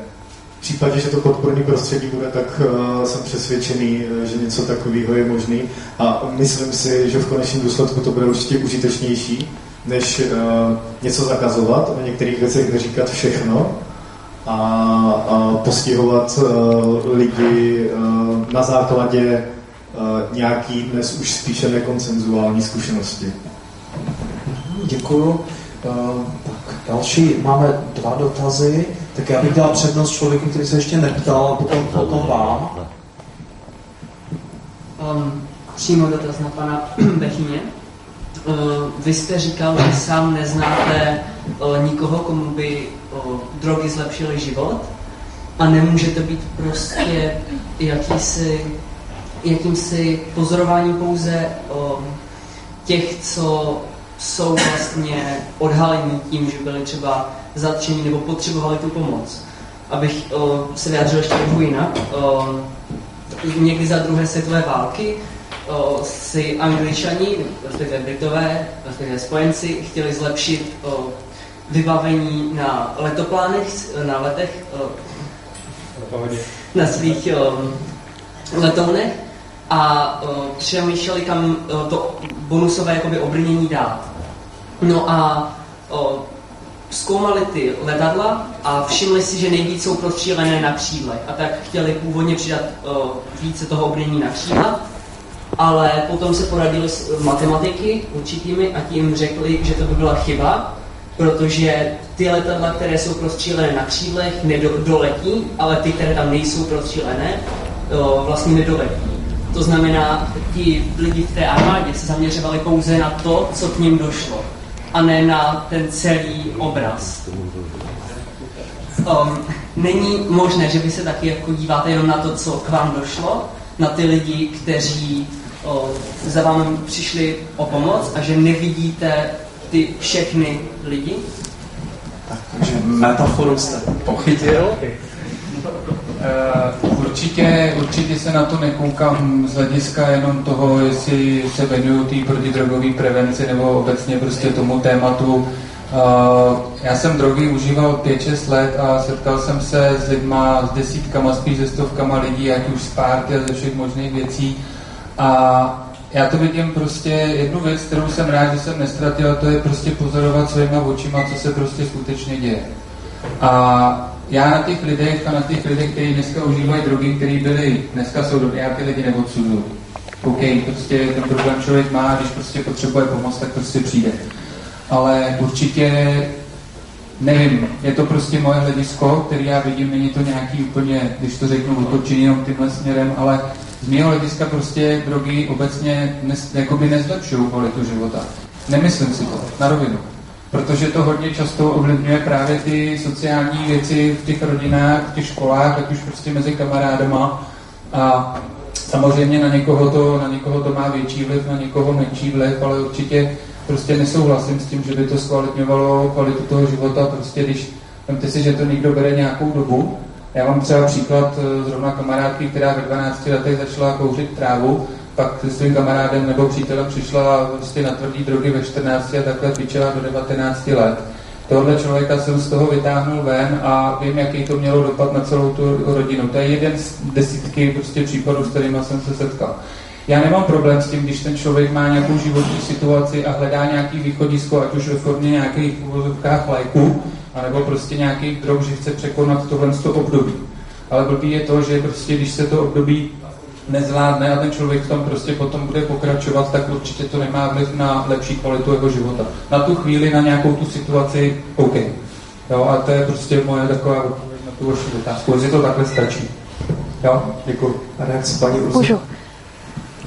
V případě, že to podporný prostředí bude, tak jsem přesvědčený, eh, že něco takového je možný a myslím si, že v konečném důsledku to bude určitě užitečnější, než uh, něco zakazovat, o některých věcech neříkat všechno a, a postihovat uh, lidi uh, na základě uh, nějaký dnes už spíše nekoncenzuální zkušenosti. Děkuju. Uh, tak další, máme dva dotazy. Tak já bych dal přednost člověku, který se ještě neptal, a potom, potom vám. Um, přímo dotaz na pana Bechyně. Uh, vy jste říkal, že sám neznáte uh, nikoho, komu by uh, drogy zlepšily život a nemůže to být prostě jakýsi, jakýmsi pozorováním pouze těch, co jsou vlastně odhalení tím, že byli třeba zatčení nebo potřebovali tu pomoc. Abych se vyjádřil ještě trochu jinak. O, někdy za druhé světové války o, si angličani, respektive Britové, respektive spojenci, chtěli zlepšit o, vybavení na letoplánech, na letech, o, na svých o, letounech a o, přemýšleli, kam o, to bonusové jakoby obrnění dát. No a o, zkoumali ty letadla a všimli si, že nejvíc jsou prostřílené na křídle. A tak chtěli původně přidat o, více toho obrnění na křídla, ale potom se poradili s matematiky určitými a tím řekli, že to by byla chyba, protože ty letadla, které jsou prostřílené na křídlech, nedoletí, ale ty, které tam nejsou prostřílené, o, vlastně nedoletí. To znamená, ti lidi v té armádě se zaměřovali pouze na to, co k ním došlo a ne na ten celý obraz. Um, není možné, že vy se taky jako díváte jenom na to, co k vám došlo, na ty lidi, kteří o, za vámi přišli o pomoc a že nevidíte ty všechny lidi? Tak, takže metaforu jste pochytil. Uh, určitě, určitě se na to nekoukám z hlediska jenom toho, jestli se věnuju té protidrogové prevenci nebo obecně prostě tomu tématu. Uh, já jsem drogy užíval 5-6 let a setkal jsem se s lidma, s desítkama, spíš se stovkama lidí, ať už z párty a ze všech možných věcí. A já to vidím prostě jednu věc, kterou jsem rád, že jsem nestratil, to je prostě pozorovat svýma očima, co se prostě skutečně děje. A já na těch lidech a na těch lidech, kteří dneska užívají drogy, které byly, dneska jsou dobré, já ty lidi neodsuzuju. OK, prostě ten problém člověk má, když prostě potřebuje pomoc, tak prostě přijde. Ale určitě nevím, je to prostě moje hledisko, který já vidím, není to nějaký úplně, když to řeknu, otočení jenom tímhle směrem, ale z mého hlediska prostě drogy obecně nes, jakoby nezlepšují kvalitu života. Nemyslím si to, na rovinu. Protože to hodně často ovlivňuje právě ty sociální věci v těch rodinách, v těch školách, ať už prostě mezi kamarádama. A samozřejmě na někoho, to, na někoho to má větší vliv, na někoho menší vliv, ale určitě prostě nesouhlasím s tím, že by to zkvalitňovalo kvalitu toho života. Prostě když, vemte si, že to někdo bere nějakou dobu, já mám třeba příklad eh, zrovna kamarádky, která ve 12 letech začala kouřit trávu, pak se svým kamarádem nebo přítelem přišla prostě na tvrdý drogy ve 14 a takhle pičela do 19 let. Tohle člověka jsem z toho vytáhnul ven a vím, jaký to mělo dopad na celou tu rodinu. To je jeden z desítky prostě případů, s kterými jsem se setkal. Já nemám problém s tím, když ten člověk má nějakou životní situaci a hledá nějaký východisko, ať už ve formě nějakých uvozovkách léku, anebo prostě nějaký drog, že chce překonat tohle období. Ale blbý je to, že prostě když se to období nezvládne a ten člověk v tom prostě potom bude pokračovat, tak určitě to nemá vliv na lepší kvalitu jeho života. Na tu chvíli, na nějakou tu situaci, OK. Jo, a to je prostě moje taková odpověď na tu vaši otázku, jestli to takhle stačí. Jo, děkuji. A reakce paní Můžu.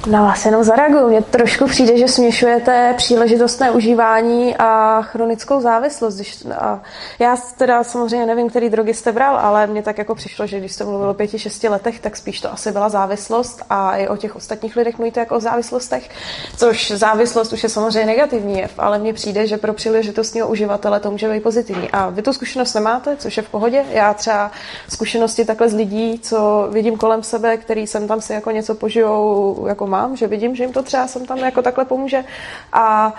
Na vás jenom zareaguju. Mně trošku přijde, že směšujete příležitostné užívání a chronickou závislost. Když, a já teda samozřejmě nevím, který drogy jste bral, ale mně tak jako přišlo, že když jste mluvil o pěti, šesti letech, tak spíš to asi byla závislost a i o těch ostatních lidech mluvíte jako o závislostech, což závislost už je samozřejmě negativní ale mně přijde, že pro příležitostního uživatele to může být pozitivní. A vy tu zkušenost nemáte, což je v pohodě. Já třeba zkušenosti takhle z lidí, co vidím kolem sebe, který jsem tam si jako něco požijou jako mám, že vidím, že jim to třeba sem tam jako takhle pomůže. A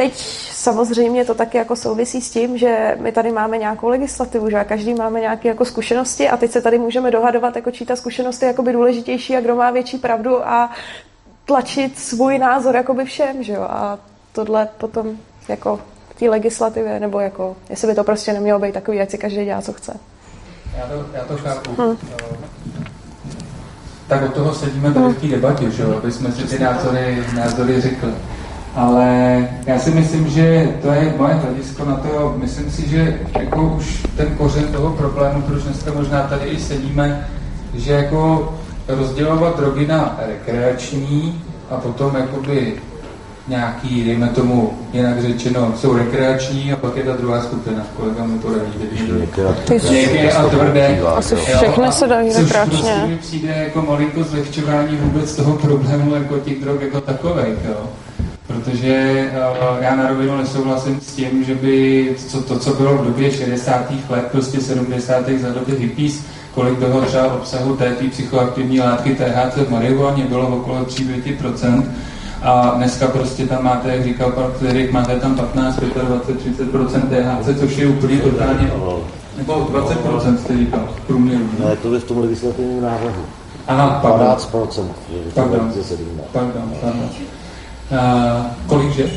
Teď samozřejmě to taky jako souvisí s tím, že my tady máme nějakou legislativu, že každý máme nějaké jako zkušenosti a teď se tady můžeme dohadovat, jako čí ta zkušenost je jakoby důležitější a kdo má větší pravdu a tlačit svůj názor jakoby všem, že jo? A tohle potom jako v té legislativě, nebo jako, jestli by to prostě nemělo být takový, ať si každý dělá, co chce. Já to, já to chápu. Hmm tak od toho sedíme tady v té debatě, že jo, aby jsme si ty názory, názory řekli. Ale já si myslím, že to je moje hledisko na to, myslím si, že jako už ten kořen toho problému, proč dneska možná tady i sedíme, že jako rozdělovat drogy na rekreační a potom jakoby nějaký, dejme tomu, jinak řečeno, jsou rekreační a pak je ta druhá skupina, kolega mi poradí. Měkké a tvrdé. Asi všechny se dají rekreačně. Což prostě mi přijde jako malinko zlehčování vůbec toho problému jako těch drog jako takových, jo. Protože uh, já na rovinu nesouhlasím s tím, že by co, to, co bylo v době 60. let, prostě 70. za doby hippies, kolik bylo třeba obsahu té psychoaktivní látky THC v marihuaně, bylo okolo 3-5%, a dneska prostě tam máte, jak říkal pan Klerik, máte tam 15, 25, 30% THC, což je úplně totálně, nebo 20% jste říkal, průměru. Ne, to je v tom legislativním návrhu. Aha, pardon. 12%. Pardon, pardon, pardon. Uh, kolikže?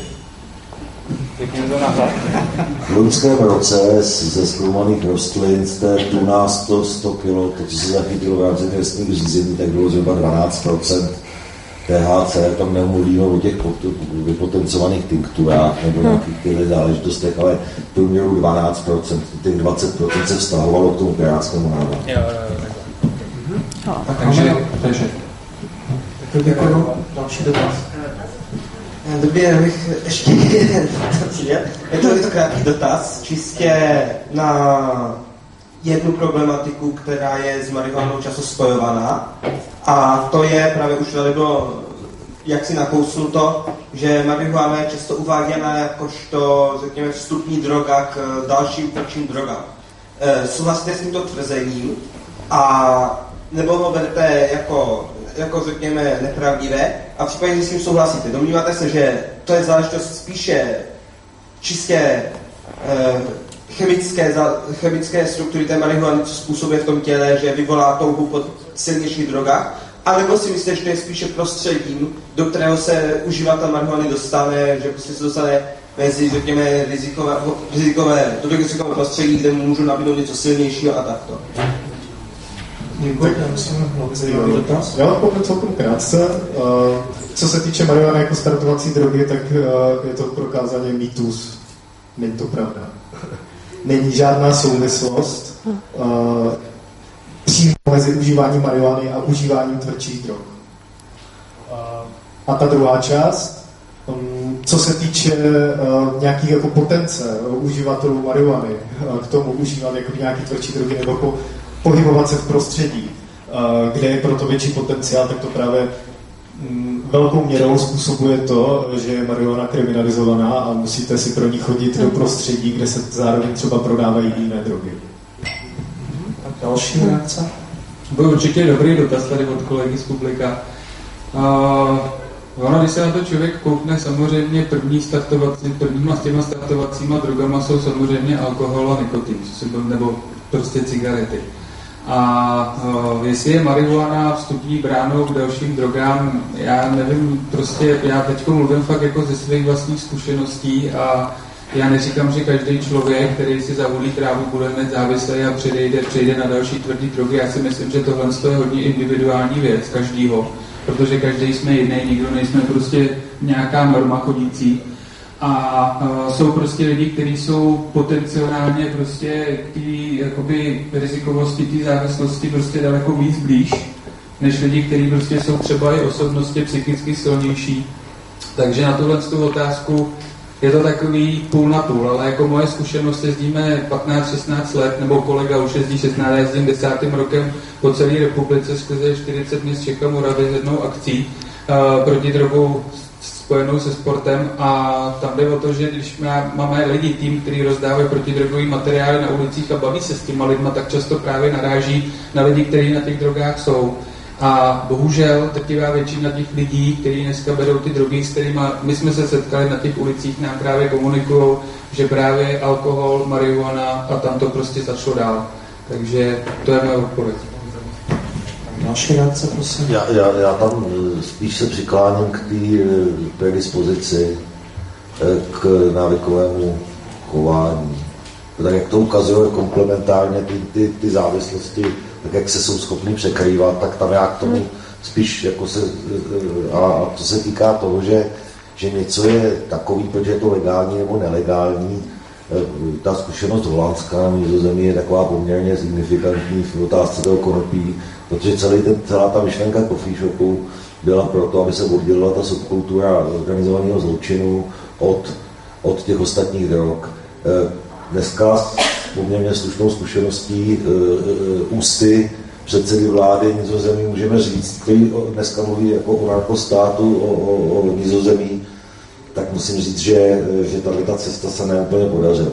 V loňském roce ze zkoumaných rostlin z té tuná 100, 100 kg, to, co se zachytilo v rámci trestního řízení, tak bylo zhruba 12 THC, tam nemluvíme o těch vypotencovaných tinkturách nebo hmm. nějakých těch záležitostech, ale to mělo 12%, těch 20% se vztahovalo k tomu pirátskému návrhu. Jo, jo, jo. Takže, takže. Děkuji. Další dotaz. Dobrý, já bych ještě jeden Je to, je to krátký dotaz, čistě na jednu problematiku, která je s marihuanou často spojovaná. A to je, právě už tady bylo jak si nakousnu to, že marihuana je často uváděna jakožto, řekněme, vstupní droga k dalším tvrdším drogám. E, souhlasíte s tímto tvrzením a nebo ho berete jako, jako řekněme, nepravdivé a v případě, že s tím souhlasíte, domníváte se, že to je záležitost spíše čistě e, chemické, chemické struktury té marihuany, co způsobuje v tom těle, že vyvolá touhu po silnějších drogách, A nebo si myslíte, že to je spíše prostředím, do kterého se uživatel marihuany dostane, že prostě se dostane mezi, řekněme, rizikové, rizikové, do rizikové prostředí, kde mu můžu nabídnout něco silnějšího a takto. Já odpovím celkem krátce. Eh, co se týče marihuany jako startovací drogy, tak eh, je to prokázání mýtus. Není to pravda. Není žádná souvislost uh, přímo mezi užíváním marihuany a užíváním tvrdších drog. Uh, a ta druhá část, um, co se týče uh, nějakých jako potence uh, uživatelů marihuany uh, k tomu užívat jako nějaký tvrdší drogy nebo po, pohybovat se v prostředí, uh, kde je proto větší potenciál, tak to právě Mm, velkou měrou způsobuje to, že je marihuana kriminalizovaná a musíte si pro ní chodit do prostředí, kde se zároveň třeba prodávají jiné drogy. Tak další reakce? Byl určitě dobrý dotaz tady od kolegy z publika. Uh, ono, když se na to člověk koukne, samozřejmě první startovací, prvníma s těma startovacíma drogama jsou samozřejmě alkohol a nikotin, nebo prostě cigarety. A uh, jestli je marihuana vstupní bránou k dalším drogám, já nevím, prostě já teď mluvím fakt jako ze svých vlastních zkušeností a já neříkám, že každý člověk, který si zavolí trávu, bude mít závislý a přejde, přejde na další tvrdý drogy. Já si myslím, že tohle je hodně individuální věc každýho, protože každý jsme jiný, nikdo nejsme prostě nějaká norma chodící a uh, jsou prostě lidi, kteří jsou potenciálně prostě k jakoby rizikovosti té závislosti prostě daleko víc blíž, než lidi, kteří prostě jsou třeba i osobnosti psychicky silnější. Takže na tuhle tu otázku je to takový půl na půl, ale jako moje zkušenost jezdíme 15-16 let, nebo kolega už jezdí 16, jezdím desátým rokem po celé republice skrze 40 měst Čech Moravy s jednou akcí uh, proti drogou spojenou se sportem a tam jde o to, že když máme lidi, tým, který rozdávají protidrogový materiály na ulicích a baví se s těma lidma, tak často právě naráží na lidi, kteří na těch drogách jsou. A bohužel drtivá většina těch lidí, kteří dneska berou ty drogy, s kterými my jsme se setkali na těch ulicích, nám právě komunikují, že právě alkohol, marihuana a tam to prostě začalo dál. Takže to je moje odpověď. Další reakce, prosím. Já, já, já tam eh, spíš se přikláním k té eh, predispozici, eh, k návykovému chování. Tak jak to ukazuje komplementárně ty, ty, ty závislosti, tak jak se jsou schopni překrývat, tak tam já k tomu hmm. spíš jako se, a, a to se týká toho, že, že něco je takový, protože je to legální nebo nelegální, ta zkušenost holandská na Nizozemí je taková poměrně signifikantní v otázce toho konopí, protože celý ten, celá ta myšlenka coffee shopu byla proto, aby se oddělila ta subkultura organizovaného zločinu od, od těch ostatních drog. Eh, dneska s poměrně slušnou zkušeností eh, eh, ústy předsedy vlády Nizozemí můžeme říct, který dneska mluví jako o narkostátu, o, o, o Nizozemí, tak musím říct, že, že tato ta cesta se neúplně podařila.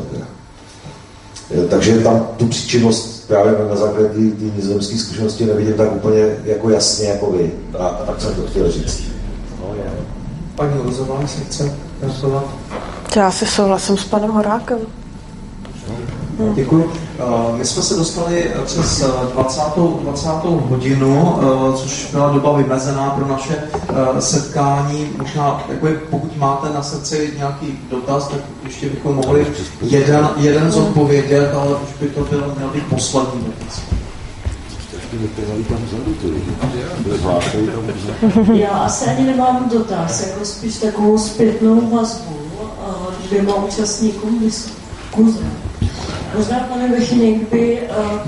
Takže tam tu příčinnost právě na základě té nizozemské zkušenosti nevidím tak úplně jako jasně jako vy. A, a tak jsem to chtěl říct. No, je. Paní Rozová si chce reagovat? Já si souhlasím s panem Horákem. Děkuji. My jsme se dostali přes 20. 20. hodinu, což byla doba vymezená pro naše setkání. Možná, jako je, pokud máte na srdci nějaký dotaz, tak ještě bychom mohli jeden, jeden zodpovědět, ale už by to byl, měl být poslední dotaz. Já asi ani nemám dotaz, jako spíš takovou zpětnou vazbu dvěma účastníkům diskuze. Možná, pane Vechnik, by uh,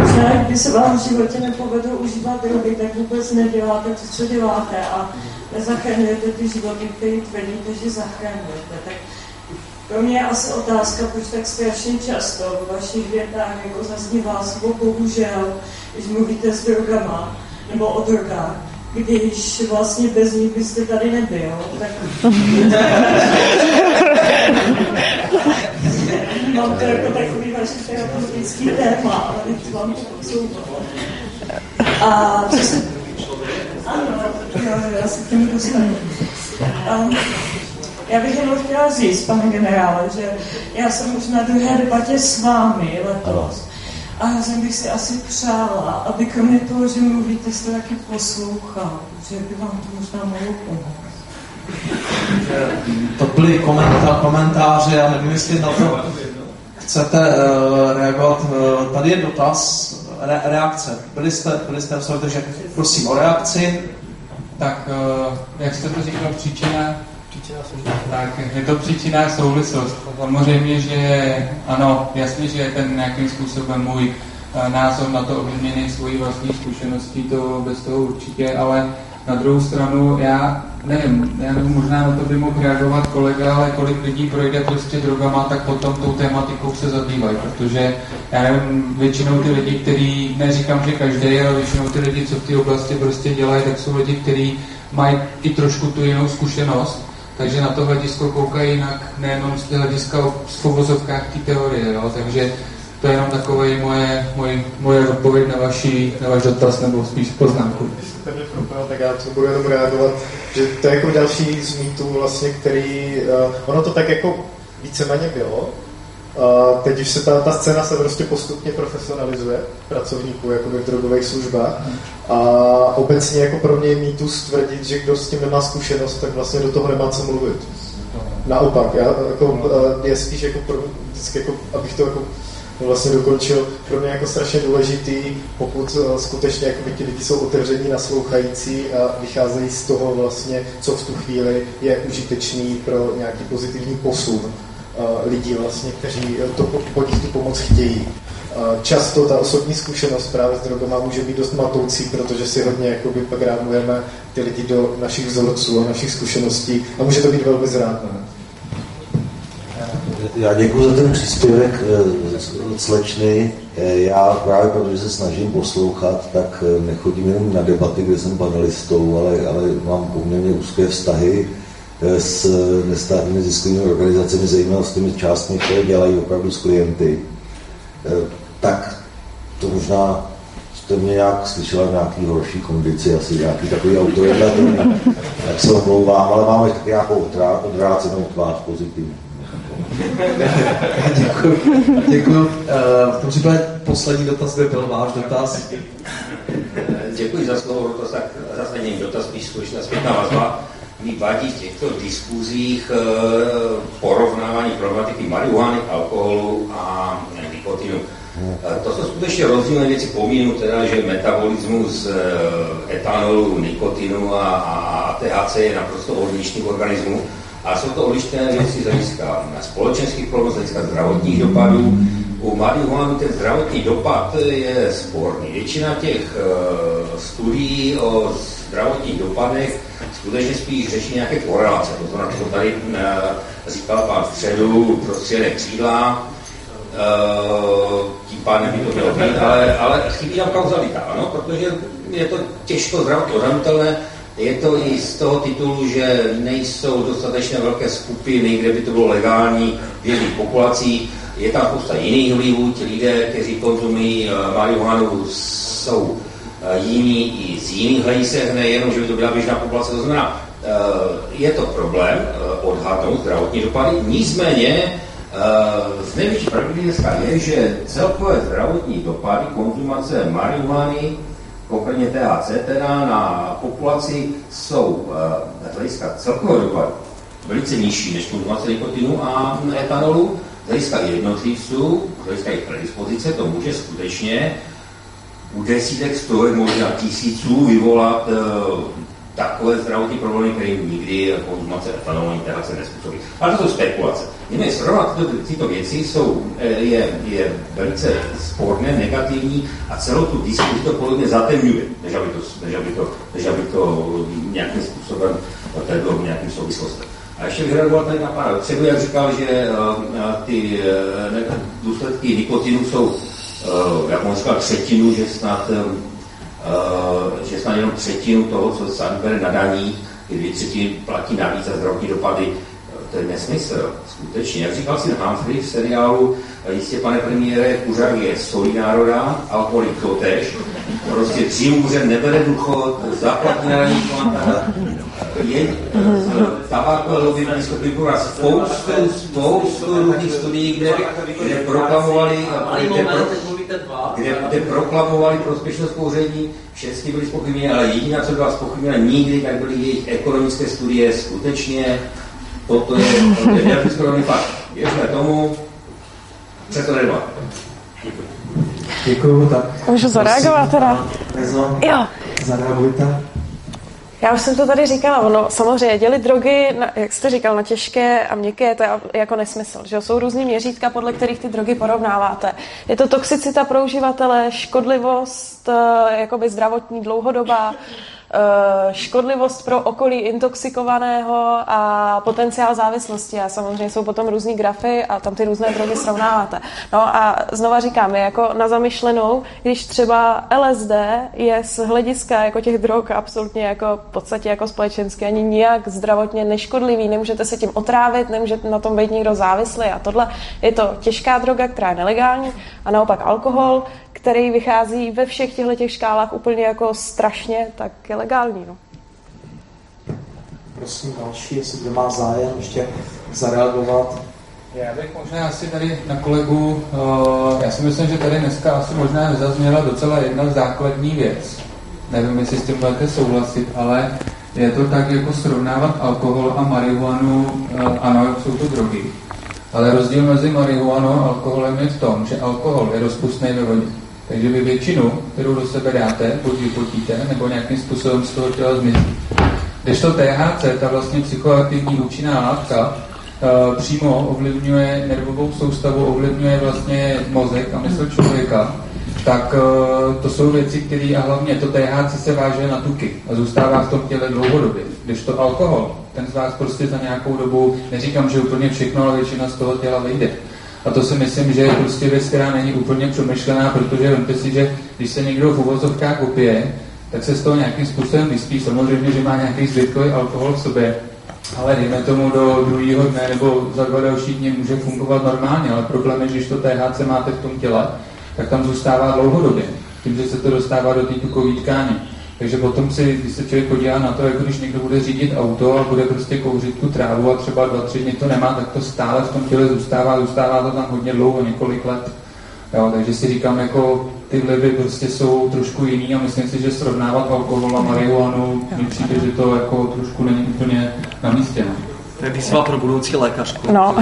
možná, kdyby se vám v životě nepovedlo užívat drogy, tak vůbec neděláte to, co děláte a nezachraňujete ty životy, které tvrdíte, že zachraňujete. Tak pro mě je asi otázka, proč tak strašně často v vašich větách jako zaznívá slovo bohužel, když mluvíte s drogama nebo o drogách, když vlastně bez nich byste tady nebyl, tak... Ano, já já bych jenom chtěla říct, pane generále, že já jsem už na druhé debatě s vámi letos. A hrozně bych si asi přála, aby kromě toho, že mluvíte, jste taky poslouchal, že by vám to možná mohlo pomoct. To byly komentá, komentáře, já nevím, jestli na to chcete uh, reagovat. Uh, tady je dotaz, re, reakce. Byli jste, byli jste v takže prosím o reakci. Tak, uh, jak jste to říkal, příčina? Tak, je to příčina souvislost. Samozřejmě, že ano, jasně, že ten nějakým způsobem můj názor na to ovlivněný svojí vlastní zkušeností, to bez toho určitě, ale na druhou stranu já nevím, já nevím, možná na to by mohl reagovat kolega, ale kolik lidí projde prostě drogama, tak potom tou tématikou se zabývají, protože já nevím, většinou ty lidi, kteří, neříkám, že každý, ale většinou ty lidi, co v té oblasti prostě dělají, tak jsou lidi, kteří mají i trošku tu jinou zkušenost, takže na to hledisko koukají jinak, nejenom z hlediska v povozovkách té teorie, jo? takže to je jenom takové moje, moje, moje odpověď na, vaši, na váš dotaz, nebo spíš poznámku. tak já to budu jenom reagovat, že to je jako další z mýtů vlastně, který, uh, ono to tak jako víceméně bylo, Uh, teď už se ta, ta scéna se prostě postupně profesionalizuje pracovníků jako v drogových službách a obecně jako pro mě je mýtus tvrdit, že kdo s tím nemá zkušenost, tak vlastně do toho nemá co mluvit. Naopak, já, jako, uh, je spíš jako pro, vždycky jako, abych to jako vlastně dokončil, pro mě jako strašně důležitý, pokud uh, skutečně jako ti lidi jsou otevření, naslouchající a vycházejí z toho vlastně, co v tu chvíli je užitečný pro nějaký pozitivní posun lidí, vlastně, kteří to, po nich tu pomoc chtějí. Často ta osobní zkušenost právě s drogama může být dost matoucí, protože si hodně jakoby, programujeme ty lidi do našich vzorců a našich zkušeností a může to být velmi zrádné. Já děkuji za ten příspěvek eh, slečny. Eh, já právě protože se snažím poslouchat, tak eh, nechodím jenom na debaty, kde jsem panelistou, ale, ale mám poměrně úzké vztahy s nestátními ziskovými organizacemi, zejména s těmi částmi, které dělají opravdu s klienty. Tak to možná jste mě nějak slyšela v nějaký horší kondici, asi nějaký takový autoritativní, tak se omlouvám, ale máme tak nějakou odvrácenou tvář pozitivní. Děkuji. Děkuji. Eh, v tom případě poslední dotaz by byl váš dotaz. Děkuji za slovo, dotaz, tak zase není dotaz, spíš skutečná zpětná vazba. Mi vadí v těchto diskuzích eh, porovnávání problematiky marihuany, alkoholu a nikotinu. Eh, to jsou skutečně rozdílné věci, pomínu teda, že metabolismus etanolu, nikotinu a, a THC je naprosto odlišný v organismu a jsou to odlišné věci z hlediska společenských problémů, z hlediska zdravotních dopadů. U marihuany ten zdravotní dopad je sporný. Většina těch uh, studií o zdravotních dopadech skutečně spíš řeší nějaké korelace. To znamená, to tady uh, říkal pán středu, prostředek křídla, uh, tím pádem by to mělo být, ale, ale chybí nám kauzalita, ano, protože je to těžko zdravotně odhadutelné je to i z toho titulu, že nejsou dostatečně velké skupiny, kde by to bylo legální v jedných populacích. Je tam spousta jiných vlivů. Ti lidé, kteří konzumují eh, marihuanu, jsou eh, jiní i z jiných hledisek, nejenom, že by to byla běžná populace. To znamená, eh, je to problém odhadnout zdravotní dopady. Nicméně z největší pravděpodobností je, že celkové zdravotní dopady konzumace marihuany konkrétně THC, teda na populaci jsou eh, z hlediska celkového dopadu velice nižší než konzumace nikotinu a etanolu. Z hlediska jednotlivců, z hlediska jejich predispozice, to může skutečně u desítek, stovek, možná tisíců vyvolat eh, takové zdravotní problémy, které nikdy konzumace etanolu THC nezpůsobí. Ale to jsou spekulace. Nicméně srovnat tyto, tyto věci jsou, eh, je, je velice sporné, negativní a celou tu diskuzi to podle mě zatemňuje, než aby to, než aby to, než aby to nějakým způsobem vedlo k nějakým souvislostem. A ještě bych reagoval tady na pana Třebu, jak říkal, že uh, ty uh, důsledky nikotinu jsou, jak on říkal, třetinu, že snad Eh, že snad jenom třetinu toho, co sami bere na daní, dvě třetiny platí navíc za zdravotní dopady. To je nesmysl, skutečně. Jak říkal si Humphrey v seriálu, jistě pane premiére, kuřák je solí národa, alkoholik to tež. Prostě dřív může nebere důchod, zaplatí na daní je tabákové schopni spoustu, spoustu různých studií, kde, kde proklamovali, kde, kde, kde proklamovali prospěšnost kouření, všechny byli spochybněni, ale jediná, co byla spochybněna nikdy, tak byly jejich ekonomické studie. Skutečně toto je, to je nevyskoušený fakt. Věřme tomu, se to nedá. Děkuju, tak... Můžu zareagovat teda? Nezo, Jo. zareagujte. Já už jsem to tady říkala, ono samozřejmě dělit drogy, na, jak jste říkal, na těžké a měkké, to je jako nesmysl. Že? Jsou různý měřítka, podle kterých ty drogy porovnáváte. Je to toxicita pro uživatele, škodlivost, eh, jakoby zdravotní dlouhodobá, škodlivost pro okolí intoxikovaného a potenciál závislosti. A samozřejmě jsou potom různý grafy a tam ty různé drogy srovnáváte. No a znova říkám, je jako na zamyšlenou, když třeba LSD je z hlediska jako těch drog absolutně jako v podstatě jako společensky ani nijak zdravotně neškodlivý, nemůžete se tím otrávit, nemůžete na tom být někdo závislý a tohle je to těžká droga, která je nelegální a naopak alkohol, který vychází ve všech těchto těch škálách úplně jako strašně, tak je legální. No. Prosím další, jestli kdo má zájem ještě zareagovat. Já bych možná asi tady na kolegu, uh, já si myslím, že tady dneska asi možná nezazněla docela jedna základní věc. Nevím, jestli s tím budete souhlasit, ale je to tak, jako srovnávat alkohol a marihuanu, uh, ano, jsou to drogy. Ale rozdíl mezi marihuanou a alkoholem je v tom, že alkohol je rozpustný ve vodě. Takže vy většinu, kterou do sebe dáte, buď vypotíte, nebo nějakým způsobem z toho těla zmizí. Když to THC, ta vlastně psychoaktivní účinná látka, uh, přímo ovlivňuje nervovou soustavu, ovlivňuje vlastně mozek a mysl člověka, tak uh, to jsou věci, které a hlavně to THC se váže na tuky a zůstává v tom těle dlouhodobě. Když to alkohol, ten z vás prostě za nějakou dobu, neříkám, že úplně všechno, ale většina z toho těla vyjde. A to si myslím, že je prostě věc, která není úplně přemýšlená, protože vemte si, že když se někdo v uvozovkách opije, tak se z toho nějakým způsobem vyspí. Samozřejmě, že má nějaký zbytkový alkohol v sobě, ale dejme tomu do druhého dne nebo za dva další dny může fungovat normálně, ale problém je, že když to THC máte v tom těle, tak tam zůstává dlouhodobě, tím, že se to dostává do té tukové tkáně. Takže potom si, když se člověk podívá na to, jako když někdo bude řídit auto a bude prostě kouřit tu trávu a třeba dva, tři dny to nemá, tak to stále v tom těle zůstává, zůstává to tam hodně dlouho, několik let. Jo, takže si říkám, jako ty vlivy prostě jsou trošku jiný a myslím si, že srovnávat alkohol a marihuanu, mi přijde, že to jako trošku není úplně na místě. No. To je výzva pro budoucí lékařku. No,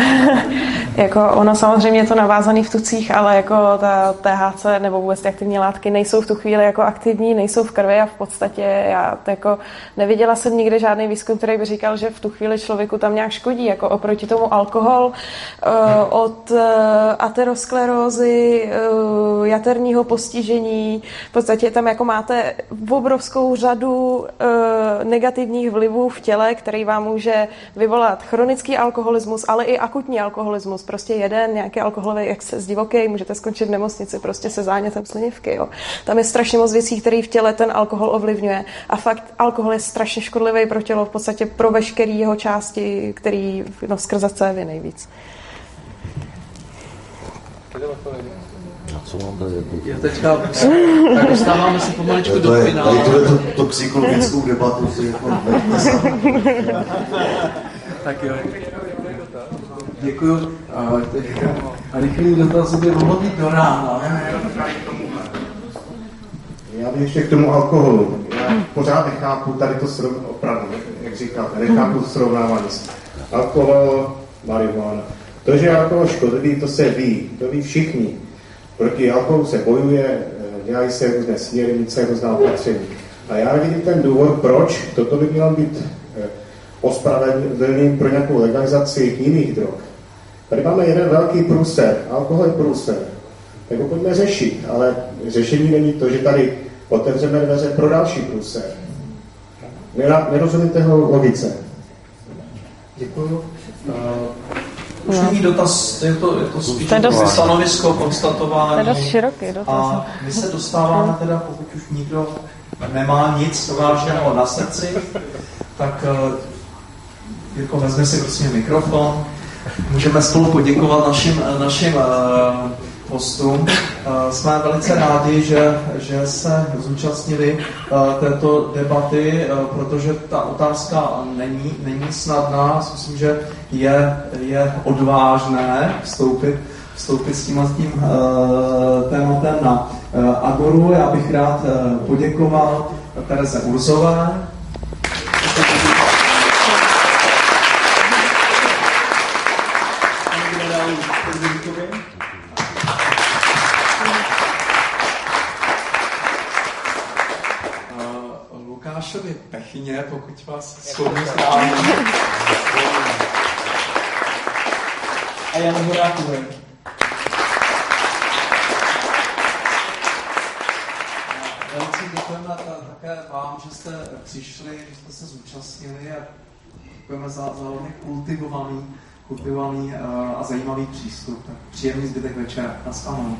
jako ono samozřejmě je to navázaný v tucích, ale jako ta THC nebo vůbec ty aktivní látky nejsou v tu chvíli jako aktivní, nejsou v krvi a v podstatě já to jako neviděla jsem nikde žádný výzkum, který by říkal, že v tu chvíli člověku tam nějak škodí, jako oproti tomu alkohol uh, od uh, aterosklerózy, uh, jaterního postižení, v podstatě tam jako máte obrovskou řadu negativních vlivů v těle, který vám může vyvolat chronický alkoholismus, ale i akutní alkoholismus. Prostě jeden nějaký alkoholový exces divoký, můžete skončit v nemocnici prostě se zánětem slinivky. Jo. Tam je strašně moc věcí, které v těle ten alkohol ovlivňuje. A fakt alkohol je strašně škodlivý pro tělo, v podstatě pro veškerý jeho části, který no, skrze cévy nejvíc. A co mám tady? Já teďka tak dostáváme se pomaličku to do je, finále. tady tuhle tu toxikologickou debatu si jako Tak jo. Děkuju. A, a rychlý dotaz by mohl být do rána. Já bych ještě k tomu alkoholu. Já pořád nechápu tady to srovnání, opravdu, jak říkáte, nechápu to srovnávání. Alkohol, marihuana. To, že alkohol škodlivý, to se ví, to ví všichni. Proti alkoholu se bojuje, dělají se různé směrnice, různá opatření. A já vidím ten důvod, proč toto by mělo být eh, ospravedlněním pro nějakou legalizaci jiných drog. Tady máme jeden velký průser, alkohol je průser. Tak ho pojďme řešit, ale řešení není to, že tady otevřeme dveře pro další průser. Nerozumím téhle logice. Děkuju. Uh, už není dotaz, je to, je to spíš To je dost- stanovisko, konstatování. To je dost široký dotaz. A my se dostáváme teda, pokud už nikdo nemá nic vážného na srdci, tak uh, Jirko, vezmi si prosím mikrofon. Můžeme spolu poděkovat našim, našim uh, hostům. Uh, jsme velice rádi, že, že se zúčastnili uh, této debaty, uh, protože ta otázka není, není snadná. Myslím, že je, je odvážné vstoupit vstoupit s tímhle tím uh, tématem na uh, Agoru. Já bych rád uh, poděkoval Tereze Urzové, Pechyně, pokud vás slovně znám. A Jan Horákové. Velice děkujeme také vám, že jste přišli, že jste se zúčastnili a děkujeme za, za velmi kultivovaný, kultivovaný uh, a zajímavý přístup. Tak příjemný zbytek večera. Naschledanou.